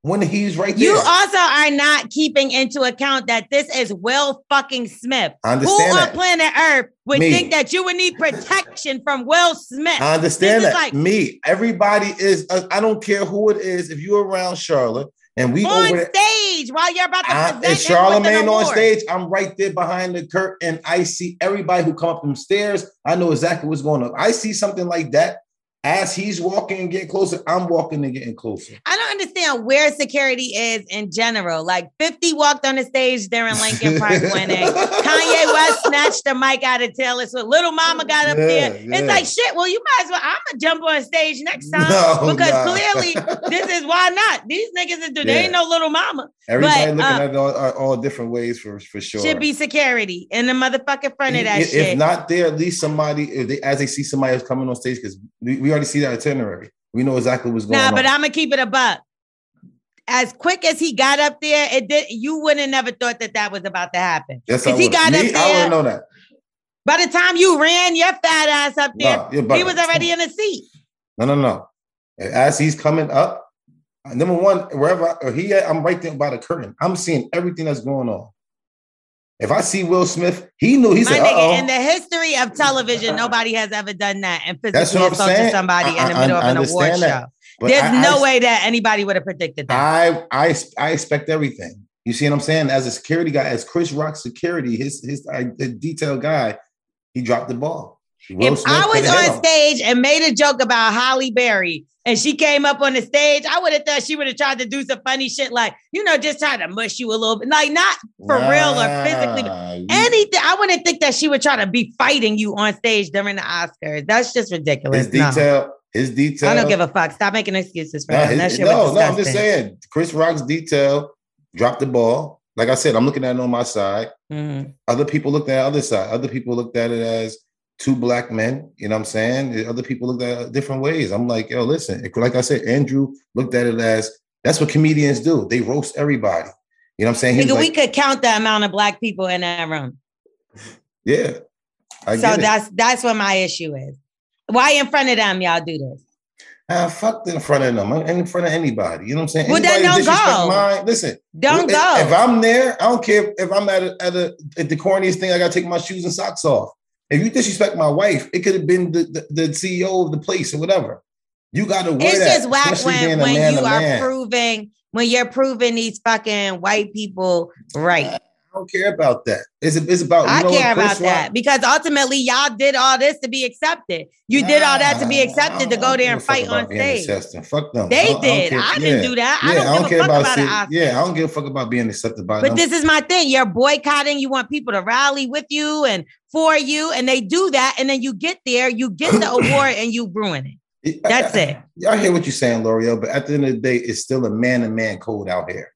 Speaker 2: when he's right there?
Speaker 1: You also are not keeping into account that this is Will fucking Smith.
Speaker 2: I
Speaker 1: Who
Speaker 2: understand
Speaker 1: on planet Earth would
Speaker 2: Me.
Speaker 1: think that you would need protection from Will Smith?
Speaker 2: I understand
Speaker 1: This is
Speaker 2: that.
Speaker 1: like-
Speaker 2: Me, everybody is. uh, I don't care who it is. If you're around Charlotte and we
Speaker 1: on
Speaker 2: over there,
Speaker 1: stage while you're about to
Speaker 2: I,
Speaker 1: present
Speaker 2: if
Speaker 1: him with
Speaker 2: Charlemagne on stage, I'm right there behind the curtain. I see everybody who come up them stairs. I know exactly what's going on. I see something like that. As he's walking and getting closer, I'm walking and getting closer.
Speaker 1: I don't understand where security is in general. Like 50 walked on the stage during Linkin Park winning. Kanye West snatched the mic out of Taylor Swift. Lil Mama got up
Speaker 2: Yeah,
Speaker 1: there.
Speaker 2: yeah.
Speaker 1: It's like shit. Well, you might as well. I'm gonna jump on stage next time
Speaker 2: No,
Speaker 1: because
Speaker 2: nah.
Speaker 1: clearly this is why not. These niggas is do. They ain't no lil mama.
Speaker 2: Everybody
Speaker 1: But,
Speaker 2: looking
Speaker 1: uh,
Speaker 2: at it all, all- different ways for for sure.
Speaker 1: Should be security in the motherfucking front of that
Speaker 2: if,
Speaker 1: shit.
Speaker 2: if not there, at least somebody, if they, as they see somebody else coming on stage, because we, we already see that itinerary. We know exactly what's going
Speaker 1: Nah,
Speaker 2: on.
Speaker 1: but I'm gonna keep it a buck. As quick as he got up there, it did. You wouldn't have never thought that that was about to happen.
Speaker 2: Yes, I
Speaker 1: he got
Speaker 2: Me,
Speaker 1: up
Speaker 2: I
Speaker 1: there.
Speaker 2: wouldn't know that.
Speaker 1: By the time you ran your fat ass up there, he was already in the seat.
Speaker 2: No, no, no. As he's coming up, number one, wherever I, he at, I'm right there by the curtain. I'm seeing everything that's going on. If I see Will Smith, he knew. He
Speaker 1: My
Speaker 2: said,
Speaker 1: nigga,
Speaker 2: "Uh-oh."
Speaker 1: in the history of television, nobody has ever done that and physically assaulted
Speaker 2: saying.
Speaker 1: somebody
Speaker 2: I-
Speaker 1: in the middle
Speaker 2: I
Speaker 1: of an award
Speaker 2: that.
Speaker 1: show.
Speaker 2: But
Speaker 1: There's
Speaker 2: I-
Speaker 1: no
Speaker 2: I-
Speaker 1: way that anybody would have predicted that.
Speaker 2: I I I expect everything. You see what I'm saying? As a security guy, as Chris Rock security, his his uh, the detailed guy, he dropped the ball. Will
Speaker 1: if
Speaker 2: Smith
Speaker 1: I was on stage and made a joke about Halle Berry and she came up on the stage, I would have thought she would have tried to do some funny shit like, you know, just try to mush you a little bit. Like, not for real or physically. Anything. I wouldn't think that she would try to be fighting you on stage during the Oscars. That's just ridiculous.
Speaker 2: his
Speaker 1: No.
Speaker 2: detail, his detail.
Speaker 1: I don't give a fuck. Stop making excuses for
Speaker 2: Nah,
Speaker 1: him. That shit
Speaker 2: no, no, I'm just saying. Chris Rock's detail dropped the ball. Like I said, I'm looking at it on my side.
Speaker 1: Mhm.
Speaker 2: Other people looked at the other side. Other people looked at it as two black men. You know what I'm saying? Other people looked at it different ways. I'm like, yo, listen. Like I said, Andrew looked at it as that's what comedians do. They roast everybody. You know what I'm saying?
Speaker 1: Nigga, we could count the amount of black people in that room.
Speaker 2: yeah. I
Speaker 1: so that's that's what my issue is. Why in front of them y'all do this?
Speaker 2: Ah, fuck in front of them, and in front of anybody. You know what I'm saying?
Speaker 1: Well, then
Speaker 2: Anybody
Speaker 1: don't go.
Speaker 2: Mine, listen,
Speaker 1: Don't
Speaker 2: if,
Speaker 1: go.
Speaker 2: If I'm there, I don't care if I'm at a, at, a, at the corniest thing. I gotta take my shoes and socks off. If you disrespect my wife, it could have been the, the, the CEO of the place or whatever. You gotta wear
Speaker 1: it's
Speaker 2: that.
Speaker 1: just whack when, when you are
Speaker 2: man.
Speaker 1: proving when you're proving these fucking white people right.
Speaker 2: I don't care about that. It's, it's about.
Speaker 1: I care about that
Speaker 2: Rock-
Speaker 1: because ultimately y'all did all this to be accepted. You did all that to be accepted to go there and fight on stage.
Speaker 2: Fuck them.
Speaker 1: They
Speaker 2: I don't- I don't
Speaker 1: did.
Speaker 2: care-
Speaker 1: I didn't do that. I don't give a fuck about
Speaker 2: it. Yeah, I don't give a fuck about being accepted by
Speaker 1: But
Speaker 2: them.
Speaker 1: this is my thing. You're boycotting. You want people to rally with you and for you, and they do that. And then you get there, you get the award, and you ruin it. That's it.
Speaker 2: I, I hear what you're saying, Lorel, but at the end of the day, it's still a man to man code out here.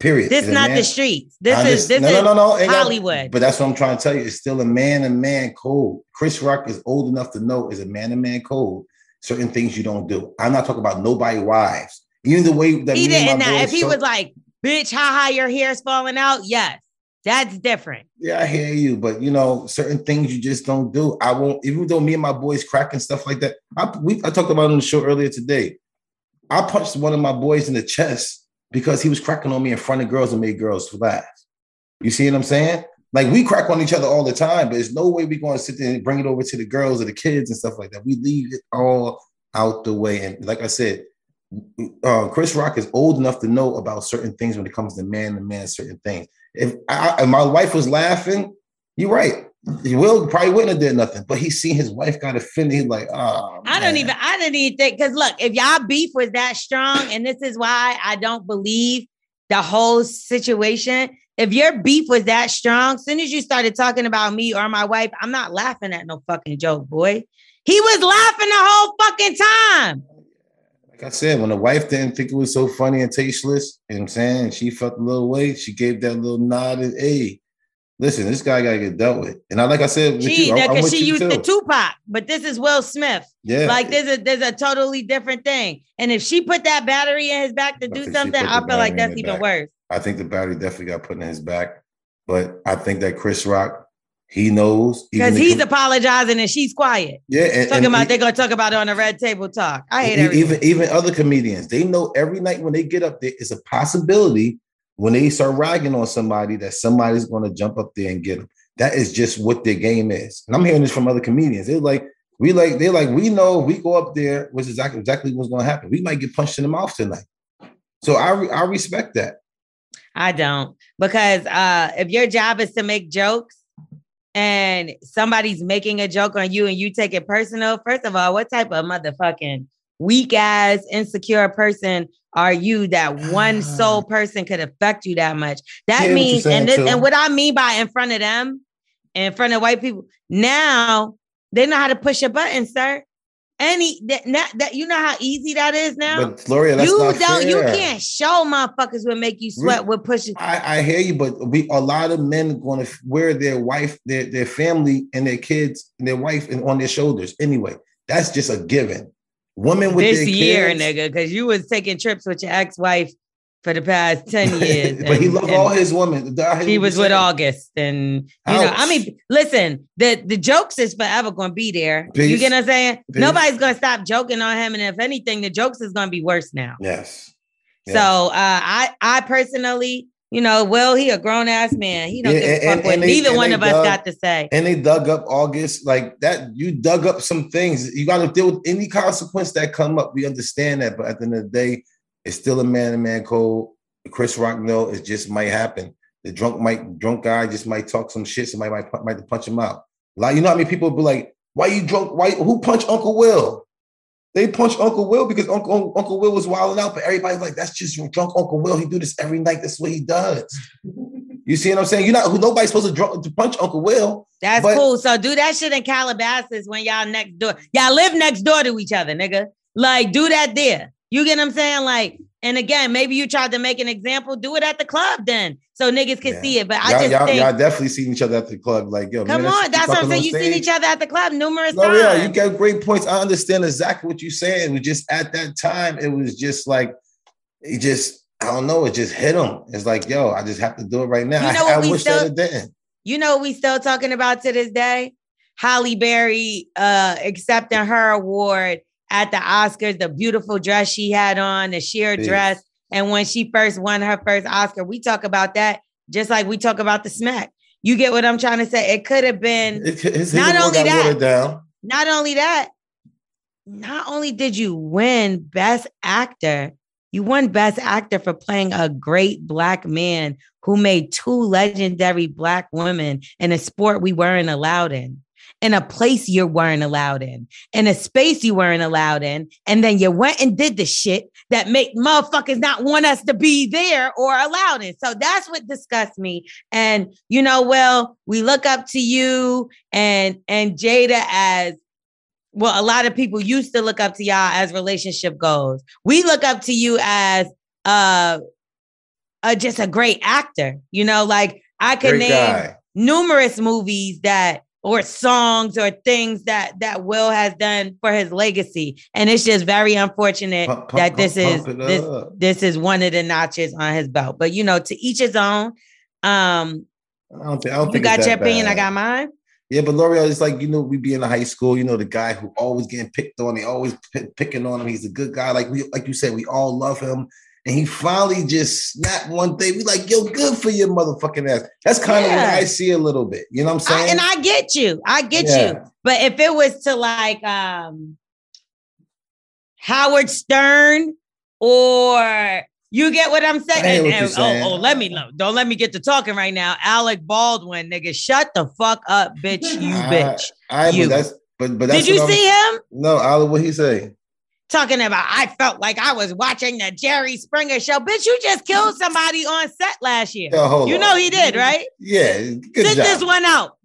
Speaker 2: Period.
Speaker 1: This
Speaker 2: It's a
Speaker 1: not
Speaker 2: man-
Speaker 1: the streets. This
Speaker 2: I
Speaker 1: is this
Speaker 2: no,
Speaker 1: is
Speaker 2: no, no, no,
Speaker 1: Hollywood.
Speaker 2: But that's what I'm trying to tell you. It's still a man to man code. Chris Rock is old enough to know is a man to man code. Certain things you don't do. I'm not talking about nobody wives. Even the way that
Speaker 1: he didn't. if he was like, "Bitch, how high your hair's falling out?" Yes, that's different.
Speaker 2: Yeah, I hear you, but you know, certain things you just don't do. I won't, even though me and my boys crack and stuff like that. I we I talked about on the show earlier today. I punched one of my boys in the chest because he was cracking on me in front of girls and made girls laugh. You see what I'm saying? Like we crack on each other all the time, but there's no way we're going to sit there and bring it over to the girls or the kids and stuff like that. We leave it all out the way. And like I said, uh, Chris Rock is old enough to know about certain things when it comes to man to man, certain things. If, I, my wife was laughing, you're right. He will probably wouldn't have did nothing, but he seen his wife got offended. He's like, oh,
Speaker 1: I don't even. I didn't even think because look, if y'all beef was that strong, and this is why I don't believe the whole situation. If your beef was that strong, soon as you started talking about me or my wife, I'm not laughing at no fucking joke, boy. He was laughing the whole fucking time.
Speaker 2: Like I said, when the wife didn't think it was so funny and tasteless, you know what I'm saying? She felt a little way. She gave that little nod and hey, listen, this guy gotta get dealt with. And I like I said, with
Speaker 1: She
Speaker 2: you, I'm- I'm
Speaker 1: because she
Speaker 2: you
Speaker 1: used the
Speaker 2: too.
Speaker 1: Tupac, but this is Will Smith.
Speaker 2: Yeah.
Speaker 1: Like there's a there's a totally different thing. And if she put that battery in his back to
Speaker 2: I
Speaker 1: do something, I feel like that's even
Speaker 2: back.
Speaker 1: worse.
Speaker 2: I think the battery definitely got put in his back. But I think that Chris Rock, he knows
Speaker 1: Because he's
Speaker 2: com-
Speaker 1: apologizing and she's quiet.
Speaker 2: yeah, and,
Speaker 1: Talking
Speaker 2: and
Speaker 1: about
Speaker 2: he-
Speaker 1: they're gonna talk about it on the red table talk. I hate everything.
Speaker 2: even even other comedians they know every night when they get up there it's a possibility when they start ragging on somebody that somebody's going to jump up there and get them that is just what their game is. And i'm hearing this from other comedians. They're like we like they're like we know we go up there which is exactly exactly what's going to happen. We might get punched in the mouth tonight. So i re- i respect that.
Speaker 1: I don't. Because uh, if your job is to make jokes and somebody's making a joke on you and you take it personal, first of all, what type of motherfucking weak ass insecure person are you that one sole person could affect you that much? That
Speaker 2: Yeah,
Speaker 1: means, and this,
Speaker 2: too.
Speaker 1: and what I mean by in front of them, in front of white people, now they know how to push a button, sir. Any that, that, that you know how easy that is now.
Speaker 2: but gloria that's
Speaker 1: you
Speaker 2: not
Speaker 1: don't. You can't show motherfuckers what make you sweat with pushing.
Speaker 2: I, I hear you, but we a lot of men going to wear their wife, their their family, and their kids and their wife and on their shoulders. Anyway, that's just a given. Women with
Speaker 1: this year,
Speaker 2: kids,
Speaker 1: nigga, because you was taking trips with your ex-wife for the past 10 years.
Speaker 2: but he
Speaker 1: and-
Speaker 2: loved all his women.
Speaker 1: He was with. August. And you know, I mean, listen, the, the jokes is forever gonna be there. You
Speaker 2: Peace.
Speaker 1: get what I'm saying?
Speaker 2: Peace.
Speaker 1: Nobody's gonna stop joking on him. And if anything, the jokes is gonna be worse now.
Speaker 2: Yes.
Speaker 1: So uh I I personally, you know, well, he a grown-ass man. He don't
Speaker 2: Yeah,
Speaker 1: give a fuck
Speaker 2: and-
Speaker 1: what neither one of us got to say.
Speaker 2: And they dug up August like that. You dug up some things. You got to deal with any consequence that come up. We understand that, but at the end of the day, it's still a man to man code. Chris Rock know it just might happen. The drunk might drunk guy just might talk some shit. Somebody might might punch him out. Like you know, how many people be like, "Why you drunk? Why who punched Uncle Will?" They punched Uncle Will because Uncle Uncle Will was wilding out, but everybody's like, "That's just drunk Uncle Will. He do this every night. That's what he does." You see what I'm saying? You're not who nobody's supposed to, drunk, to punch Uncle Will.
Speaker 1: That's
Speaker 2: But-
Speaker 1: cool. So do that shit in Calabasas when y'all next door. Y'all live next door to each other, nigga. Like, do that there. You get what I'm saying? Like, and again, maybe you tried to make an example. Do it at the club then, so niggas can
Speaker 2: Yeah.
Speaker 1: see it. But I
Speaker 2: y'all,
Speaker 1: just
Speaker 2: y'all,
Speaker 1: think,
Speaker 2: y'all definitely seen each other at the club. Like, yo,
Speaker 1: come
Speaker 2: man,
Speaker 1: on, that's what I'm saying. You seen each other at the club numerous
Speaker 2: No,
Speaker 1: times.
Speaker 2: yeah, you got great points. I understand exactly what you're saying. It was just at that time, it was just like, it just, I don't know, it just hit him. It's like, yo, I just have to do it right now.
Speaker 1: You know
Speaker 2: I,
Speaker 1: what
Speaker 2: I
Speaker 1: we
Speaker 2: wish
Speaker 1: still-
Speaker 2: that it didn't.
Speaker 1: You know what we still talking about to this day? Halle Berry uh accepting her award at the Oscars, the beautiful dress she had on, the sheer dress. And when she first won her first Oscar, we talk about that just like we talk about the smack. You get what I'm trying to say? It could have been
Speaker 2: It, his,
Speaker 1: Not only that- not only that, not only did you win Best Actor, you won Best Actor for playing a great Black man who made two legendary Black women in a sport we weren't allowed in, in a place you weren't allowed in, in a space you weren't allowed in. And then you went and did the shit that make motherfuckers not want us to be there or allowed in. So that's what disgusts me. And you know, well, we look up to you and and Jada as well, a lot of people used to look up to y'all as relationship goals. We look up to you as uh, uh just a great actor. You know, like I can
Speaker 2: Great
Speaker 1: name
Speaker 2: guy.
Speaker 1: numerous movies that or songs or things that that Will has done for his legacy. And it's just very unfortunate
Speaker 2: Pump- pump-
Speaker 1: that this
Speaker 2: pump-
Speaker 1: is this
Speaker 2: up.
Speaker 1: this is one of the notches on his belt. But you know, to each his own. Um,
Speaker 2: I don't think. I don't
Speaker 1: you got your opinion, I got mine.
Speaker 2: Yeah, but Lorel is like, you know, we be in the high school, you know, the guy who always getting picked on, they always p- picking on him. He's a good guy. Like we, like you said, we all love him. And he finally just snapped one thing. We like, yo, good for your motherfucking ass. That's kind of what I see a little bit. You know what I'm
Speaker 1: I,
Speaker 2: saying?
Speaker 1: and I get you. I get
Speaker 2: Yeah.
Speaker 1: you. But if it was to like um Howard Stern or you get what I'm saying?
Speaker 2: I
Speaker 1: And-
Speaker 2: what
Speaker 1: and-
Speaker 2: saying.
Speaker 1: Oh, oh, let me know. Don't let me get to talking right now. Alec Baldwin, nigga, shut the fuck up, bitch. You bitch.
Speaker 2: I,
Speaker 1: You.
Speaker 2: but that's but but that's
Speaker 1: Did you
Speaker 2: what I'm-
Speaker 1: see him
Speaker 2: No, Ala, what he say?
Speaker 1: Talking about? I felt like I was watching the Jerry Springer show. Bitch, you just killed somebody on set last year.
Speaker 2: Oh, Yo,
Speaker 1: you
Speaker 2: on.
Speaker 1: know he did, right?
Speaker 2: Yeah, good
Speaker 1: Sit
Speaker 2: job.
Speaker 1: this one out.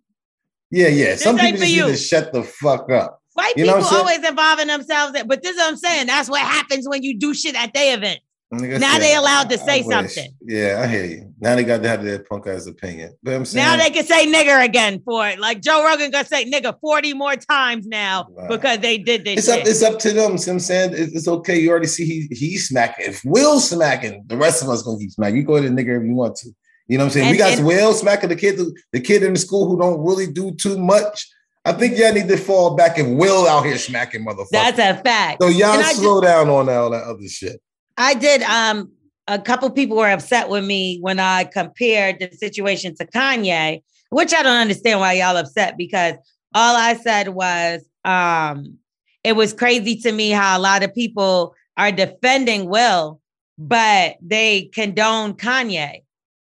Speaker 2: Yeah, yeah. Some people just
Speaker 1: you.
Speaker 2: need to shut the fuck up.
Speaker 1: White
Speaker 2: You
Speaker 1: people always involving themselves, in, but this is what I'm saying. That's what happens when you do shit at their event.
Speaker 2: Like
Speaker 1: Now
Speaker 2: said,
Speaker 1: they allowed to say something.
Speaker 2: Yeah, I hear you. Now they got to have their punk ass opinion. But I'm saying
Speaker 1: Now they can say nigger again for it. Like Joe Rogan gonna say nigger 40 more times now
Speaker 2: Wow.
Speaker 1: because they did this
Speaker 2: it's up. It's up to them. See what I'm saying it's, it's okay. You already see he he's smacking. If Will's smacking, the rest of us gonna keep smacking. You go to the nigger if you want to. You know what I'm saying? we got
Speaker 1: and-
Speaker 2: Will smacking the kid, the kid in the school who don't really do too much. I think y'all need to fall back and Will out here smacking motherfuckers.
Speaker 1: That's a fact.
Speaker 2: so y'all
Speaker 1: and
Speaker 2: slow down on all that other shit.
Speaker 1: I did um a couple people were upset with me when I compared the situation to Kanye, which I don't understand why y'all upset because all I said was um it was crazy to me how a lot of people are defending Will, but they condone Kanye.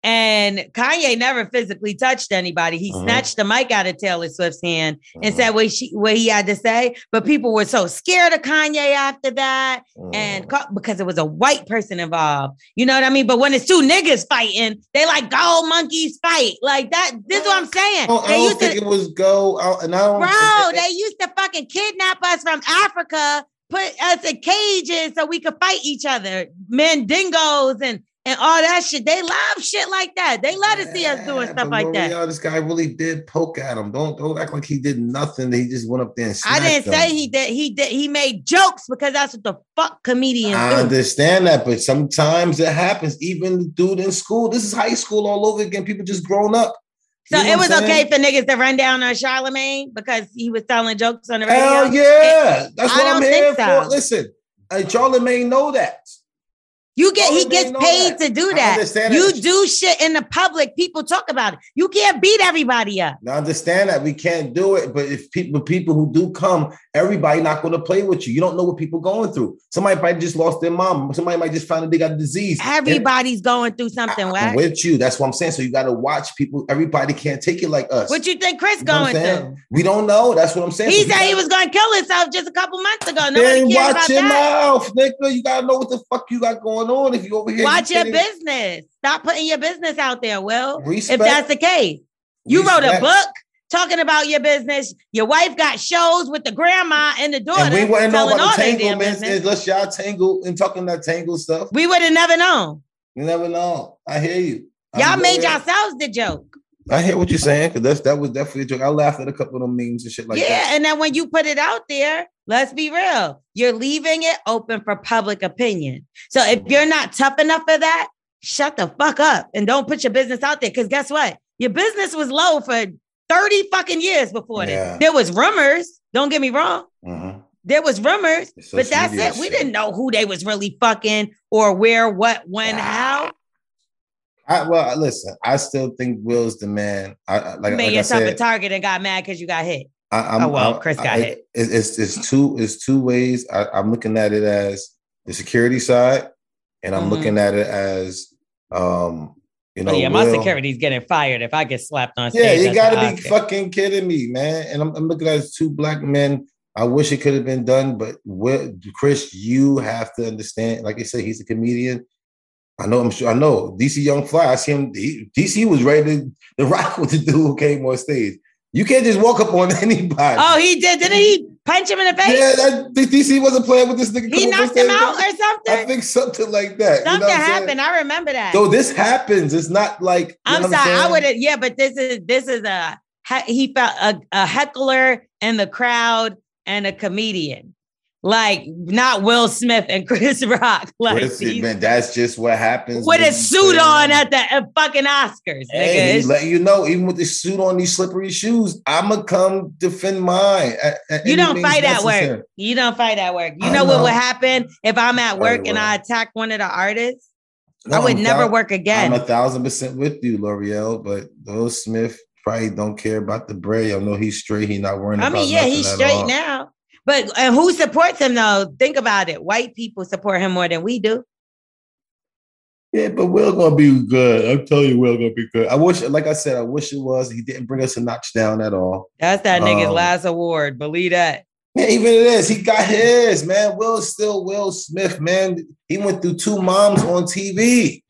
Speaker 1: And Kanye never physically touched anybody. He
Speaker 2: Mhm.
Speaker 1: snatched the mic out of Taylor Swift's hand and
Speaker 2: Mhm.
Speaker 1: said what she what he had to say. But people were so scared of Kanye after that and ca- because it was a white person involved. You know what I mean? But when it's two niggas fighting, they like gold monkeys fight. Like that. This is what I'm saying.
Speaker 2: I don't, I
Speaker 1: used
Speaker 2: think
Speaker 1: to,
Speaker 2: it was go out, and I don't.
Speaker 1: bro, they used to fucking kidnap us from Africa, put us in cages so we could fight each other, mandingos and and all that shit. They love shit like that. They love to see us doing stuff like that.
Speaker 2: Lorel, This guy really did poke at him. Don't don't act like he did nothing. He just went up there and
Speaker 1: I didn't say he did. He did. He made jokes because that's what the fuck comedians
Speaker 2: I
Speaker 1: do.
Speaker 2: understand that, but sometimes it happens. Even the dude in school, this is high school all over again. People just grown up.
Speaker 1: So
Speaker 2: You know
Speaker 1: it was okay for niggas to run down on Charlemagne because he was telling jokes on the radio.
Speaker 2: Hell yeah, that's
Speaker 1: I
Speaker 2: what I'm here
Speaker 1: so.
Speaker 2: for. Listen, uh, Charlemagne know that.
Speaker 1: You get oh,
Speaker 2: he
Speaker 1: gets paid
Speaker 2: that.
Speaker 1: to do that. You
Speaker 2: that.
Speaker 1: do shit in the public. People talk about it. You can't beat everybody up.
Speaker 2: Now understand that we can't do it, but if people people who do come, everybody not going to play with you. You don't know what people going through. Somebody might just lost their mom. Somebody might just find out they got a disease.
Speaker 1: Everybody's going through something.
Speaker 2: I'm with you. That's what I'm saying. So you got to watch people. Everybody can't take it like us.
Speaker 1: What you think Chris
Speaker 2: You know
Speaker 1: going through?
Speaker 2: We don't know. That's what I'm saying.
Speaker 1: He
Speaker 2: So
Speaker 1: said he
Speaker 2: gotta-
Speaker 1: was going to kill himself just a couple months ago. Nobody
Speaker 2: Then watch
Speaker 1: about
Speaker 2: your
Speaker 1: that.
Speaker 2: mouth, nigga. You gotta know what the fuck you got going on. If you over here,
Speaker 1: Watch
Speaker 2: you
Speaker 1: your business. Stop putting your business out there, Will.
Speaker 2: Respect.
Speaker 1: If that's the case. You wrote a book talking about your business. Your wife got shows with the grandma and the daughter
Speaker 2: And we wouldn't know about the tanglements unless y'all tangle and talking that tangle stuff.
Speaker 1: We would have never known.
Speaker 2: You never know. I hear you.
Speaker 1: Y'all
Speaker 2: know
Speaker 1: made
Speaker 2: that.
Speaker 1: yourselves the joke.
Speaker 2: I hear what you're saying because that's that was definitely a joke. I laughed at a couple of them memes and shit like
Speaker 1: yeah,
Speaker 2: that.
Speaker 1: Yeah, and then when you put it out there, let's be real. You're leaving it open for public opinion. So if you're not tough enough for that, shut the fuck up and don't put your business out there. Because guess what? Your business was low for 30 fucking years before
Speaker 2: Yeah.
Speaker 1: this. There was rumors. Don't get me wrong.
Speaker 2: Mhm.
Speaker 1: There was rumors, but that's it. We didn't know who they was really fucking or where, what, when, how.
Speaker 2: I, well, listen. I still think Will's the man. I, I- like,
Speaker 1: You made
Speaker 2: like I
Speaker 1: yourself a target and got mad because you got hit.
Speaker 2: I, I'm,
Speaker 1: Oh, well, Chris got
Speaker 2: I- it- it's it's two it's two ways. I, I'm looking at it as the security side, and I'm
Speaker 1: Mhm.
Speaker 2: looking at it as um, you know,
Speaker 1: oh, yeah, my
Speaker 2: Will-
Speaker 1: security's getting fired if I get slapped on stage.
Speaker 2: Yeah, you got to be fucking kidding me, man. And I'm, I'm looking at it as two black men. I wish it could have been done, but Will, Chris, you have to understand. Like I said, he's a comedian. I know. I'm sure. I know. DC Young Fly. I see him. He, DC was ready to, to rock with the dude who came on stage. You can't just walk up on anybody.
Speaker 1: Oh, he did. Didn't he punch him in the face?
Speaker 2: yeah, that, DC wasn't playing with this nigga.
Speaker 1: he knocked him out or something.
Speaker 2: I think something like that. you know
Speaker 1: something
Speaker 2: I'm saying?
Speaker 1: happened. I remember that.
Speaker 2: So this happens. It's not like
Speaker 1: I'm
Speaker 2: know
Speaker 1: sorry. I would have. Yeah, but this is this is a he felt a, a heckler in the crowd and a comedian, like not Will Smith and Chris Rock. Like
Speaker 2: man, that's just what happens
Speaker 1: with a suit on at the uh, fucking Oscars. nigga.
Speaker 2: Hey,
Speaker 1: It's-
Speaker 2: letting you know, even with the suit on, these slippery shoes, I'ma come defend mine. at- at
Speaker 1: you don't fight at
Speaker 2: necessary.
Speaker 1: work. You don't fight at work. You
Speaker 2: I
Speaker 1: know, what
Speaker 2: know.
Speaker 1: would happen if I'm at work and
Speaker 2: well.
Speaker 1: I attack one of the artists?
Speaker 2: No,
Speaker 1: I would
Speaker 2: I'm
Speaker 1: never
Speaker 2: thou-
Speaker 1: work again.
Speaker 2: I'm a thousand percent with you, Lorel. But Will Smith probably don't care about the bread. I know he's straight. He not worrying
Speaker 1: I mean, yeah, he's straight now. But and who supports him though? Think about it. White people support him more than we do.
Speaker 2: Yeah, but Will gonna be good. I'm telling you, Will gonna be good. I wish, like I said, I wish it was. He didn't bring us a notch down at all.
Speaker 1: That's that nigga's
Speaker 2: Um,
Speaker 1: last award. Believe that.
Speaker 2: Yeah, even it is. He got his man. Will still Will Smith, man. He went through two moms on TV.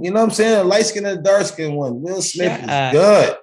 Speaker 2: You know what I'm saying? A light skin and a dark skin one. Will Smith
Speaker 1: Shut
Speaker 2: is
Speaker 1: up.
Speaker 2: good.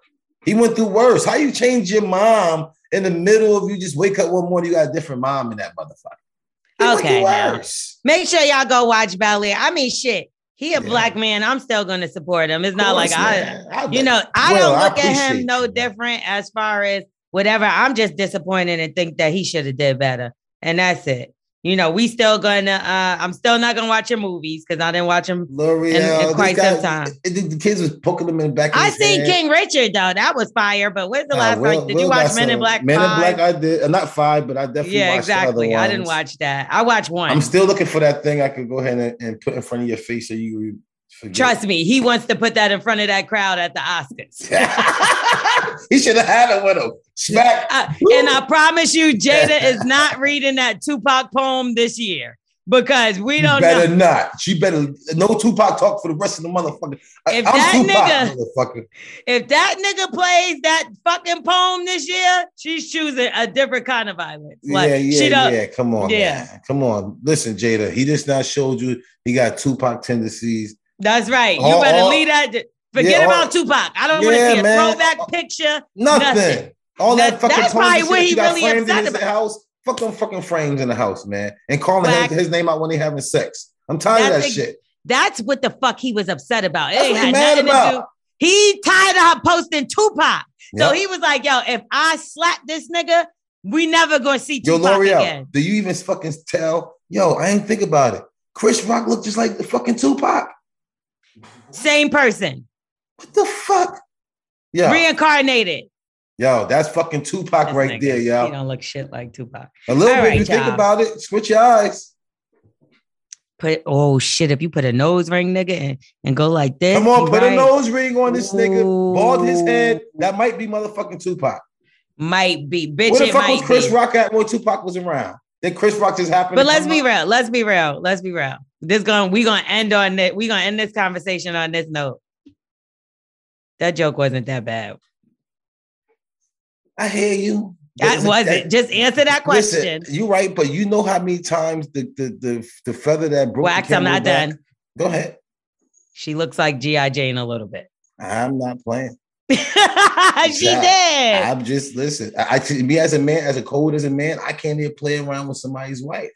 Speaker 2: He went through worse. How you change your mom in the middle of you just wake up one morning, you got a different mom in that motherfucker.
Speaker 1: Okay,
Speaker 2: through
Speaker 1: now.
Speaker 2: worse.
Speaker 1: Make sure y'all go watch Ballet. I mean, shit. He a
Speaker 2: Yeah.
Speaker 1: black man. I'm still gonna support him. It's not like
Speaker 2: course,
Speaker 1: I,
Speaker 2: man. I-
Speaker 1: you know, I
Speaker 2: Will,
Speaker 1: don't
Speaker 2: I
Speaker 1: look at him no
Speaker 2: you,
Speaker 1: different as far as whatever. I'm just disappointed and think that he should have did better. And that's it. You know, we still gonna uh I'm still not gonna watch your movies because I didn't watch them.
Speaker 2: Lorel,
Speaker 1: in- in quite
Speaker 2: guy-
Speaker 1: some time.
Speaker 2: it- it- the kids was poking them in the back.
Speaker 1: I seen. King Richard though. That was fire. But when's the
Speaker 2: Nah,
Speaker 1: last time? Did you watch Men in Black?
Speaker 2: Men in Black, I did. Uh, not five, but I definitely
Speaker 1: yeah,
Speaker 2: watched the other
Speaker 1: exactly. I didn't watch that. I watched one.
Speaker 2: I'm still looking for that thing I could go ahead and, and put in front of your face so you forget.
Speaker 1: Trust me, he wants to put that in front of that crowd at the Oscars.
Speaker 2: he should have had it with him. Smack.
Speaker 1: Uh, and I promise you, Jada is not reading that Tupac poem this year because we don't
Speaker 2: better
Speaker 1: know.
Speaker 2: not. She better no Tupac talk for the rest of the motherfucker.
Speaker 1: If
Speaker 2: I'm
Speaker 1: that
Speaker 2: Tupac,
Speaker 1: nigga-
Speaker 2: motherfucker.
Speaker 1: If that nigga plays that fucking poem this year, she's choosing a different kind of violence. Like,
Speaker 2: yeah, yeah, yeah. Come on,
Speaker 1: Yeah.
Speaker 2: man. Come on. Listen, Jada. He just not showed you he got Tupac tendencies.
Speaker 1: That's right. You
Speaker 2: All-
Speaker 1: better
Speaker 2: all-
Speaker 1: leave that. Forget
Speaker 2: Yeah, all-
Speaker 1: about oh. Tupac. I don't want to see a
Speaker 2: man.
Speaker 1: throwback picture.
Speaker 2: Nothing.
Speaker 1: Nothing.
Speaker 2: All that,
Speaker 1: That-
Speaker 2: fucking
Speaker 1: that's probably what he
Speaker 2: got
Speaker 1: really
Speaker 2: in
Speaker 1: upset
Speaker 2: his
Speaker 1: about.
Speaker 2: house. Fuck them fucking frames in the house, man. And calling his, his name out when they having sex. I'm tired of that
Speaker 1: ex-
Speaker 2: shit.
Speaker 1: That's what the fuck he was upset about.
Speaker 2: That's he
Speaker 1: had
Speaker 2: mad
Speaker 1: nothing to
Speaker 2: about.
Speaker 1: do. He tired of her posting Tupac. So he was like, yo, if I slap this nigga, we never gonna see
Speaker 2: Yo,
Speaker 1: Tupac
Speaker 2: Lorel,
Speaker 1: again.
Speaker 2: do you even fucking tell? Yo, I ain't think about it. Chris Rock looked just like the fucking Tupac.
Speaker 1: Same person.
Speaker 2: What the fuck? Yeah.
Speaker 1: Reincarnated.
Speaker 2: yo, that's fucking Tupac
Speaker 1: This
Speaker 2: right
Speaker 1: nigga,
Speaker 2: there,
Speaker 1: He
Speaker 2: yo.
Speaker 1: don't look shit like Tupac.
Speaker 2: A little
Speaker 1: All
Speaker 2: bit,
Speaker 1: right,
Speaker 2: you think about it. Switch your eyes.
Speaker 1: Put oh shit, if you put a nose ring, nigga, and, and go like this.
Speaker 2: Come on,
Speaker 1: he
Speaker 2: put a nose ring on this nigga. Bald his head. That might be motherfucking Tupac.
Speaker 1: Might be, bitch.
Speaker 2: Where the fuck was Chris
Speaker 1: be.
Speaker 2: Rock at when Tupac was around? Chris Rock just happened.
Speaker 1: But let's be
Speaker 2: out?
Speaker 1: real. Let's be real. Let's be real. This going we gonna end on that. We gonna end this conversation on this note. That joke wasn't that bad.
Speaker 2: I hear you.
Speaker 1: That wasn't. Just answer that question.
Speaker 2: Listen, you right, but you know how many times the the the, the feather that broke.
Speaker 1: Wax, I'm not
Speaker 2: back-
Speaker 1: done.
Speaker 2: Go ahead.
Speaker 1: She looks like G.I. Jane a little bit.
Speaker 2: I'm not playing.
Speaker 1: She did.
Speaker 2: I'm just listen. I, I me as a man, as a cold as a man, I can't even play around with somebody's wife.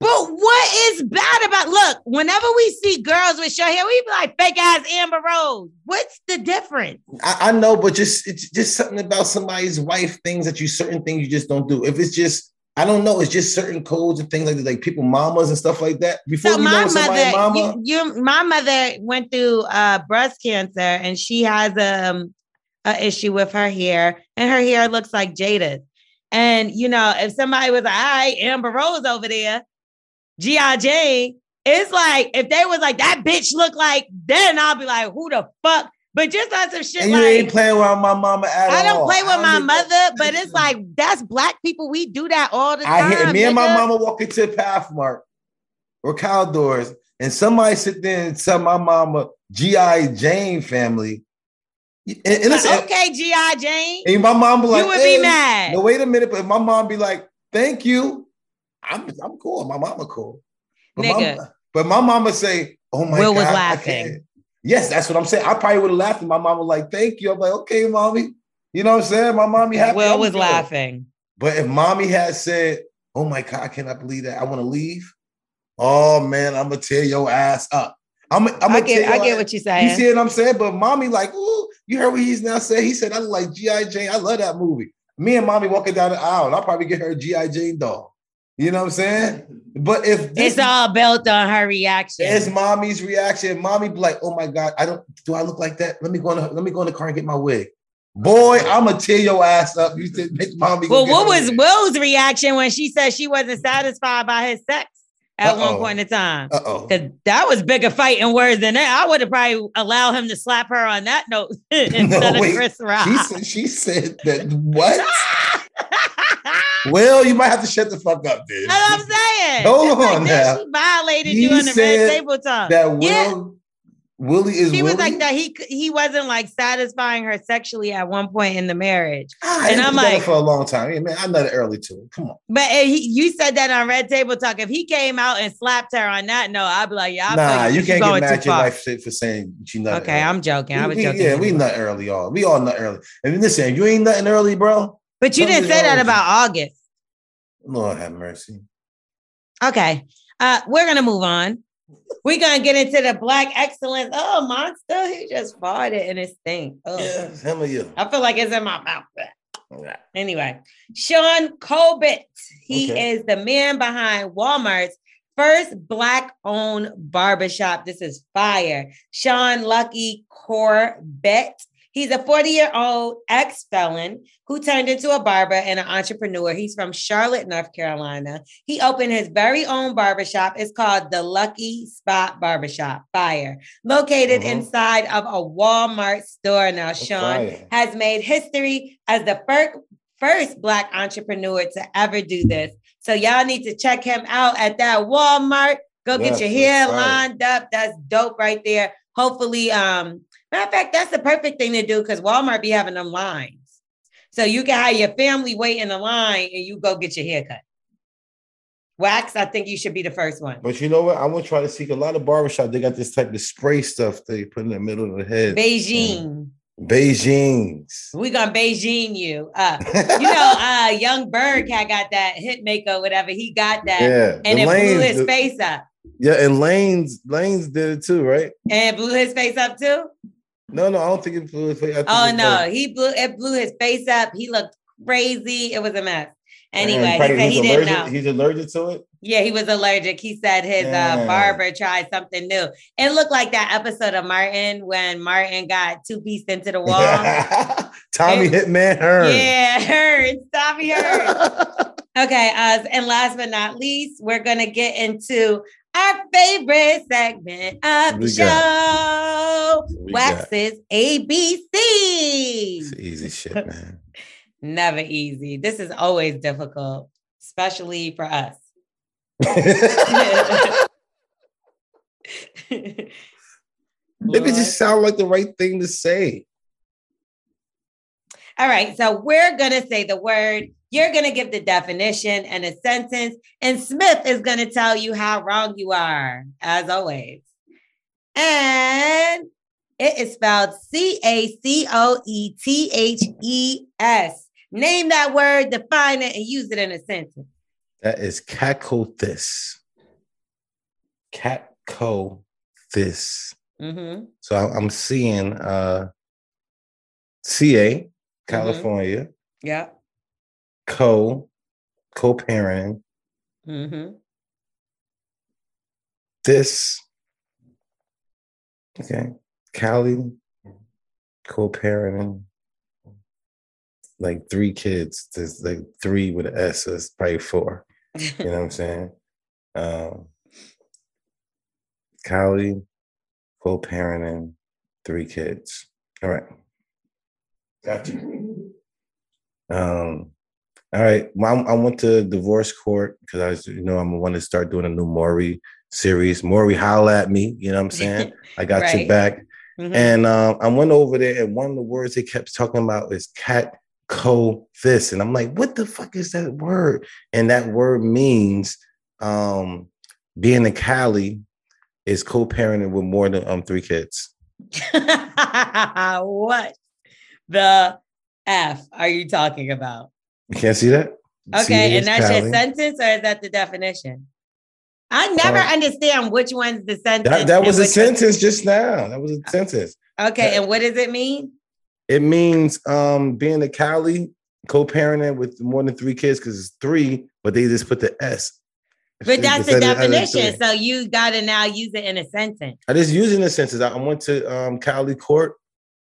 Speaker 1: But what is bad about look? Whenever we see girls with short hair, we be like fake ass Amber Rose. What's the difference?
Speaker 2: I, I know, but just it's just something about somebody's wife, things that you certain things you just don't do. If it's just I don't know, it's just certain codes and things like that, like people mamas and stuff like that. Before
Speaker 1: So my mother,
Speaker 2: mama,
Speaker 1: you, you, my mother went through uh, breast cancer, and she has um, a issue with her hair, and her hair looks like Jada's. And you know, if somebody was like, "All right, Amber Rose over there," G.I. Jane, it's like if they was like that bitch look like, then I'll be like, "Who the fuck?" But just on some shit
Speaker 2: and you
Speaker 1: like.
Speaker 2: ain't playing around my mama at all.
Speaker 1: I don't
Speaker 2: all.
Speaker 1: play with my
Speaker 2: don't
Speaker 1: mother, but it's like that's black people. We do that all the
Speaker 2: I
Speaker 1: time.
Speaker 2: hear me and my mama walk into Pathmark or Caldors, and somebody sit there and tell my mama G.I. Jane family. And, and listen,
Speaker 1: okay, G.I. Jane.
Speaker 2: and my mom be like,
Speaker 1: you would
Speaker 2: "Hey,
Speaker 1: be mad.
Speaker 2: No, wait a minute, but my mom be like, "Thank you." I'm I'm cool. My mama cool. But
Speaker 1: Nigga.
Speaker 2: My, but my mama say, "Oh my
Speaker 1: Will
Speaker 2: god."
Speaker 1: was laughing.
Speaker 2: Yes, that's what I'm saying. I probably would have laughed, and my mom was like, "Thank you." I'm like, "Okay, mommy." You know what I'm saying? My mommy happy.
Speaker 1: Will
Speaker 2: I'm
Speaker 1: was
Speaker 2: good.
Speaker 1: laughing.
Speaker 2: But if mommy had said, "Oh my god, I cannot believe that. I want to leave." Oh man, I'm gonna tear your ass up. I'm, I'm
Speaker 1: I get, I get what you're saying.
Speaker 2: You see what I'm saying? But mommy, like, ooh, you heard what he's now saying? He said, I like G.I. Jane. I love that movie. Me and mommy walking down the aisle, and I'll probably get her a G.I. Jane doll. You know what I'm saying? But if this
Speaker 1: it's all built on her reaction.
Speaker 2: it's mommy's reaction, mommy be like, oh my God, I don't do I look like that? Let me go in the, let me go in the car and get my wig. Boy, I'm gonna tear your ass up. You said make mommy
Speaker 1: well, what was. Will's reaction when she said she wasn't satisfied by his sex at one
Speaker 2: Uh-oh.
Speaker 1: point in time?
Speaker 2: Uh-oh.
Speaker 1: Because that was bigger fighting words than that. I would have probably allowed him to slap her on that note instead of
Speaker 2: wait.
Speaker 1: Chris Rock.
Speaker 2: She said she said that what? Well, you might have to shut the fuck up, dude.
Speaker 1: That's what I'm saying.
Speaker 2: Hold on
Speaker 1: that
Speaker 2: now.
Speaker 1: She violated
Speaker 2: He
Speaker 1: you on the red table talk.
Speaker 2: That Will. Willie is
Speaker 1: She was
Speaker 2: Willie?
Speaker 1: like that. He he wasn't like satisfying her sexually at one point in the marriage.
Speaker 2: Ah,
Speaker 1: and I'm like-
Speaker 2: for a long time. Yeah, man, I know nutted early too. Come on.
Speaker 1: But uh, he, you said that on Red Table Talk. If he came out and slapped her on that no, I'd be like, yeah, I
Speaker 2: nah,
Speaker 1: feel
Speaker 2: you can't get mad at your wife for, saying she nutted.
Speaker 1: Okay,
Speaker 2: early.
Speaker 1: I'm joking. I was
Speaker 2: we-
Speaker 1: joking.
Speaker 2: Yeah, we not early, all. We all not early. And listen, if you ain't nothing early, bro.
Speaker 1: But you didn't say that
Speaker 2: you.
Speaker 1: about August.
Speaker 2: Lord have mercy.
Speaker 1: Okay. Uh, we're gonna move on. We're gonna get into the black excellence. Oh, monster, he just farted and it stink. Ugh.
Speaker 2: Yeah, him or you.
Speaker 1: I feel like it's in my mouth. Anyway, Sean Corbett. He
Speaker 2: Okay.
Speaker 1: is the man behind Walmart's first black-owned barbershop. This is fire. Sean Lucky Corbett. He's a 40-year-old ex-felon who turned into a barber and an entrepreneur. He's from Charlotte, North Carolina. He opened his very own barbershop. It's called the Lucky Spot Barbershop. Fire. Located
Speaker 2: Mhm.
Speaker 1: inside of a Walmart store. Now, Sean
Speaker 2: fire.
Speaker 1: has made history as the first first black entrepreneur to ever do this. So y'all need to check him out at that Walmart. Go
Speaker 2: Yes,
Speaker 1: get your hair lined up. That's dope right there. Hopefully, um, matter of fact, that's the perfect thing to do because Walmart be having them lines. So you can have your family wait in the line and you go get your hair cut. Wax, I think you should be the first one.
Speaker 2: But you know what? I want to try to seek a lot of barbershop. They got this type of spray stuff they put in the middle of the head.
Speaker 1: Beijing.
Speaker 2: Beijing's.
Speaker 1: We gonna Beijing you. Uh, you know, uh, Yung Berg cat got that Hitmaka, whatever. He got that.
Speaker 2: Yeah,
Speaker 1: And it blew his
Speaker 2: the-
Speaker 1: face up.
Speaker 2: Yeah, and Lanes Lanes did it too, right?
Speaker 1: And blew his face up too.
Speaker 2: No, no, I don't think it blew his face.
Speaker 1: Oh no, he blew it blew his face up. He looked crazy. It was a mess. Anyway, he said he didn't know.
Speaker 2: He's allergic to it.
Speaker 1: Yeah, he was allergic. He said his uh, barber tried something new. It looked like that episode of Martin when Martin got two pieced into the wall.
Speaker 2: Tommy
Speaker 1: It-
Speaker 2: Hitman Hearn.
Speaker 1: yeah, hurt. Tommy hurt. Okay, uh, and last but not least, we're gonna get into our favorite segment of the show,
Speaker 2: We
Speaker 1: Wax's ABC.
Speaker 2: It's easy shit, man.
Speaker 1: Never easy. This is always difficult, especially for us.
Speaker 2: Maybe it just sound like the right thing to say.
Speaker 1: All right, so we're gonna say the word. You're gonna give the definition and a sentence, and Smith is gonna tell you how wrong you are, as always. And it is spelled C A C O E T H E S. Name that word, define it, and use it in a sentence.
Speaker 2: That is Catcothis. Catcothis.
Speaker 1: Mm-hmm.
Speaker 2: So I'm seeing uh CA, California,
Speaker 1: Yeah.
Speaker 2: Co co-parenting.
Speaker 1: Mm-hmm.
Speaker 2: This okay, Cali, co-parenting, like three kids. There's like three with an S, so it's probably four. You know what I'm saying? Um, Cali, co-parenting, three kids. All right. Gotcha. Um, all right. Well, I went to divorce court because I was, you know, I'm going to start doing a new Maury series. Maury, holla at me. You know what I'm saying? I got
Speaker 1: Right.
Speaker 2: your back.
Speaker 1: Mhm.
Speaker 2: And um, I went over there, and one of the words they kept talking about is cat co this. And I'm like, what the fuck is that word? And that word means um being a Cali is co-parenting with more than um three kids.
Speaker 1: what the F are you talking about?
Speaker 2: You can't see that?
Speaker 1: Okay,
Speaker 2: See,
Speaker 1: and that's your sentence or is that the definition? I never
Speaker 2: Uh,
Speaker 1: understand which one's the sentence.
Speaker 2: That, that was a
Speaker 1: one's-
Speaker 2: sentence just now. That was a sentence.
Speaker 1: Okay, and what does it mean?
Speaker 2: It means um being a Cali co-parenting with more than three kids because it's three, but they just put the S.
Speaker 1: But that's the
Speaker 2: Instead of- other than
Speaker 1: definition. So you gotta now use it in a sentence.
Speaker 2: I just using the sentence. I I went to um Cali court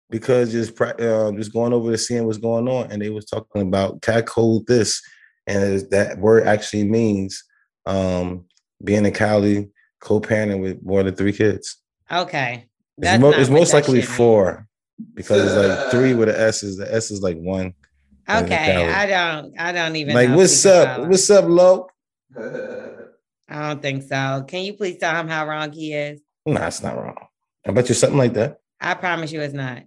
Speaker 2: because just uh, just going over to seeing what's going on, and they was talking about cat code this, and that word actually means um being in Cali co-parenting with more than three kids.
Speaker 1: Okay.
Speaker 2: It's,
Speaker 1: That's
Speaker 2: mo-
Speaker 1: not
Speaker 2: it's most likely
Speaker 1: means.
Speaker 2: four because it's like three with the S is the S is like one.
Speaker 1: Okay. I don't I don't even
Speaker 2: Like what's up? What's up, Lo?
Speaker 1: I don't think so. Can you please tell him how wrong he is?
Speaker 2: Nah, it's not wrong. I bet you something like that.
Speaker 1: I promise you it's not.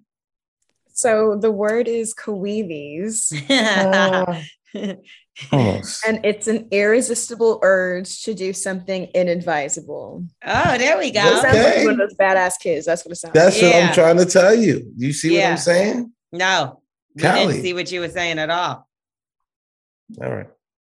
Speaker 7: So the word is coeves,
Speaker 2: Uh, almost.
Speaker 7: and it's an irresistible urge to do something inadvisable.
Speaker 1: Oh, there we
Speaker 7: It sounds
Speaker 1: go.
Speaker 7: like one of those badass kids. That's what it sounds
Speaker 2: That's what
Speaker 1: Yeah.
Speaker 2: I'm trying to tell you. You see what I'm saying?
Speaker 1: No, we
Speaker 2: Cali.
Speaker 1: didn't see what you were saying at all.
Speaker 2: All right.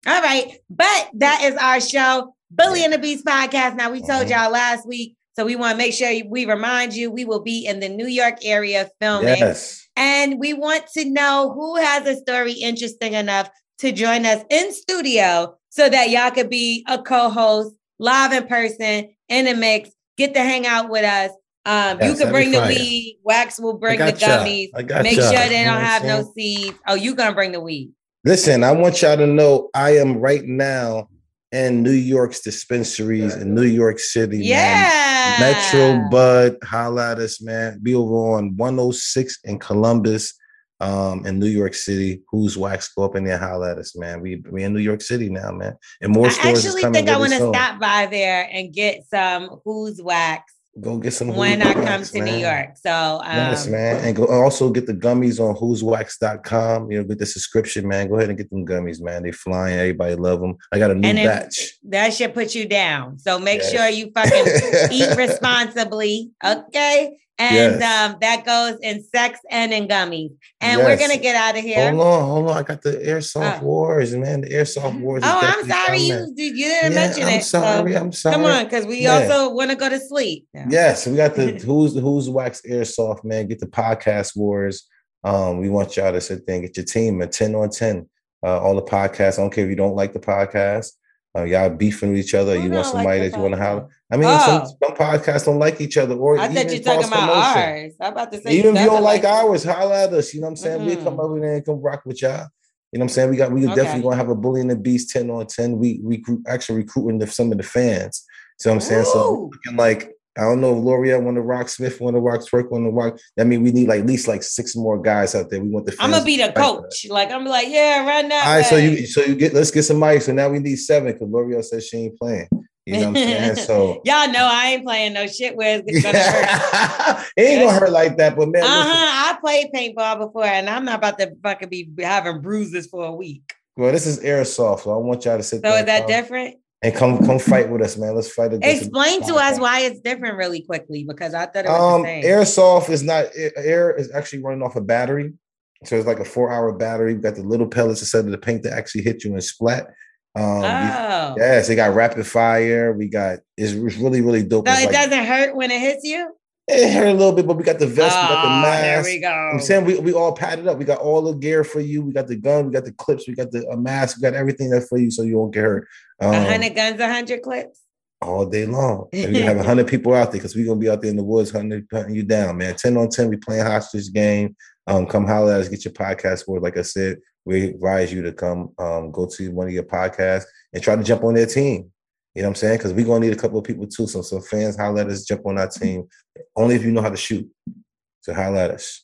Speaker 1: All right. But that is our show, Bully and the Beast podcast. Now, we told
Speaker 2: Mhm.
Speaker 1: y'all last week, so we want to make sure we remind you we will be in the New York area filming.
Speaker 2: Yes.
Speaker 1: And we want to know who has a story interesting enough to join us in studio so that y'all could be a co-host live in person in a mix, get to hang out with us. Um, you
Speaker 2: Yes,
Speaker 1: can bring the
Speaker 2: fire.
Speaker 1: weed. Wax will bring the gummies. Make
Speaker 2: y'all.
Speaker 1: sure they don't have no seeds. Oh, you gonna bring the weed.
Speaker 2: Listen, I want y'all to know I am right now in New York's dispensaries in New York City. man.
Speaker 1: Yeah.
Speaker 2: Metro Bud, holla at us, man. Be over on 106 in Columbus, um, in New York City. Who's wax? Go up in there, holla at us, man. We we in New York City now, man. And more
Speaker 1: I
Speaker 2: stores is
Speaker 1: actually
Speaker 2: coming.
Speaker 1: think I
Speaker 2: really
Speaker 1: want to stop by there and get some who's wax
Speaker 2: Go get some
Speaker 1: when I come to New. York. So um,
Speaker 2: Yes, man. And go also get the gummies on who'swax.com. You know, get the subscription, man. Go ahead and get them gummies, man. They flying. Everybody love them. I got a new batch.
Speaker 1: that should put you down. So make sure you fucking eat responsibly, okay? And
Speaker 2: Yes.
Speaker 1: um, that goes in sex and in gummies. And we're gonna get out of here.
Speaker 2: Hold on, hold on. I got the airsoft
Speaker 1: Oh.
Speaker 2: wars, man. The airsoft wars.
Speaker 1: Oh, I'm sorry you you didn't
Speaker 2: Yeah,
Speaker 1: mention
Speaker 2: I'm
Speaker 1: it. so
Speaker 2: sorry. I'm sorry.
Speaker 1: Come on, because we also want to go to sleep.
Speaker 2: Yes, we got the who's the who's wax airsoft, man. Get the podcast wars. Um, we want y'all to sit there and get your team a 10 on 10. Uh, all the podcasts. I don't care if you don't like the podcast. Uh, y'all beefing with each other. You want
Speaker 1: don't like
Speaker 2: somebody that you want to holler. I mean,
Speaker 1: Oh.
Speaker 2: some, some podcasts don't like each other, or
Speaker 1: I thought
Speaker 2: even
Speaker 1: you talking about ours. I'm about to say
Speaker 2: Even if you don't like
Speaker 1: it.
Speaker 2: ours, holla at us. You know what I'm saying? We
Speaker 1: Mm-mm.
Speaker 2: come over there and come rock with y'all. You know what I'm saying? We got we
Speaker 1: Okay.
Speaker 2: definitely gonna have a bully and the beast 10 on 10. We recruit actually recruiting the, some of the fans. So I'm saying so looking like I don't know if Lorel want to rock Smith, want to rock Twerk, want to rock. I mean, we need like at least like six more guys out there. We want the
Speaker 1: I'm gonna be the
Speaker 2: fight for that.
Speaker 1: coach. Like I'm like, yeah, run that.
Speaker 2: All right, so you so you get let's get some mics. So now we need seven because Lorel says she ain't playing. You know what I'm saying? So
Speaker 1: y'all know I ain't playing no shit where it's gonna hurt.
Speaker 2: it ain't gonna hurt like that, but man,
Speaker 1: Uh
Speaker 2: listen,
Speaker 1: huh. I played paintball before, and I'm not about to fucking be having bruises for a week.
Speaker 2: well, this is airsoft, so I want y'all to sit
Speaker 1: So
Speaker 2: there
Speaker 1: is that different?
Speaker 2: And come come fight with us, man. Let's fight against
Speaker 1: Explain to us why it's different really quickly because I thought it was
Speaker 2: Um,
Speaker 1: the same.
Speaker 2: airsoft is not air is actually running off a battery, so it's like a four hour battery. We got the little pellets instead of the paint that actually hit you and splat. Um,
Speaker 1: oh,
Speaker 2: yes, they got rapid fire. We got it's, it's really really dope.
Speaker 1: so
Speaker 2: It's
Speaker 1: it
Speaker 2: like-
Speaker 1: doesn't hurt when it hits you.
Speaker 2: It hurt a little bit, but we got the vest, we got the
Speaker 1: Oh, there
Speaker 2: mask.
Speaker 1: we go.
Speaker 2: I'm saying we, we all padded up. We got all the gear for you. We got the gun, we got the clips, we got the a mask, we got everything that's for you so you won't get hurt.
Speaker 1: A
Speaker 2: Um,
Speaker 1: hundred guns, a hundred clips.
Speaker 2: all day long. And we have hundred people out there because we're gonna be out there in the woods hunting, hunting you down, man. 10 on 10, we playing hostage game. Um, come holler at us, get your podcast word. Like I said, we advise you to come um go to one of your podcasts and try to jump on their team. You know what I'm saying? Because we're gonna need a couple of people too. So some fans holler at us, jump on our team. Only if you know how to shoot. So holler at us.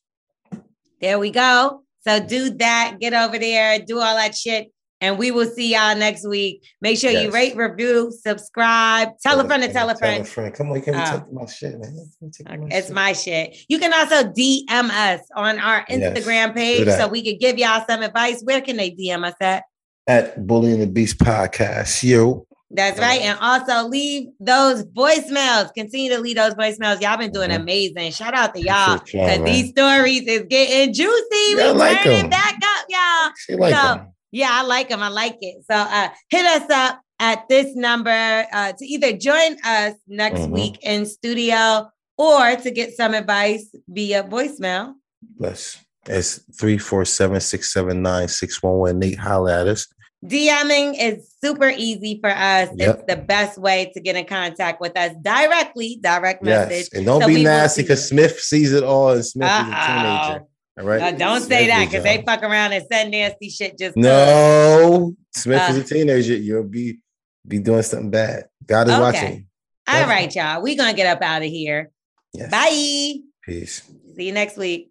Speaker 1: There we go. So do that. Get over there. Do all that shit. And we will see y'all next week. Make sure you rate, review, subscribe, tell a friend to tell a friend.
Speaker 2: Come on, you can't be
Speaker 1: Oh.
Speaker 2: talking about shit, man. My
Speaker 1: It's
Speaker 2: shit.
Speaker 1: my shit. You can also DM us on our Instagram
Speaker 2: do
Speaker 1: page so we can give y'all some advice. Where can they DM us at?
Speaker 2: at Bully and the Beast podcast. Yo.
Speaker 1: That's right. And also leave those voicemails. Continue to leave those voicemails. Y'all been doing
Speaker 2: Mhm.
Speaker 1: amazing. Shout out to y'all. Because these stories is getting juicy.
Speaker 2: Yeah,
Speaker 1: we
Speaker 2: like
Speaker 1: turning back up, y'all.
Speaker 2: She like
Speaker 1: So,
Speaker 2: them.
Speaker 1: Yeah, I like them. I like it. So uh hit us up at this number uh to either join us next
Speaker 2: Mhm.
Speaker 1: week in studio or to get some advice via voicemail.
Speaker 2: Bless. It's 347-679-6118. Holla at us.
Speaker 1: DMing is super easy for us. It's the best way to get in contact with us directly, direct message.
Speaker 2: And don't
Speaker 1: So
Speaker 2: be nasty because. Smith sees it all and Smith is a teenager. All right.
Speaker 1: Uh, don't say that because they fuck around and send nasty shit just
Speaker 2: No, Smith is
Speaker 1: Uh,
Speaker 2: a teenager. You'll be be doing something bad. God is
Speaker 1: Okay.
Speaker 2: watching.
Speaker 1: All right, y'all. We're gonna get up out of here.
Speaker 2: Yes.
Speaker 1: Bye.
Speaker 2: Peace.
Speaker 1: See you next week.